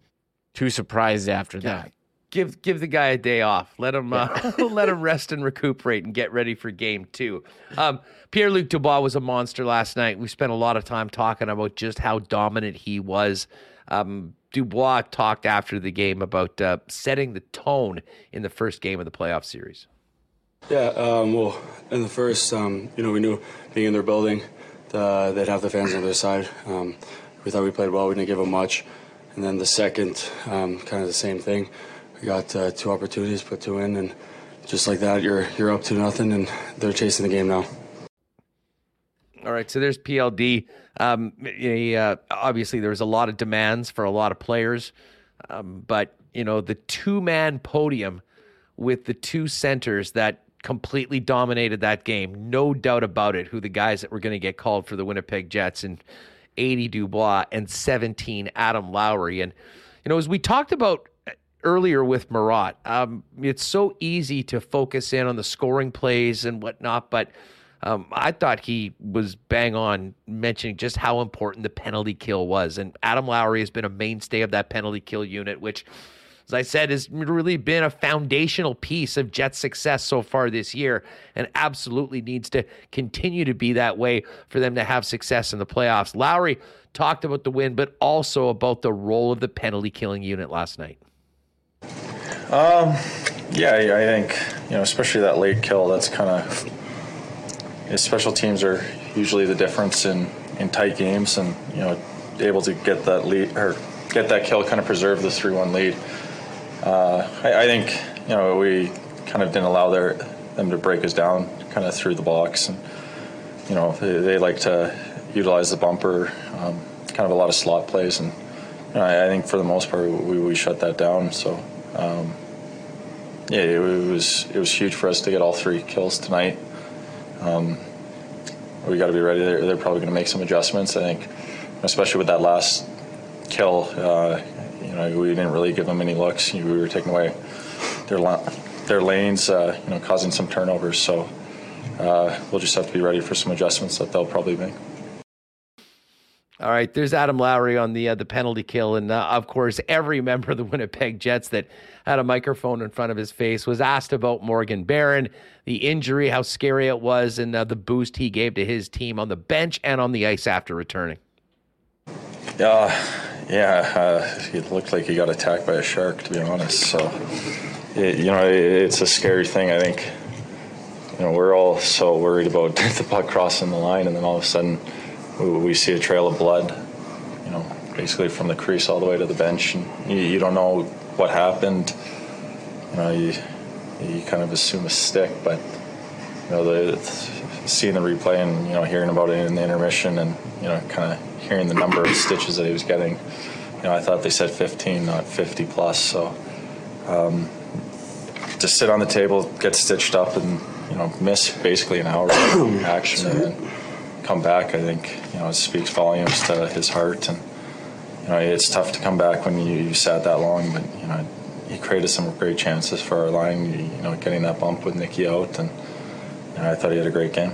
too surprised after Yeah. that. Give give the guy a day off. Let him uh, let him rest and recuperate and get ready for game two. Um, Pierre Luc Dubois was a monster last night. We spent a lot of time talking about just how dominant he was. Um, Dubois talked after the game about uh, setting the tone in the first game of the playoff series. Yeah, um, well, in the first, um, you know, we knew being in their building, the, they'd have the fans on their side. We thought we played well. We didn't give them much. And then the second, um, kind of the same thing. We got uh, two opportunities, put two in, and just like that, you're you're up to nothing, and they're chasing the game now. All right, so there's PLD. Um, he, uh, obviously, there was a lot of demands for a lot of players, um, but you know the two-man podium with the two centers that completely dominated that game, no doubt about it. Who the guys that were going to get called for the Winnipeg Jets and 80 Dubois and 17 Adam Lowry, and you know as we talked about earlier with Murat, um, it's so easy to focus in on the scoring plays and whatnot, but um, I thought he was bang on mentioning just how important the penalty kill was. And Adam Lowry has been a mainstay of that penalty kill unit, which, as I said, has really been a foundational piece of Jets' success so far this year and absolutely needs to continue to be that way for them to have success in the playoffs. Lowry talked about the win, but also about the role of the penalty killing unit last night. Um, yeah, I think you know, especially that late kill. That's kind of special teams are usually the difference in in tight games, and you know, able to get that lead or get that kill, kind of preserve the three-one lead. Uh, I, I think you know we kind of didn't allow their them to break us down, kind of through the box, and you know they, they like to utilize the bumper, um, kind of a lot of slot plays, and you know, I, I think for the most part we, we shut that down. So. Um, yeah, it was it was huge for us to get all three kills tonight. Um, we got to be ready. They're, they're probably going to make some adjustments. I think, especially with that last kill. Uh, know, we didn't really give them any looks. We were taking away their their lanes. Uh, you know, causing some turnovers. So uh, we'll just have to be ready for some adjustments that they'll probably make. All right, there's Adam Lowry on the uh, the penalty kill, and uh, of course, every member of the Winnipeg Jets that had a microphone in front of his face was asked about Morgan Barron, the injury, how scary it was, and uh, the boost he gave to his team on the bench and on the ice after returning. Yeah, yeah. Uh, it looked like he got attacked by a shark, to be honest. So, it, you know, it, it's a scary thing. I think, you know, we're all so worried about the puck crossing the line, and then all of a sudden, we, we see a trail of blood. You know, basically from the crease all the way to the bench, and you, you don't know what happened. You know, you you kind of assume a stick, but you know, the seeing the replay and you know hearing about it in the intermission, and you know, kind of hearing the number of stitches that he was getting. You know, I thought they said 15, not 50 plus. So, um, to sit on the table, get stitched up, and you know, miss basically an hour of action, and then come back. I think you know it speaks volumes to his heart, and you know it's tough to come back when you, you sat that long. But you know, he created some great chances for our line. You know, getting that bump with Nicky out, and you know, I thought he had a great game.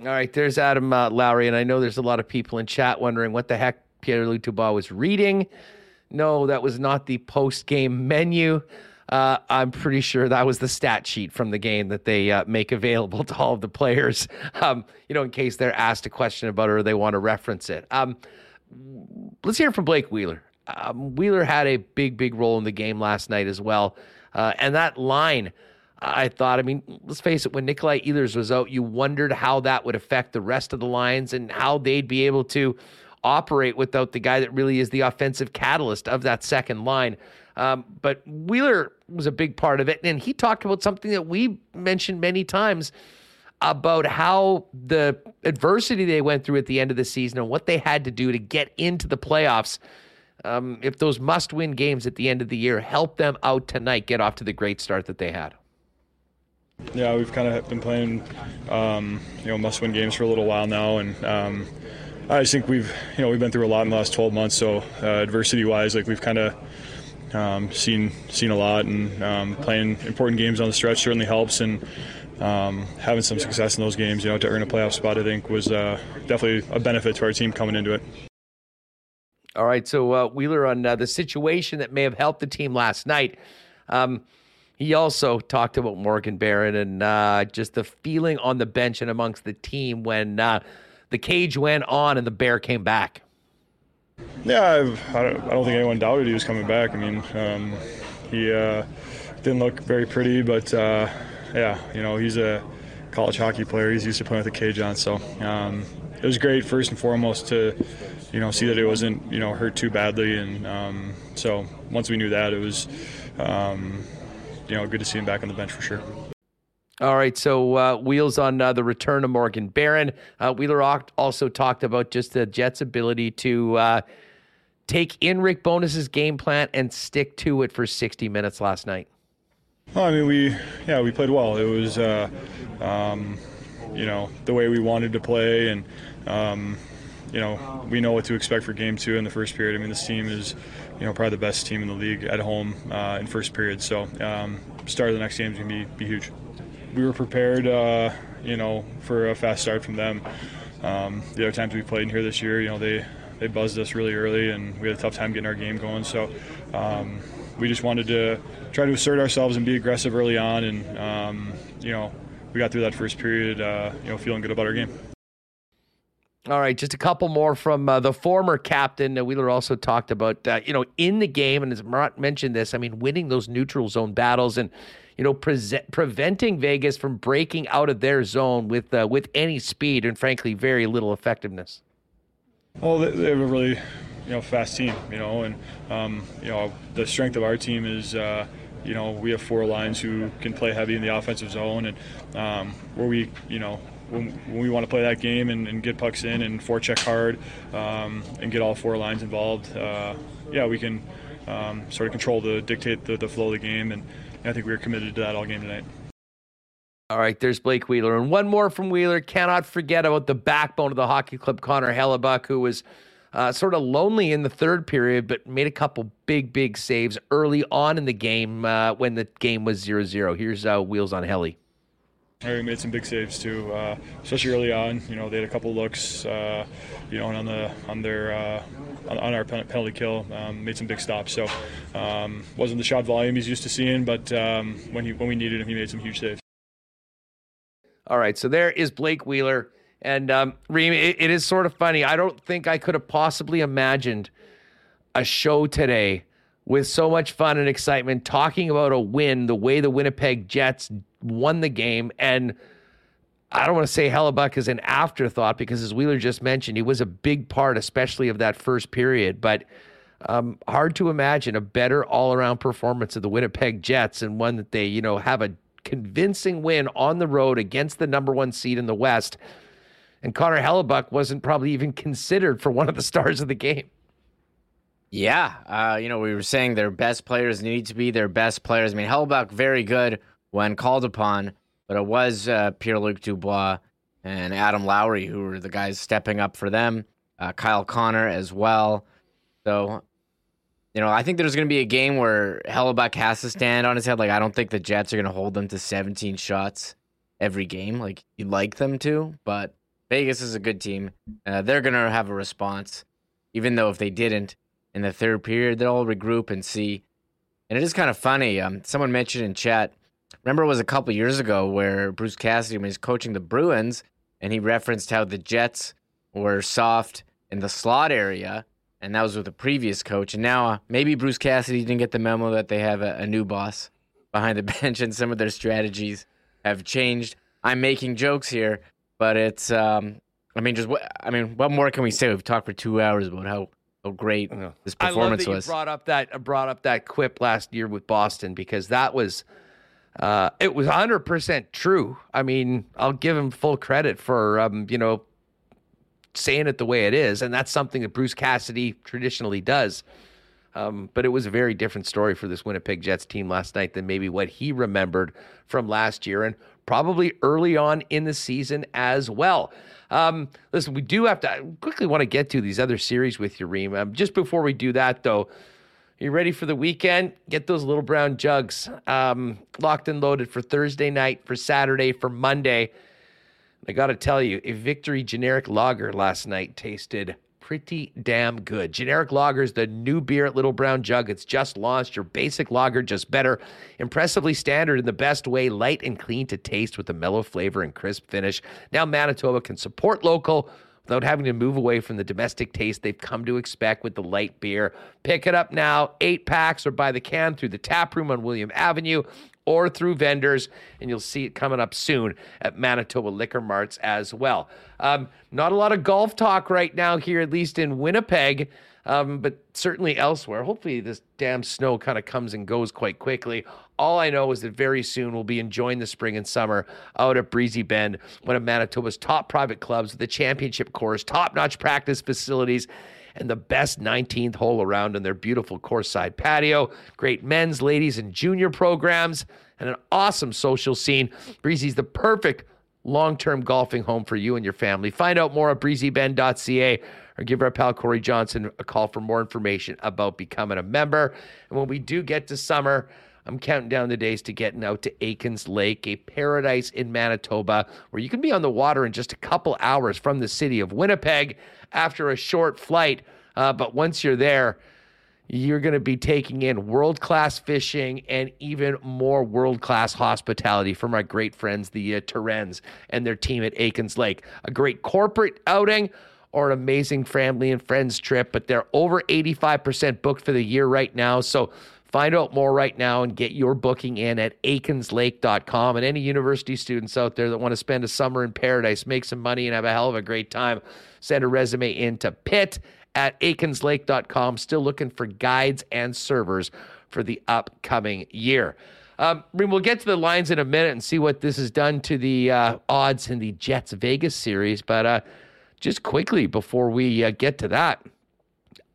All right, there's Adam uh, Lowry, and I know there's a lot of people in chat wondering what the heck Pierre Luc Dubois was reading. No, that was not the post game menu. Uh, I'm pretty sure that was the stat sheet from the game that they uh, make available to all of the players, um, you know, in case they're asked a question about it or they want to reference it. Um, let's hear from Blake Wheeler. um, Wheeler had a big, big role in the game last night as well. Uh, and that line, I thought, I mean, let's face it, when Nikolai Ehlers was out, you wondered how that would affect the rest of the lines and how they'd be able to operate without the guy that really is the offensive catalyst of that second line. Um, but Wheeler was a big part of it. And he talked about something that we mentioned many times about how the adversity they went through at the end of the season and what they had to do to get into the playoffs. Um, if those must win games at the end of the year help them out tonight, get off to the great start that they had. Yeah, we've kind of been playing, um, you know, must-win games for a little while now, and um, I just think we've, you know, we've been through a lot in the last 12 months. So uh, adversity-wise, like we've kind of um, seen seen a lot, and um, playing important games on the stretch certainly helps. And um, having some success in those games, you know, to earn a playoff spot, I think was uh, definitely a benefit to our team coming into it. All right, so uh, Wheeler on uh, the situation that may have helped the team last night. Um, he also talked about Morgan Barron and uh, just the feeling on the bench and amongst the team when uh, the cage went on and the bear came back. Yeah, I've, I, don't, I don't think anyone doubted he was coming back. I mean, um, he uh, didn't look very pretty, but uh, yeah, you know, he's a college hockey player. He's used to playing with the cage on, so um, it was great first and foremost to you know see that it wasn't you know hurt too badly, and um, so once we knew that, it was um, you know good to see him back on the bench for sure. All right, so uh, wheels on uh, the return of Morgan Barron. Uh, Wheeler also talked about just the Jets' ability to uh, take in Rick Bowness's game plan and stick to it for 60 minutes last night. Well, I mean, we yeah we played well. It was uh, um, you know the way we wanted to play, and um, you know we know what to expect for game two in the first period. I mean, this team is you know probably the best team in the league at home uh, in first period. So um, start of the next game is gonna be be huge we were prepared, uh, you know, for a fast start from them. Um, the other times we played in here this year, you know, they they buzzed us really early, and we had a tough time getting our game going. So um, we just wanted to try to assert ourselves and be aggressive early on, and um, you know, we got through that first period, uh, you know, feeling good about our game. All right, just a couple more from uh, the former captain. Uh, Wheeler also talked about, uh, you know, in the game, and as Murat mentioned this, I mean, winning those neutral zone battles and you know, pre- preventing Vegas from breaking out of their zone with uh, with any speed and frankly very little effectiveness. Well, they, have a really you know fast team, you know, and um, you know the strength of our team is. Uh, you know, we have four lines who can play heavy in the offensive zone, and um, where we, you know, when, when, we want to play that game and, and, get pucks in and forecheck hard um, and get all four lines involved, uh, yeah, we can um, sort of control the dictate the, the, flow of the game, and I think we were committed to that all game tonight. All right, there's Blake Wheeler. And one more from Wheeler. Cannot forget about the backbone of the hockey club, Connor Hellebuyck, who was uh, sort of lonely in the third period, but made a couple big, big saves early on in the game uh, when the game was 0 0. Here's uh, Wheels on Helly. Harry made some big saves too, uh, especially early on. You know, they had a couple looks, uh, you know, on the on their uh, on, on, our penalty kill, um, made some big stops. So um, wasn't the shot volume he's used to seeing, but um, when he when we needed him, he made some huge saves. All right, so there is Blake Wheeler, and um, Reem, it, it is sort of funny. I don't think I could have possibly imagined a show today with so much fun and excitement talking about a win the way the Winnipeg Jets won the game. And I don't want to say Hellebuyck is an afterthought because, as Wheeler just mentioned, he was a big part, especially of that first period. But um, hard to imagine a better all around performance of the Winnipeg Jets and one that they, you know, have a convincing win on the road against the number one seed in the West. And Connor Hellebuyck wasn't probably even considered for one of the stars of the game. Yeah, uh, you know, we were saying their best players need to be their best players. I mean, Hellebuyck very good when called upon, but it was uh, Pierre Luc Dubois and Adam Lowry who were the guys stepping up for them. Uh, Kyle Connor as well. So, you know, I think there's going to be a game where Hellebuyck has to stand on his head. Like, I don't think the Jets are going to hold them to 17 shots every game like you'd like them to, but Vegas is a good team. Uh, they're going to have a response, even though if they didn't in the third period, they'll regroup and see. And it is kind of funny. Um, someone mentioned in chat remember it was a couple years ago where Bruce Cassidy was coaching the Bruins and he referenced how the Jets were soft in the slot area and that was with the previous coach. And now uh, maybe Bruce Cassidy didn't get the memo that they have a, a new boss behind the bench, and some of their strategies have changed. I'm making jokes here, but it's. Um, I mean, just what I mean, what more can we say? We've talked for two hours about how how great this performance I love performance that was. you brought up that brought up that quip last year with Boston because that was uh, it was 100% true. I mean, I'll give him full credit for um, you know saying it the way it is, and that's something that Bruce Cassidy traditionally does. Um, but it was a very different story for this Winnipeg Jets team last night than maybe what he remembered from last year and probably early on in the season as well. Um, listen, we do have to I quickly want to get to these other series with you, Reem. Um, just before we do that, though, you ready for the weekend? Get those little brown jugs um, locked and loaded for Thursday night, for Saturday, for Monday. I got to tell you, a victory generic lager last night tasted pretty damn good. Generic lager is the new beer at Little Brown Jug. It's just launched. Your basic lager, just better. Impressively standard in the best way, light and clean to taste with a mellow flavor and crisp finish. Now Manitoba can support local without having to move away from the domestic taste they've come to expect with the light beer. Pick it up now, eight packs or by the can through the tap room on William Avenue or through vendors, and you'll see it coming up soon at Manitoba Liquor Marts as well. Um, not a lot of golf talk right now here, at least in Winnipeg, um, but certainly elsewhere. Hopefully, this damn snow kind of comes and goes quite quickly. All I know is that very soon we'll be enjoying the spring and summer out at Breezy Bend, one of Manitoba's top private clubs with a championship course, top notch practice facilities and the best 19th hole around in their beautiful course side patio. Great men's, ladies, and junior programs, and an awesome social scene. Breezy's the perfect long term golfing home for you and your family. Find out more at breezybend.ca or give our pal Corey Johnson a call for more information about becoming a member. And when we do get to summer, I'm counting down the days to getting out to Aikens Lake, a paradise in Manitoba, where you can be on the water in just a couple hours from the city of Winnipeg after a short flight. Uh, but once you're there, you're going to be taking in world class fishing and even more world class hospitality from our great friends, the uh, Terrens, and their team at Aikens Lake. A great corporate outing or an amazing family and friends trip, but they're over 85% booked for the year right now. So find out more right now and get your booking in at aikenslake.com. And any university students out there that want to spend a summer in paradise, make some money, and have a hell of a great time, send a resume in to Pitt at aikenslake.com. Still looking for guides and servers for the upcoming year. Um, we'll get to the lines in a minute and see what this has done to the uh, odds in the Jets Vegas series. But uh, just quickly before we uh, get to that,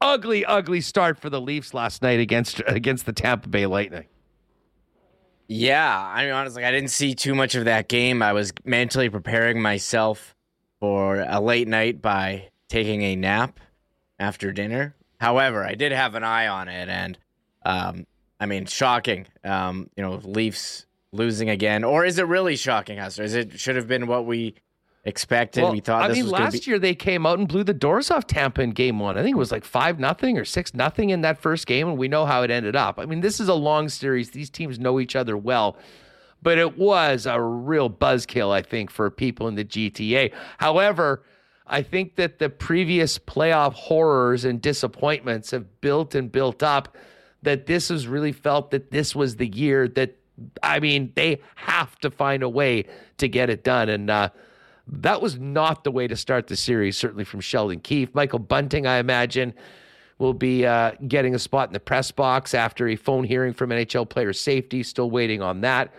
ugly, ugly start for the Leafs last night against against the Tampa Bay Lightning. Yeah, I mean, honestly, I didn't see too much of that game. I was mentally preparing myself for a late night by taking a nap after dinner. However, I did have an eye on it, and um, I mean, shocking. Um, you know, Leafs losing again, or is it really shocking, Hustler? Is it should have been what we expected? Well, we thought. I this mean, was last be- year they came out and blew the doors off Tampa in Game One. I think it was like five nothing or six nothing in that first game, and we know how it ended up. I mean, this is a long series; these teams know each other well. But it was a real buzzkill, I think, for people in the GTA. However, I think that the previous playoff horrors and disappointments have built and built up. That this has really felt that this was the year that I mean they have to find a way to get it done, and uh, that was not the way to start the series. Certainly from Sheldon Keefe, Michael Bunting, I imagine. Will be uh, getting a spot in the press box after a phone hearing from NHL player safety. Still waiting on that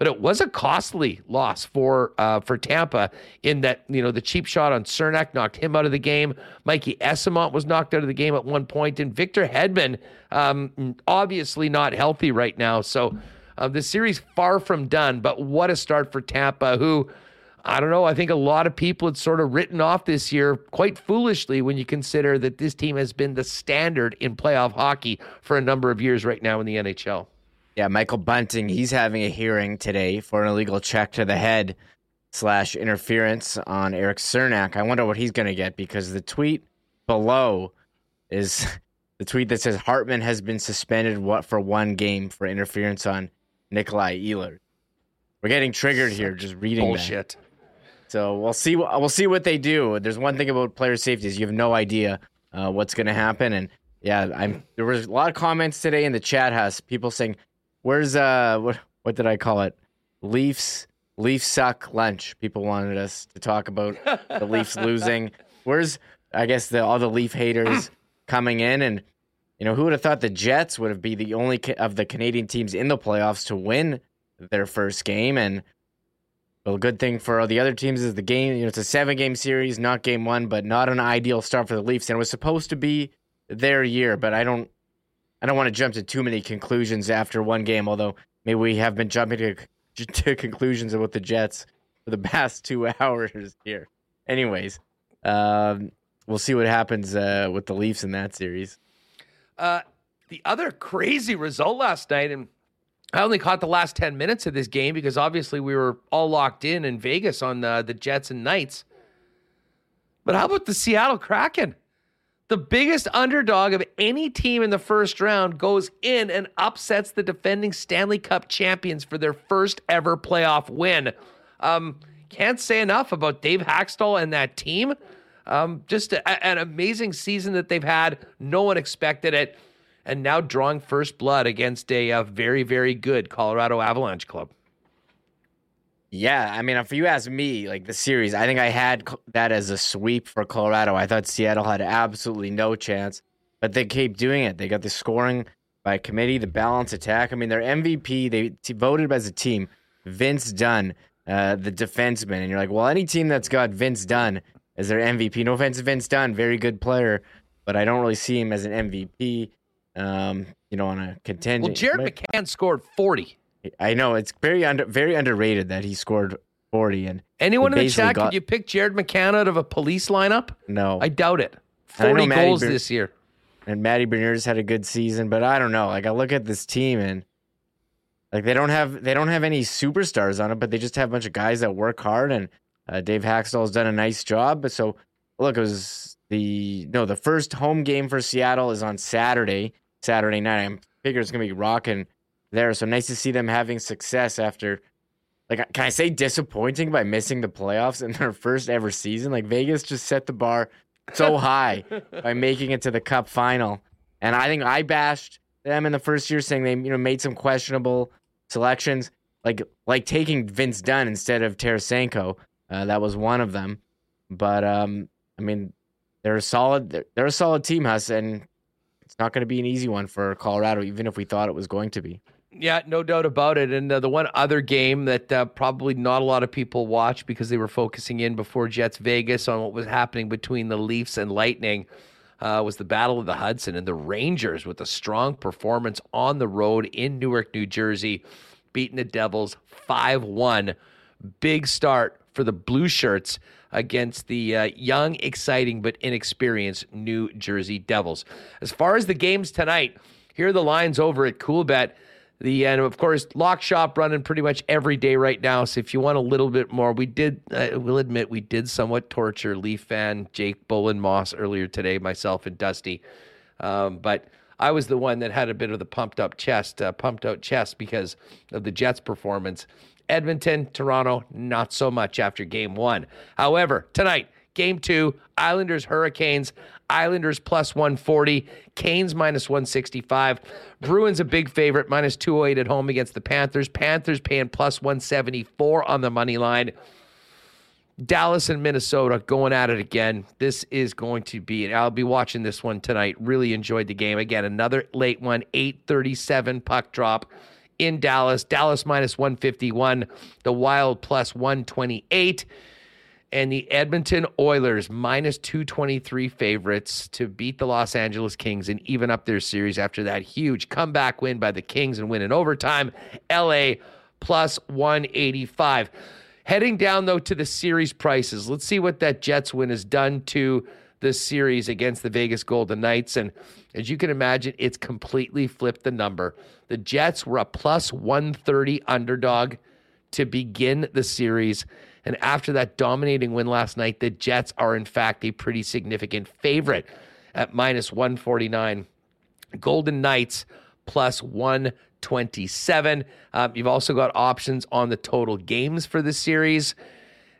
but it was a costly loss for uh, for Tampa in that you know the cheap shot on Cernak knocked him out of the game. Mikey Eyssimont was knocked out of the game at one point, and Victor Hedman um, obviously not healthy right now. So uh, the series far from done. But what a start for Tampa, who. I don't know. I think a lot of people had sort of written off this year quite foolishly when you consider that this team has been the standard in playoff hockey for a number of years right now in the NHL. Yeah, Michael Bunting, he's having a hearing today for an illegal check to the head slash interference on Erik Cernak. I wonder what he's going to get because the tweet below is the tweet that says Hartman has been suspended what for one game for interference on Nikolai Ehlers. We're getting triggered here just reading that. So we'll see. We'll see what they do. There's one thing about player safety is you have no idea uh, what's going to happen. And yeah, I'm there was a lot of comments today in the chat house. People saying, "Where's uh what what did I call it? Leafs Leaf suck lunch." People wanted us to talk about the Leafs losing. Where's I guess the all the Leaf haters coming in and you know who would have thought the Jets would have be the only ca- of the Canadian teams in the playoffs to win their first game and well, good thing for the other teams is the game. You know, it's a seven-game series, not game one, but not an ideal start for the Leafs. And it was supposed to be their year, but I don't, I don't want to jump to too many conclusions after one game. Although maybe we have been jumping to, to conclusions about the Jets for the past two hours here. Anyways, um, we'll see what happens uh, with the Leafs in that series. Uh, the other crazy result last night, and I only caught the last 10 minutes of this game because obviously we were all locked in in Vegas on the, the Jets and Knights. But how about the Seattle Kraken? The biggest underdog of any team in the first round goes in and upsets the defending Stanley Cup champions for their first ever playoff win. Um, can't say enough about Dave Hakstol and that team. Um, just a, an amazing season that they've had. No one expected it and now drawing first blood against a, a very, very good Colorado Avalanche club. Yeah, I mean, if you ask me, like the series, I think I had that as a sweep for Colorado. I thought Seattle had absolutely no chance, but they keep doing it. They got the scoring by committee, the balance attack. I mean, their MVP, they voted as a team, Vince Dunn, uh, the defenseman. And you're like, well, any team that's got Vince Dunn as their MVP, no offense to Vince Dunn, very good player, but I don't really see him as an MVP um, you know, on a contingent. Well, Jared McCann scored 40. I know it's very under very underrated that he scored 40. And anyone in the chat, got... could you pick Jared McCann out of a police lineup? No, I doubt it. 40 goals this year. And Matty Beniers had a good season, but I don't know. Like I look at this team and like they don't have they don't have any superstars on it, but they just have a bunch of guys that work hard. And uh, Dave Hakstol's done a nice job. But so look, it was the no the first home game for Seattle is on Saturday. Saturday night. I figure it's gonna be rocking there. So nice to see them having success after like can I say disappointing by missing the playoffs in their first ever season? Like Vegas just set the bar so high by making it to the cup final. And I think I bashed them in the first year saying they, you know, made some questionable selections. Like like taking Vince Dunn instead of Tarasenko. Uh, that was one of them. But um, I mean, they're a solid they're, they're a solid team, Huss, and not going to be an easy one for Colorado, even if we thought it was going to be. Yeah, no doubt about it. And uh, the one other game that uh, probably not a lot of people watched because they were focusing in before Jets Vegas on what was happening between the Leafs and Lightning uh, was the Battle of the Hudson and the Rangers with a strong performance on the road in Newark, New Jersey, beating the Devils 5 1. Big start for the Blue Shirts against the uh, young, exciting, but inexperienced New Jersey Devils. As far as the games tonight, here are the lines over at Coolbet. The and of course lock shop running pretty much every day right now. So if you want a little bit more, we did. Uh, we'll admit we did somewhat torture Leaf fan Jake Bolin Moss earlier today, myself and Dusty. Um, but I was the one that had a bit of the pumped up chest, uh, pumped out chest because of the Jets' performance. Edmonton, Toronto, not so much after game one. However, tonight, game two, Islanders, Hurricanes. Islanders plus 140, Canes minus 165. Bruins a big favorite, minus 208 at home against the Panthers. Panthers paying plus 174 on the money line. Dallas and Minnesota going at it again. This is going to be, and I'll be watching this one tonight. Really enjoyed the game. Again, another late one, 837 puck drop in Dallas. Dallas minus 151, the Wild plus 128, and the Edmonton Oilers minus 223 favorites to beat the Los Angeles Kings and even up their series after that huge comeback win by the Kings and win in overtime. LA plus 185. Heading down though to the series prices. Let's see what that Jets win has done to the series against the Vegas Golden Knights. And as you can imagine, it's completely flipped the number. The Jets were a plus 130 underdog to begin the series. And after that dominating win last night, the Jets are, in fact, a pretty significant favorite at minus 149. Golden Knights plus 127. Um, you've also got options on the total games for the series.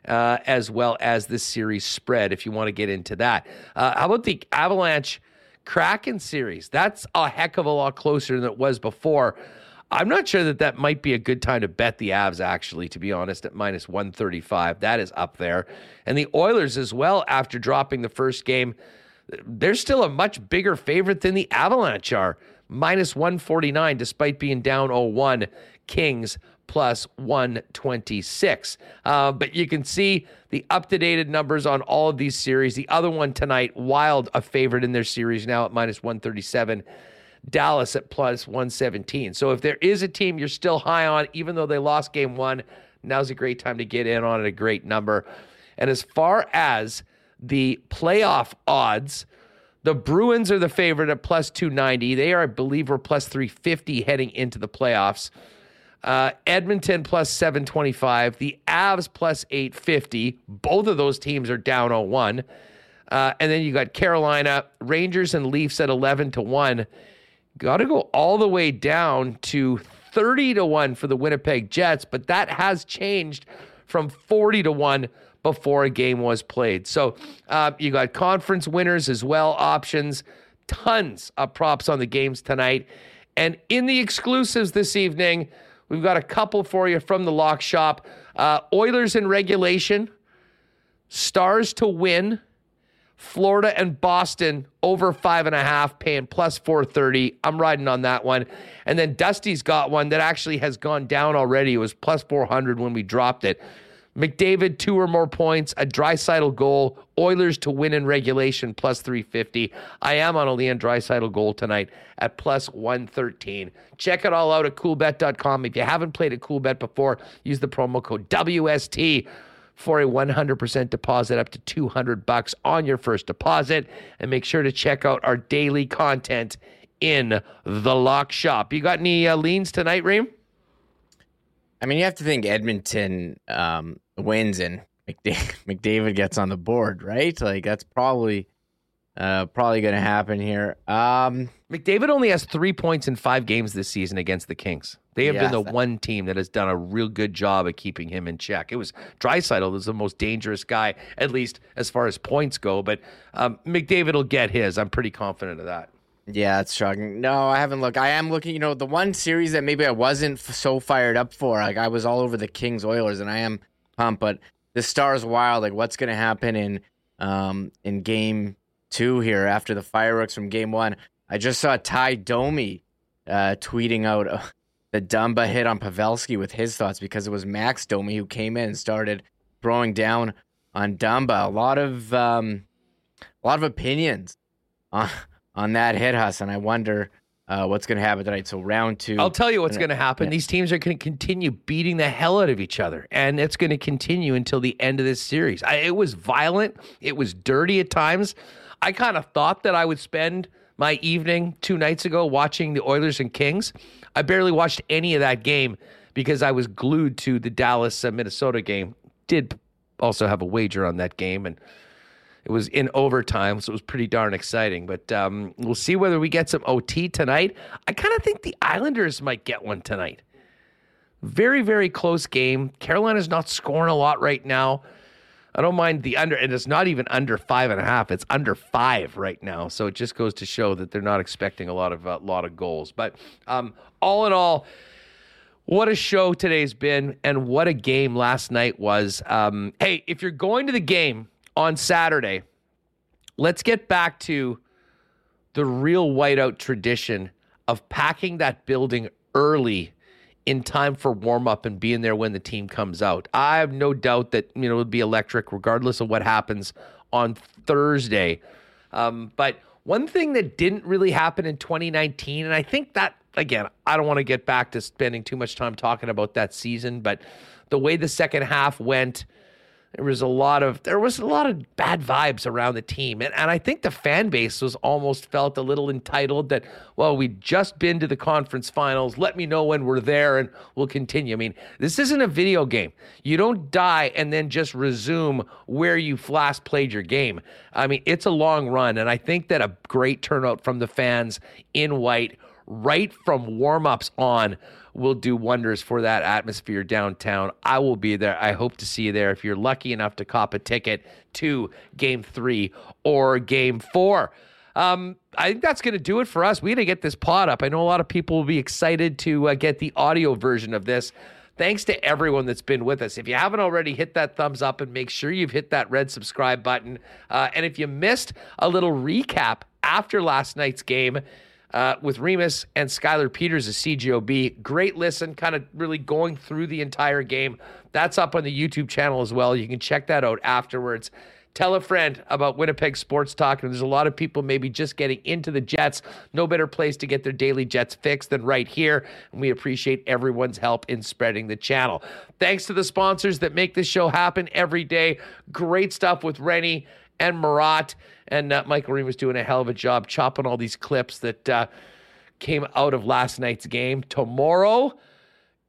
Uh, as well as the series spread, if you want to get into that. Uh, how about the Avalanche Kraken series? That's a heck of a lot closer than it was before. I'm not sure that that might be a good time to bet the Avs, actually, to be honest, at minus 135. That is up there. And the Oilers as well, after dropping the first game, they're still a much bigger favorite than the Avalanche are. Minus 149, despite being down 0 1. Kings plus 126. Uh, but you can see the up to date numbers on all of these series. The other one tonight, Wild, a favorite in their series now at minus 137. Dallas at plus 117. So if there is a team you're still high on, even though they lost game one, now's a great time to get in on it, a great number. And as far as the playoff odds, the Bruins are the favorite at plus 290. They are, I believe, were plus 350 heading into the playoffs. Uh, Edmonton plus 725. The Avs plus 850. Both of those teams are down 0 1. Uh, and then you got Carolina, Rangers, and Leafs at 11 to 1. Got to go all the way down to 30 to 1 for the Winnipeg Jets, but that has changed from 40 to 1 before a game was played. So uh, you got conference winners as well, options, tons of props on the games tonight. And in the exclusives this evening, we've got a couple for you from the lock shop. Uh, Oilers in regulation, Stars to win Florida and Boston over five and a half, paying plus 430. I'm riding on that one. And then Dusty's got one that actually has gone down already. It was plus 400 when we dropped it. McDavid, two or more points, a Draisaitl goal, Oilers to win in regulation, plus 350. I am on a Leon Draisaitl goal tonight at plus 113. Check it all out at coolbet.com. If you haven't played at Coolbet before, use the promo code WST for a 100% deposit up to 200 bucks on your first deposit and make sure to check out our daily content in the lock shop. You got any uh, leans tonight, Reem? I mean, you have to think Edmonton um, wins and McDavid, McDavid gets on the board, right? Like that's probably uh, probably going to happen here. Um, McDavid only has three points in five games this season against the Kings. They have been the one team that has done a real good job of keeping him in check. It was Draisaitl was the most dangerous guy, at least as far as points go. But um, McDavid will get his. I'm pretty confident of that. Yeah, it's shocking. No, I haven't looked. I am looking. You know, the one series that maybe I wasn't f- so fired up for. Like I was all over the Kings Oilers, and I am pumped. But the Stars Wild. Like what's going to happen in um in Game Two here after the fireworks from Game One? I just saw Ty Domi uh, tweeting out. Uh, the Dumba hit on Pavelski with his thoughts because it was Max Domi who came in and started throwing down on Dumba. A lot of um, a lot of opinions on on that hit, Huss, and I wonder uh, what's going to happen tonight. So round two. I'll tell you what's going to happen. Yeah. These teams are going to continue beating the hell out of each other, and it's going to continue until the end of this series. I, it was violent. It was dirty at times. I kind of thought that I would spend my evening two nights ago watching the Oilers and Kings. I barely watched any of that game because I was glued to the Dallas uh, Minnesota game. Did also have a wager on that game, and it was in overtime, so it was pretty darn exciting. But um, we'll see whether we get some OT tonight. I kind of think the Islanders might get one tonight. Very, very close game. Carolina's not scoring a lot right now. I don't mind the under, and it's not even under five and a half. It's under five right now, so it just goes to show that they're not expecting a lot of a uh, lot of goals. But um, all in all, what a show today's been, and what a game last night was. Um, hey, if you're going to the game on Saturday, let's get back to the real whiteout tradition of packing that building early in time for warm up and being there when the team comes out. I have no doubt that you know it'll be electric regardless of what happens on Thursday. Um, but one thing that didn't really happen in 2019, and I think that again, I don't want to get back to spending too much time talking about that season, but the way the second half went there was a lot of there was a lot of bad vibes around the team. And, and i think the fan base was almost felt a little entitled that well we just been to the conference finals. Let me know when we're there and we'll continue. I mean this isn't a video game. You don't die and then just resume where you last played your game. I mean it's a long run. And i think that a great turnout from the fans in white right from warm-ups on will do wonders for that atmosphere downtown. I will be there. I hope to see you there if you're lucky enough to cop a ticket to game three or game four. Um, I think that's going to do it for us. We got to get this pod up. I know a lot of people will be excited to uh, get the audio version of this. Thanks to everyone that's been with us. If you haven't already, hit that thumbs up and make sure you've hit that red subscribe button. Uh, and if you missed a little recap after last night's game, uh, with Remis and Skylar Peters as CGOB. Great listen, kind of really going through the entire game. That's up on the YouTube channel as well. You can check that out afterwards. Tell a friend about Winnipeg Sports Talk. And there's a lot of people maybe just getting into the Jets. No better place to get their daily Jets fix than right here. And we appreciate everyone's help in spreading the channel. Thanks to the sponsors that make this show happen every day. Great stuff with Rennie and Murat. And uh, Michael Reem was doing a hell of a job chopping all these clips that uh, came out of last night's game. Tomorrow,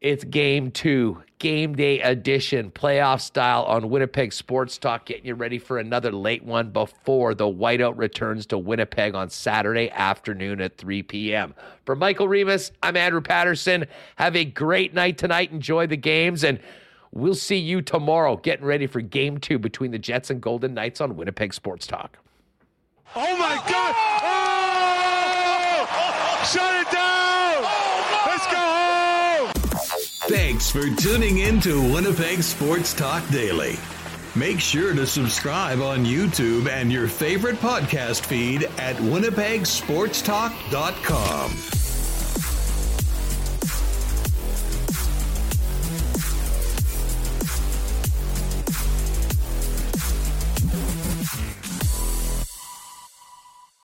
it's game two, game day edition, playoff style on Winnipeg Sports Talk, getting you ready for another late one before the whiteout returns to Winnipeg on Saturday afternoon at 3 p.m. For Michael Remis, I'm Andrew Paterson. Have a great night tonight. Enjoy the games, and we'll see you tomorrow getting ready for game two between the Jets and Golden Knights on Winnipeg Sports Talk. Oh my God! Oh! Shut it down! Let's go home! Thanks for tuning in to Winnipeg Sports Talk Daily. Make sure to subscribe on YouTube and your favorite podcast feed at winnipegsportstalk.com.